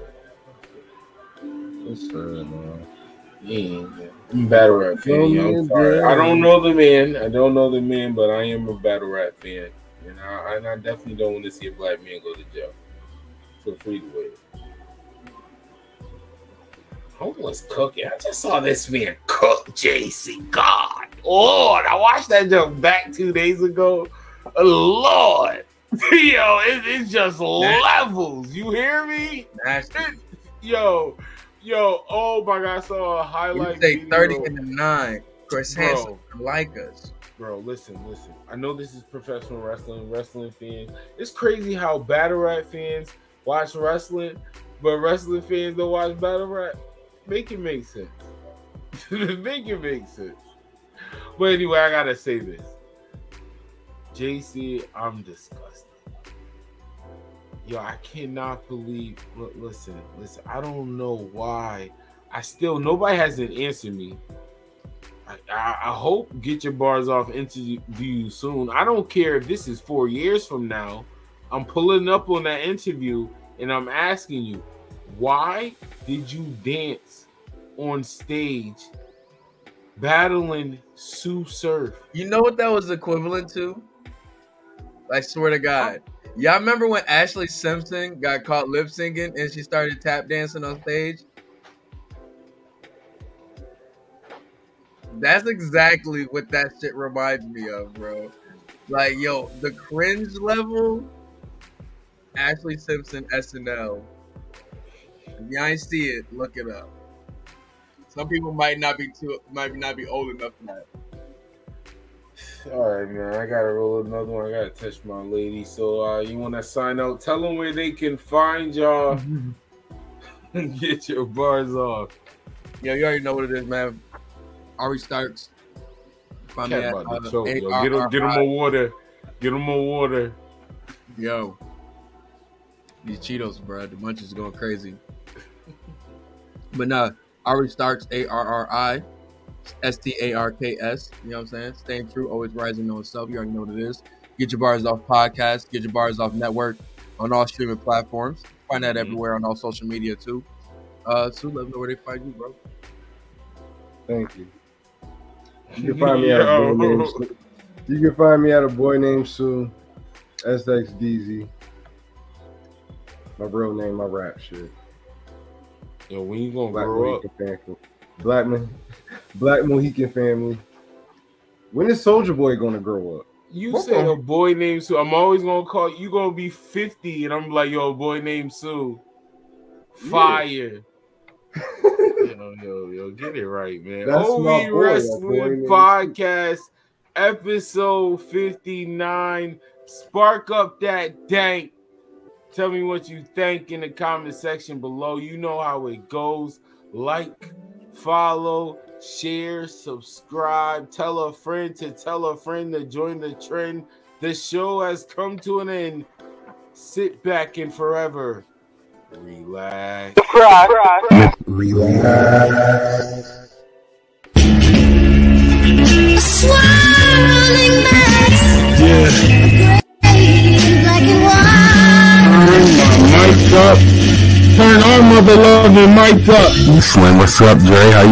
It's sad, man. Yeah, I'm a battle rap fan. yo. I'm sorry. I don't know the man. I don't know the man, but I am a battle rap fan, and I, and I definitely don't want to see a black man go to jail. So free the wave. Homeless cooking. I just saw this man cook JC. God, Lord, I watched that joke back two days ago. Lord, yo, it, it's just levels. You hear me? It- yo, yo, oh my God, I saw a You highlight. say video. thirty and the nine. Chris Bro. Hansen like us. Bro, listen, listen. I know this is professional wrestling, wrestling fans. It's crazy how battle rap fans watch wrestling, but wrestling fans don't watch battle rap. Make it make sense. make it make sense. But anyway, I gotta say this. JC, I'm disgusted. Yo, I cannot believe. Look, listen, listen. I don't know why. I still nobody hasn't answered me. I, I, I hope get your bars off interview soon. I don't care if this is four years from now. I'm pulling up on that interview and I'm asking you, why did you dance on stage battling Sue Surf? You know what that was equivalent to? I swear to God. Y'all remember when Ashlee Simpson got caught lip syncing and she started tap dancing on stage? That's exactly what that shit reminds me of, bro. Like, yo, the cringe level, Ashlee Simpson SNL. If y'all ain't see it, look it up. Some people might not be too might not be old enough for that. All right, man. I gotta roll another one. I gotta touch my lady. So, uh, you want to sign out? Tell them where they can find y'all. Get your bars off. Yeah, you already know what it is, man. Ari Starks. Find me Cat at, uh, choke. Get him, get him more water. Get him more water. Yo. These Cheetos, bro. The munch is going crazy. but nah, Ari Starks, A R R I, S T A R K S. You know what I'm saying? Staying true, always rising on itself. You already know what it is. Get your bars off podcast. Get your bars off network on all streaming platforms. Find that everywhere on all social media too. Uh, Sue, let them know where they find you, bro. Thank you. You can find me at a boy named Sue. You can find me at a boy named Sue. SXDZ. My real name, my rap shit. Yo, when you gonna Black grow up? Mohican family. Black Man, Black Mohican family. When is Soldier Boy gonna grow up? You What said the- a boy named Sue. I'm always gonna call you. Gonna be 50, and I'm like, yo, a boy named Sue. Fire. yo, yo, yo, get it right, man. That's OE boy, Wrestling. Podcast, episode 59. Spark up that dank. Tell me what you think in the comment section below. You know how it goes. Like, follow, share, subscribe. Tell a friend to tell a friend to join the trend. The show has come to an end. Sit back and forever relax. Relax. Mic's up. Turn our mother loving mics up. Slim, what's up, Dre? How you